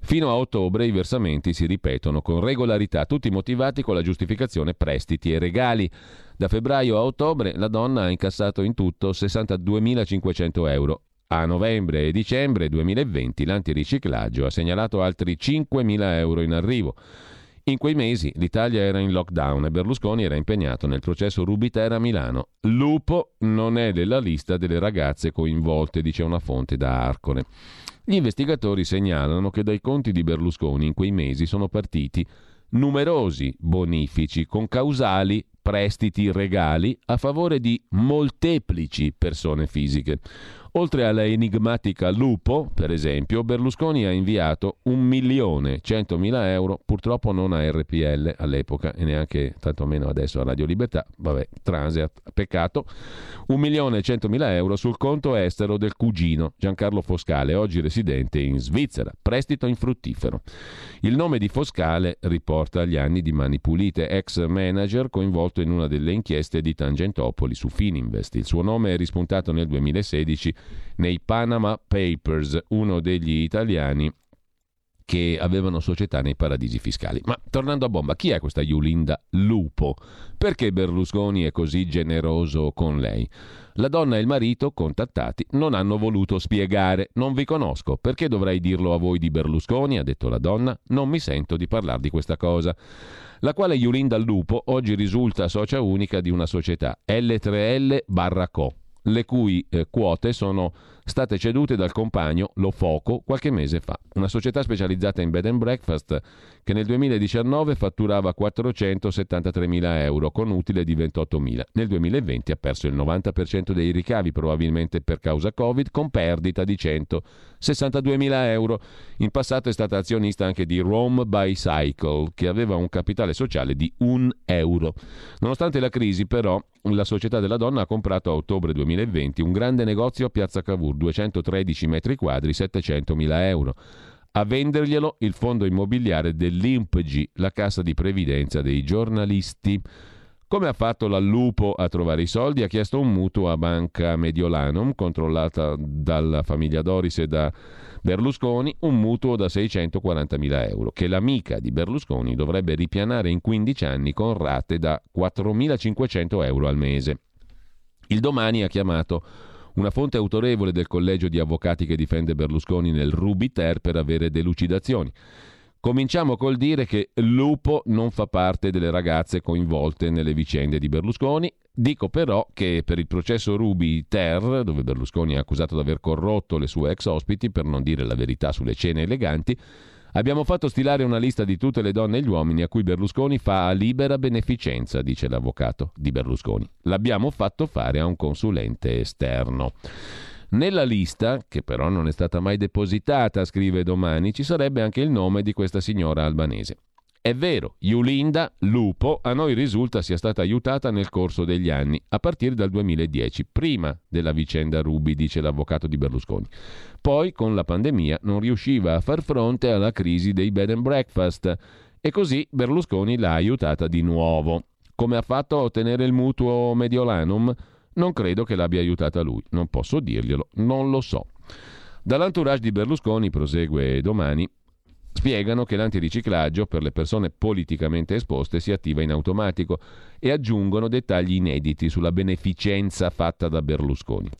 Fino a ottobre i versamenti si ripetono con regolarità, tutti motivati con la giustificazione prestiti e regali. Da febbraio a ottobre la donna ha incassato in tutto 62.500 euro. A novembre e dicembre 2020 l'antiriciclaggio ha segnalato altri 5.000 euro in arrivo. In quei mesi l'Italia era in lockdown e Berlusconi era impegnato nel processo Rubiter a Milano. Lupo non è nella lista delle ragazze coinvolte, dice una fonte da Arcone. Gli investigatori segnalano che dai conti di Berlusconi in quei mesi sono partiti numerosi bonifici con causali prestiti regali a favore di molteplici persone fisiche. Oltre alla enigmatica Lupo, per esempio, Berlusconi ha inviato 1.100.000 euro, purtroppo non a RPL all'epoca e neanche tantomeno adesso a Radio Libertà, vabbè, transit, peccato, 1.100.000 euro sul conto estero del cugino Giancarlo Foscale, oggi residente in Svizzera, prestito infruttifero. Il nome di Foscale riporta agli anni di Mani Pulite, ex manager coinvolto in una delle inchieste di Tangentopoli su Fininvest. Il suo nome è rispuntato nel 2016 nei Panama Papers, uno degli italiani che avevano società nei paradisi fiscali. Ma tornando a bomba, chi è questa Yulinda Lupo? Perché Berlusconi è così generoso con lei? La donna e il marito, contattati, non hanno voluto spiegare. Non vi conosco. Perché dovrei dirlo a voi di Berlusconi? ha detto la donna. Non mi sento di parlare di questa cosa. La quale Yulinda Lupo oggi risulta socia unica di una società L3L barra Co le cui eh, quote sono state cedute dal compagno Lo Foco qualche mese fa, una società specializzata in bed and breakfast che nel 2019 fatturava 473 mila euro con utile di 28 mila. Nel 2020 ha perso il 90% dei ricavi, probabilmente per causa Covid, con perdita di 162 mila euro. In passato è stata azionista anche di Rome Bicycle, che aveva un capitale sociale di 1 euro. Nonostante la crisi, però, la società della donna ha comprato a ottobre 2020 un grande negozio a Piazza Cavour 213 metri quadri 700 mila euro. A venderglielo il fondo immobiliare dell'IMPG, la cassa di previdenza dei giornalisti. Come ha fatto la Lupo a trovare i soldi? Ha chiesto un mutuo a Banca Mediolanum, controllata dalla famiglia Doris e da Berlusconi, un mutuo da 640.000 euro, che l'amica di Berlusconi dovrebbe ripianare in 15 anni con rate da 4.500 euro al mese. Il domani ha chiamato una fonte autorevole del collegio di avvocati che difende Berlusconi nel Rubiter per avere delucidazioni. Cominciamo col dire che Lupo non fa parte delle ragazze coinvolte nelle vicende di Berlusconi. Dico però che per il processo Ruby Ter, dove Berlusconi è accusato di aver corrotto le sue ex ospiti per non dire la verità sulle cene eleganti, Abbiamo fatto stilare una lista di tutte le donne e gli uomini a cui Berlusconi fa libera beneficenza, dice l'avvocato di Berlusconi. L'abbiamo fatto fare a un consulente esterno. Nella lista, che però non è stata mai depositata, scrive domani, ci sarebbe anche il nome di questa signora albanese. È vero, Yulinda Lupo a noi risulta sia stata aiutata nel corso degli anni, a partire dal 2010, prima della vicenda Rubi, dice l'avvocato di Berlusconi. Poi, con la pandemia, non riusciva a far fronte alla crisi dei bed and breakfast e così Berlusconi l'ha aiutata di nuovo. Come ha fatto a ottenere il mutuo Mediolanum? Non credo che l'abbia aiutata lui, non posso dirglielo, non lo so. Dall'entourage di Berlusconi, prosegue domani, Spiegano che l'antiriciclaggio per le persone politicamente esposte si attiva in automatico e aggiungono dettagli inediti sulla beneficenza fatta da Berlusconi.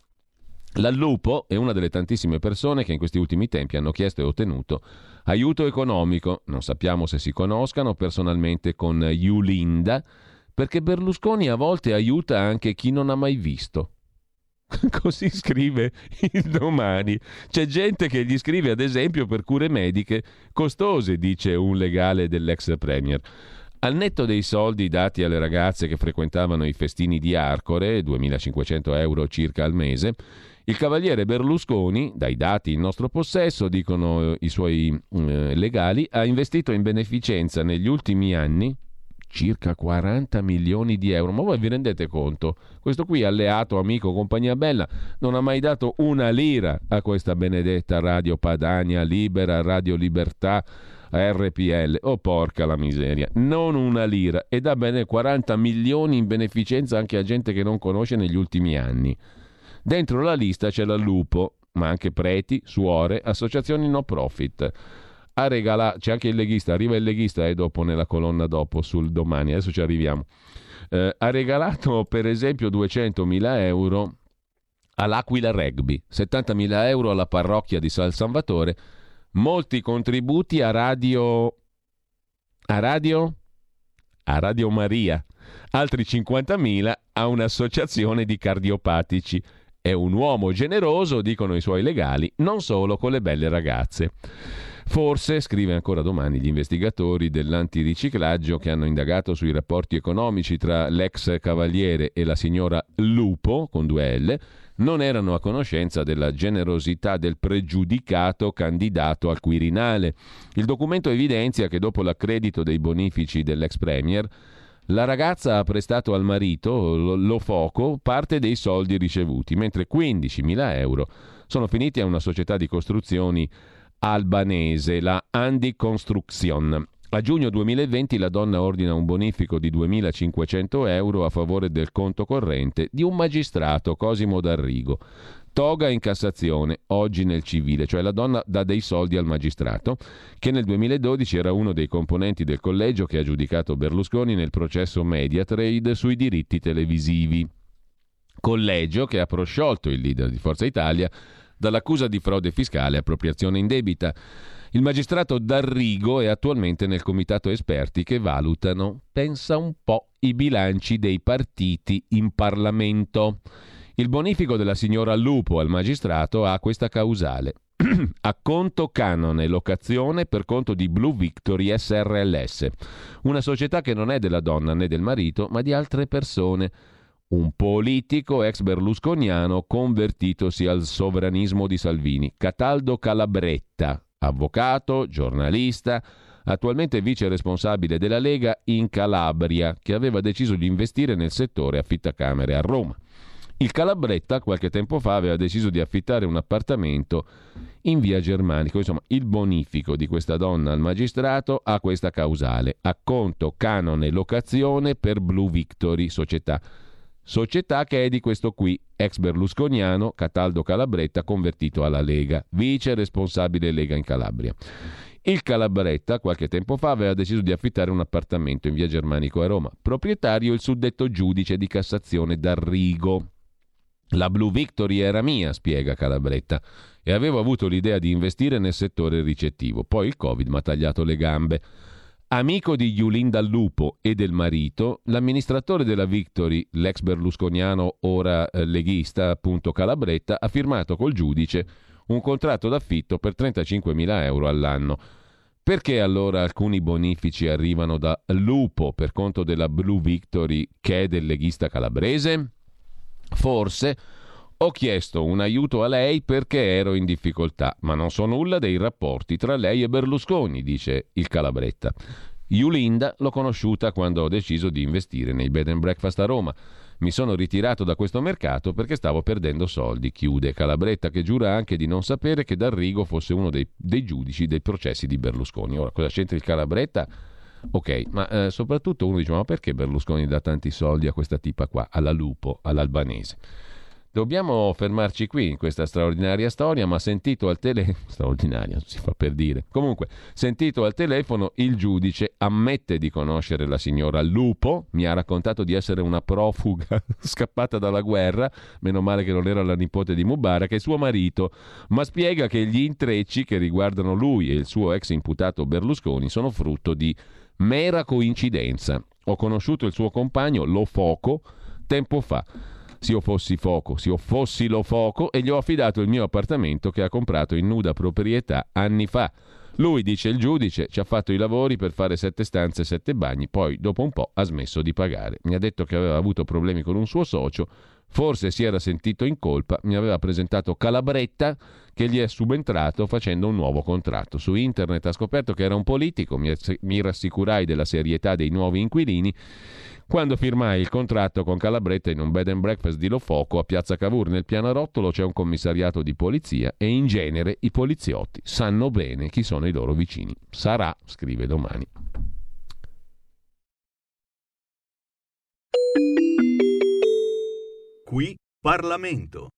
L'Allupo è una delle tantissime persone che in questi ultimi tempi hanno chiesto e ottenuto aiuto economico, non sappiamo se si conoscano personalmente con Yulinda, perché Berlusconi a volte aiuta anche chi non ha mai visto. Così scrive il domani. C'è gente che gli scrive, ad esempio, per cure mediche costose, dice un legale dell'ex premier. Al netto dei soldi dati alle ragazze che frequentavano i festini di Arcore, 2500 euro circa al mese, il cavaliere Berlusconi, dai dati in nostro possesso, dicono i suoi eh, legali, ha investito in beneficenza negli ultimi anni circa 40 milioni di euro. Ma voi vi rendete conto? Questo qui, alleato, amico, compagnia bella, non ha mai dato una lira a questa benedetta Radio Padania, Libera, Radio Libertà. RPL, oh porca la miseria, non una lira e dà bene 40 milioni in beneficenza anche a gente che non conosce negli ultimi anni. Dentro la lista c'è la Lupo, ma anche preti, suore, associazioni no profit ha regalato, c'è anche il leghista, arriva il leghista e dopo nella colonna dopo sul domani, adesso ci arriviamo, eh, ha regalato per esempio 200.000 euro all'Aquila Rugby, 70.000 euro alla parrocchia di San Salvatore, molti contributi a Radio... a Radio... a Radio Maria, altri 50.000 a un'associazione di cardiopatici. È un uomo generoso, dicono i suoi legali, non solo con le belle ragazze. Forse, scrive ancora domani, gli investigatori dell'antiriciclaggio che hanno indagato sui rapporti economici tra l'ex cavaliere e la signora Lupo, con due L, non erano a conoscenza della generosità del pregiudicato candidato al Quirinale. Il documento evidenzia che dopo l'accredito dei bonifici dell'ex premier, la ragazza ha prestato al marito, lo Foco, parte dei soldi ricevuti, mentre 15.000 euro sono finiti a una società di costruzioni albanese, la Andi Construction. A giugno 2020 la donna ordina un bonifico di 2.500 euro a favore del conto corrente di un magistrato, Cosimo D'Arrigo. Toga in Cassazione, oggi nel civile, cioè la donna dà dei soldi al magistrato, che nel 2012 era uno dei componenti del collegio che ha giudicato Berlusconi nel processo Mediatrade sui diritti televisivi. Collegio che ha prosciolto il leader di Forza Italia dall'accusa di frode fiscale e appropriazione indebita. Il magistrato D'Arrigo è attualmente nel comitato esperti che valutano, pensa un po', i bilanci dei partiti in Parlamento. Il bonifico della signora Lupo al magistrato ha questa causale. a conto canone locazione per conto di Blue Victory SRLS, una società che non è della donna né del marito, ma di altre persone un politico ex berlusconiano convertitosi al sovranismo di Salvini, Cataldo Calabretta, avvocato, giornalista, attualmente vice responsabile della Lega in Calabria, che aveva deciso di investire nel settore affittacamere a Roma. Il Calabretta qualche tempo fa aveva deciso di affittare un appartamento in via Germanico. Insomma, il bonifico di questa donna al magistrato ha questa causale. Acconto, canone, locazione per Blue Victory, società. Società che è di questo qui, ex berlusconiano, Cataldo Calabretta, convertito alla Lega, vice responsabile Lega in Calabria. Il Calabretta qualche tempo fa aveva deciso di affittare un appartamento in via Germanico a Roma, proprietario il suddetto giudice di Cassazione D'Arrigo. La Blue Victory era mia, spiega Calabretta, e avevo avuto l'idea di investire nel settore ricettivo. Poi il Covid mi ha tagliato le gambe. Amico di Yulinda Lupo e del marito, l'amministratore della Victory, l'ex berlusconiano ora eh, leghista, appunto Calabretta, ha firmato col giudice un contratto d'affitto per 35.000 euro all'anno. Perché allora alcuni bonifici arrivano da Lupo per conto della Blue Victory che è del leghista calabrese? Forse ho chiesto un aiuto a lei perché ero in difficoltà, ma non so nulla dei rapporti tra lei e Berlusconi, dice il Calabretta. Yulinda l'ho conosciuta quando ho deciso di investire nei bed and breakfast a Roma. Mi sono ritirato da questo mercato perché stavo perdendo soldi, chiude Calabretta, che giura anche di non sapere che D'Arrigo fosse uno dei, dei giudici dei processi di Berlusconi. Ora, cosa c'entra il Calabretta? Ok, ma eh, soprattutto uno dice: ma perché Berlusconi dà tanti soldi a questa tipa qua, alla Lupo, all'albanese? Dobbiamo fermarci qui in questa straordinaria storia, ma sentito al telefono, straordinaria si fa per dire, comunque, sentito al telefono il giudice ammette di conoscere la signora Lupo, mi ha raccontato di essere una profuga scappata dalla guerra, meno male che non era la nipote di Mubarak, e suo marito, ma spiega che gli intrecci che riguardano lui e il suo ex imputato Berlusconi sono frutto di mera coincidenza. Ho conosciuto il suo compagno, Lo Foco, tempo fa se io fossi Foco, se io fossi lo Foco e gli ho affidato il mio appartamento che ha comprato in nuda proprietà anni fa. Lui, dice il giudice, ci ha fatto i lavori per fare sette stanze e sette bagni, poi dopo un po' ha smesso di pagare. Mi ha detto che aveva avuto problemi con un suo socio, forse si era sentito in colpa, mi aveva presentato Calabretta che gli è subentrato facendo un nuovo contratto. Su internet ha scoperto che era un politico, mi, rassicurai della serietà dei nuovi inquilini quando firmai il contratto con Calabretta in un bed and breakfast di Lofoco a Piazza Cavour nel pianerottolo c'è un commissariato di polizia e in genere i poliziotti sanno bene chi sono i loro vicini. Sarà, scrive domani. Qui Parlamento.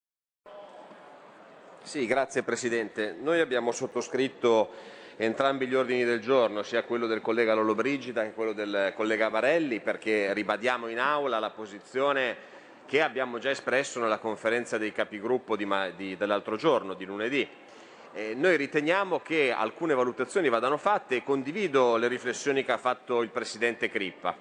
Sì, grazie Presidente. Noi abbiamo sottoscritto entrambi gli ordini del giorno, sia quello del collega Lollobrigida che quello del collega Barelli, perché ribadiamo in aula la posizione che abbiamo già espresso nella conferenza dei capigruppo dell'altro giorno, di lunedì. Eh, noi riteniamo che alcune valutazioni vadano fatte e condivido le riflessioni che ha fatto il Presidente Crippa.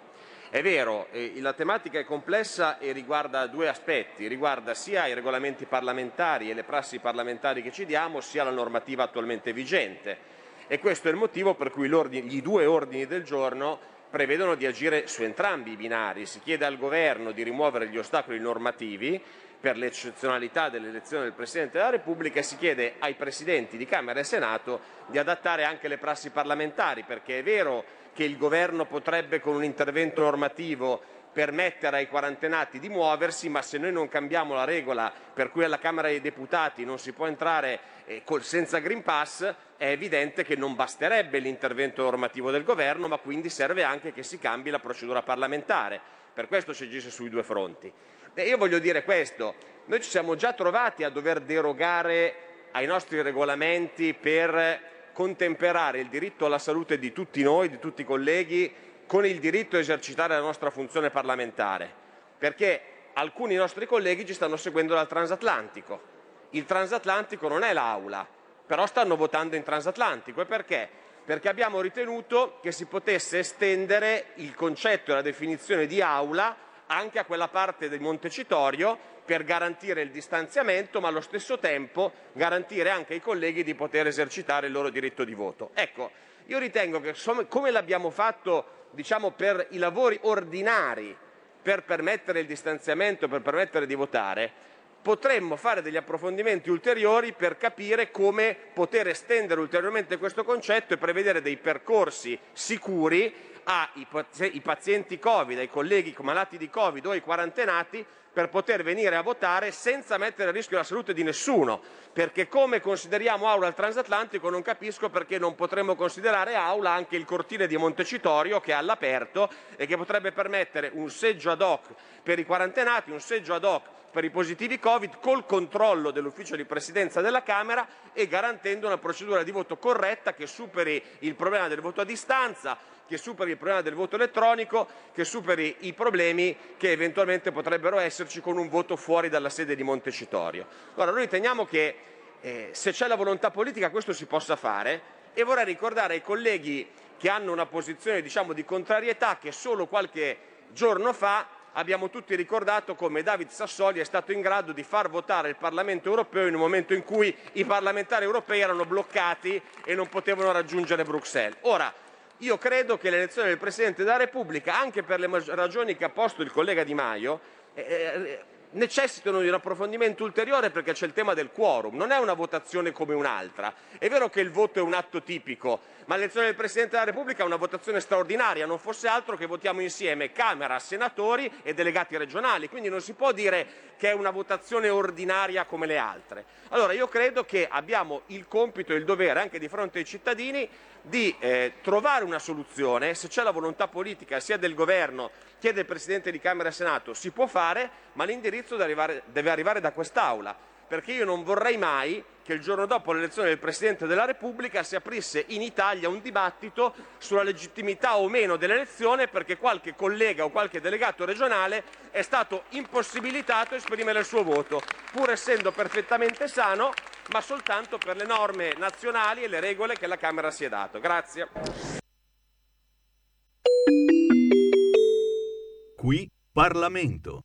È vero, eh, la tematica è complessa e riguarda due aspetti, riguarda sia i regolamenti parlamentari e le prassi parlamentari che ci diamo, sia la normativa attualmente vigente e questo è il motivo per cui i due ordini del giorno prevedono di agire su entrambi i binari. Si chiede al Governo di rimuovere gli ostacoli normativi per l'eccezionalità dell'elezione del Presidente della Repubblica e si chiede ai Presidenti di Camera e Senato di adattare anche le prassi parlamentari, perché è vero che il Governo potrebbe con un intervento normativo permettere ai quarantenati di muoversi, ma se noi non cambiamo la regola per cui alla Camera dei Deputati non si può entrare eh, senza Green Pass, è evidente che non basterebbe l'intervento normativo del Governo, ma quindi serve anche che si cambi la procedura parlamentare. Per questo si agisce sui due fronti. E io voglio dire questo, noi ci siamo già trovati a dover derogare ai nostri regolamenti per contemperare il diritto alla salute di tutti noi, di tutti i colleghi, con il diritto a esercitare la nostra funzione parlamentare, perché alcuni nostri colleghi ci stanno seguendo dal transatlantico. Il transatlantico non è l'aula, però stanno votando in transatlantico. E perché? Perché abbiamo ritenuto che si potesse estendere il concetto e la definizione di aula anche a quella parte del Montecitorio per garantire il distanziamento, ma allo stesso tempo garantire anche ai colleghi di poter esercitare il loro diritto di voto. Ecco, io ritengo che come l'abbiamo fatto diciamo, per i lavori ordinari, per permettere il distanziamento, per permettere di votare, potremmo fare degli approfondimenti ulteriori per capire come poter estendere ulteriormente questo concetto e prevedere dei percorsi sicuri ai pazienti Covid, ai colleghi malati di Covid o ai quarantenati per poter venire a votare senza mettere a rischio la salute di nessuno, perché come consideriamo Aula il transatlantico non capisco perché non potremmo considerare Aula anche il cortile di Montecitorio che è all'aperto e che potrebbe permettere un seggio ad hoc per i quarantenati, un seggio ad hoc per i positivi Covid col controllo dell'ufficio di presidenza della Camera e garantendo una procedura di voto corretta che superi il problema del voto a distanza, che superi il problema del voto elettronico, che superi i problemi che eventualmente potrebbero esserci con un voto fuori dalla sede di Montecitorio. Allora, noi riteniamo che eh, se c'è la volontà politica questo si possa fare e vorrei ricordare ai colleghi che hanno una posizione diciamo, di contrarietà che solo qualche giorno fa abbiamo tutti ricordato come David Sassoli è stato in grado di far votare il Parlamento europeo in un momento in cui i parlamentari europei erano bloccati e non potevano raggiungere Bruxelles. Ora, io credo che l'elezione del Presidente della Repubblica, anche per le ragioni che ha posto il collega Di Maio, eh, eh, necessitano di un approfondimento ulteriore perché c'è il tema del quorum, non è una votazione come un'altra. È vero che il voto è un atto tipico, ma l'elezione del Presidente della Repubblica è una votazione straordinaria, non fosse altro che votiamo insieme Camera, senatori e delegati regionali, quindi non si può dire che è una votazione ordinaria come le altre. Allora io credo che abbiamo il compito e il dovere anche di fronte ai cittadini di eh, trovare una soluzione, se c'è la volontà politica sia del governo che del Presidente di Camera e Senato si può fare, ma l'indirizzo deve arrivare, deve arrivare da quest'Aula. Perché io non vorrei mai che il giorno dopo l'elezione del Presidente della Repubblica si aprisse in Italia un dibattito sulla legittimità o meno dell'elezione perché qualche collega o qualche delegato regionale è stato impossibilitato a esprimere il suo voto, pur essendo perfettamente sano, ma soltanto per le norme nazionali e le regole che la Camera si è dato. Grazie. Qui Parlamento.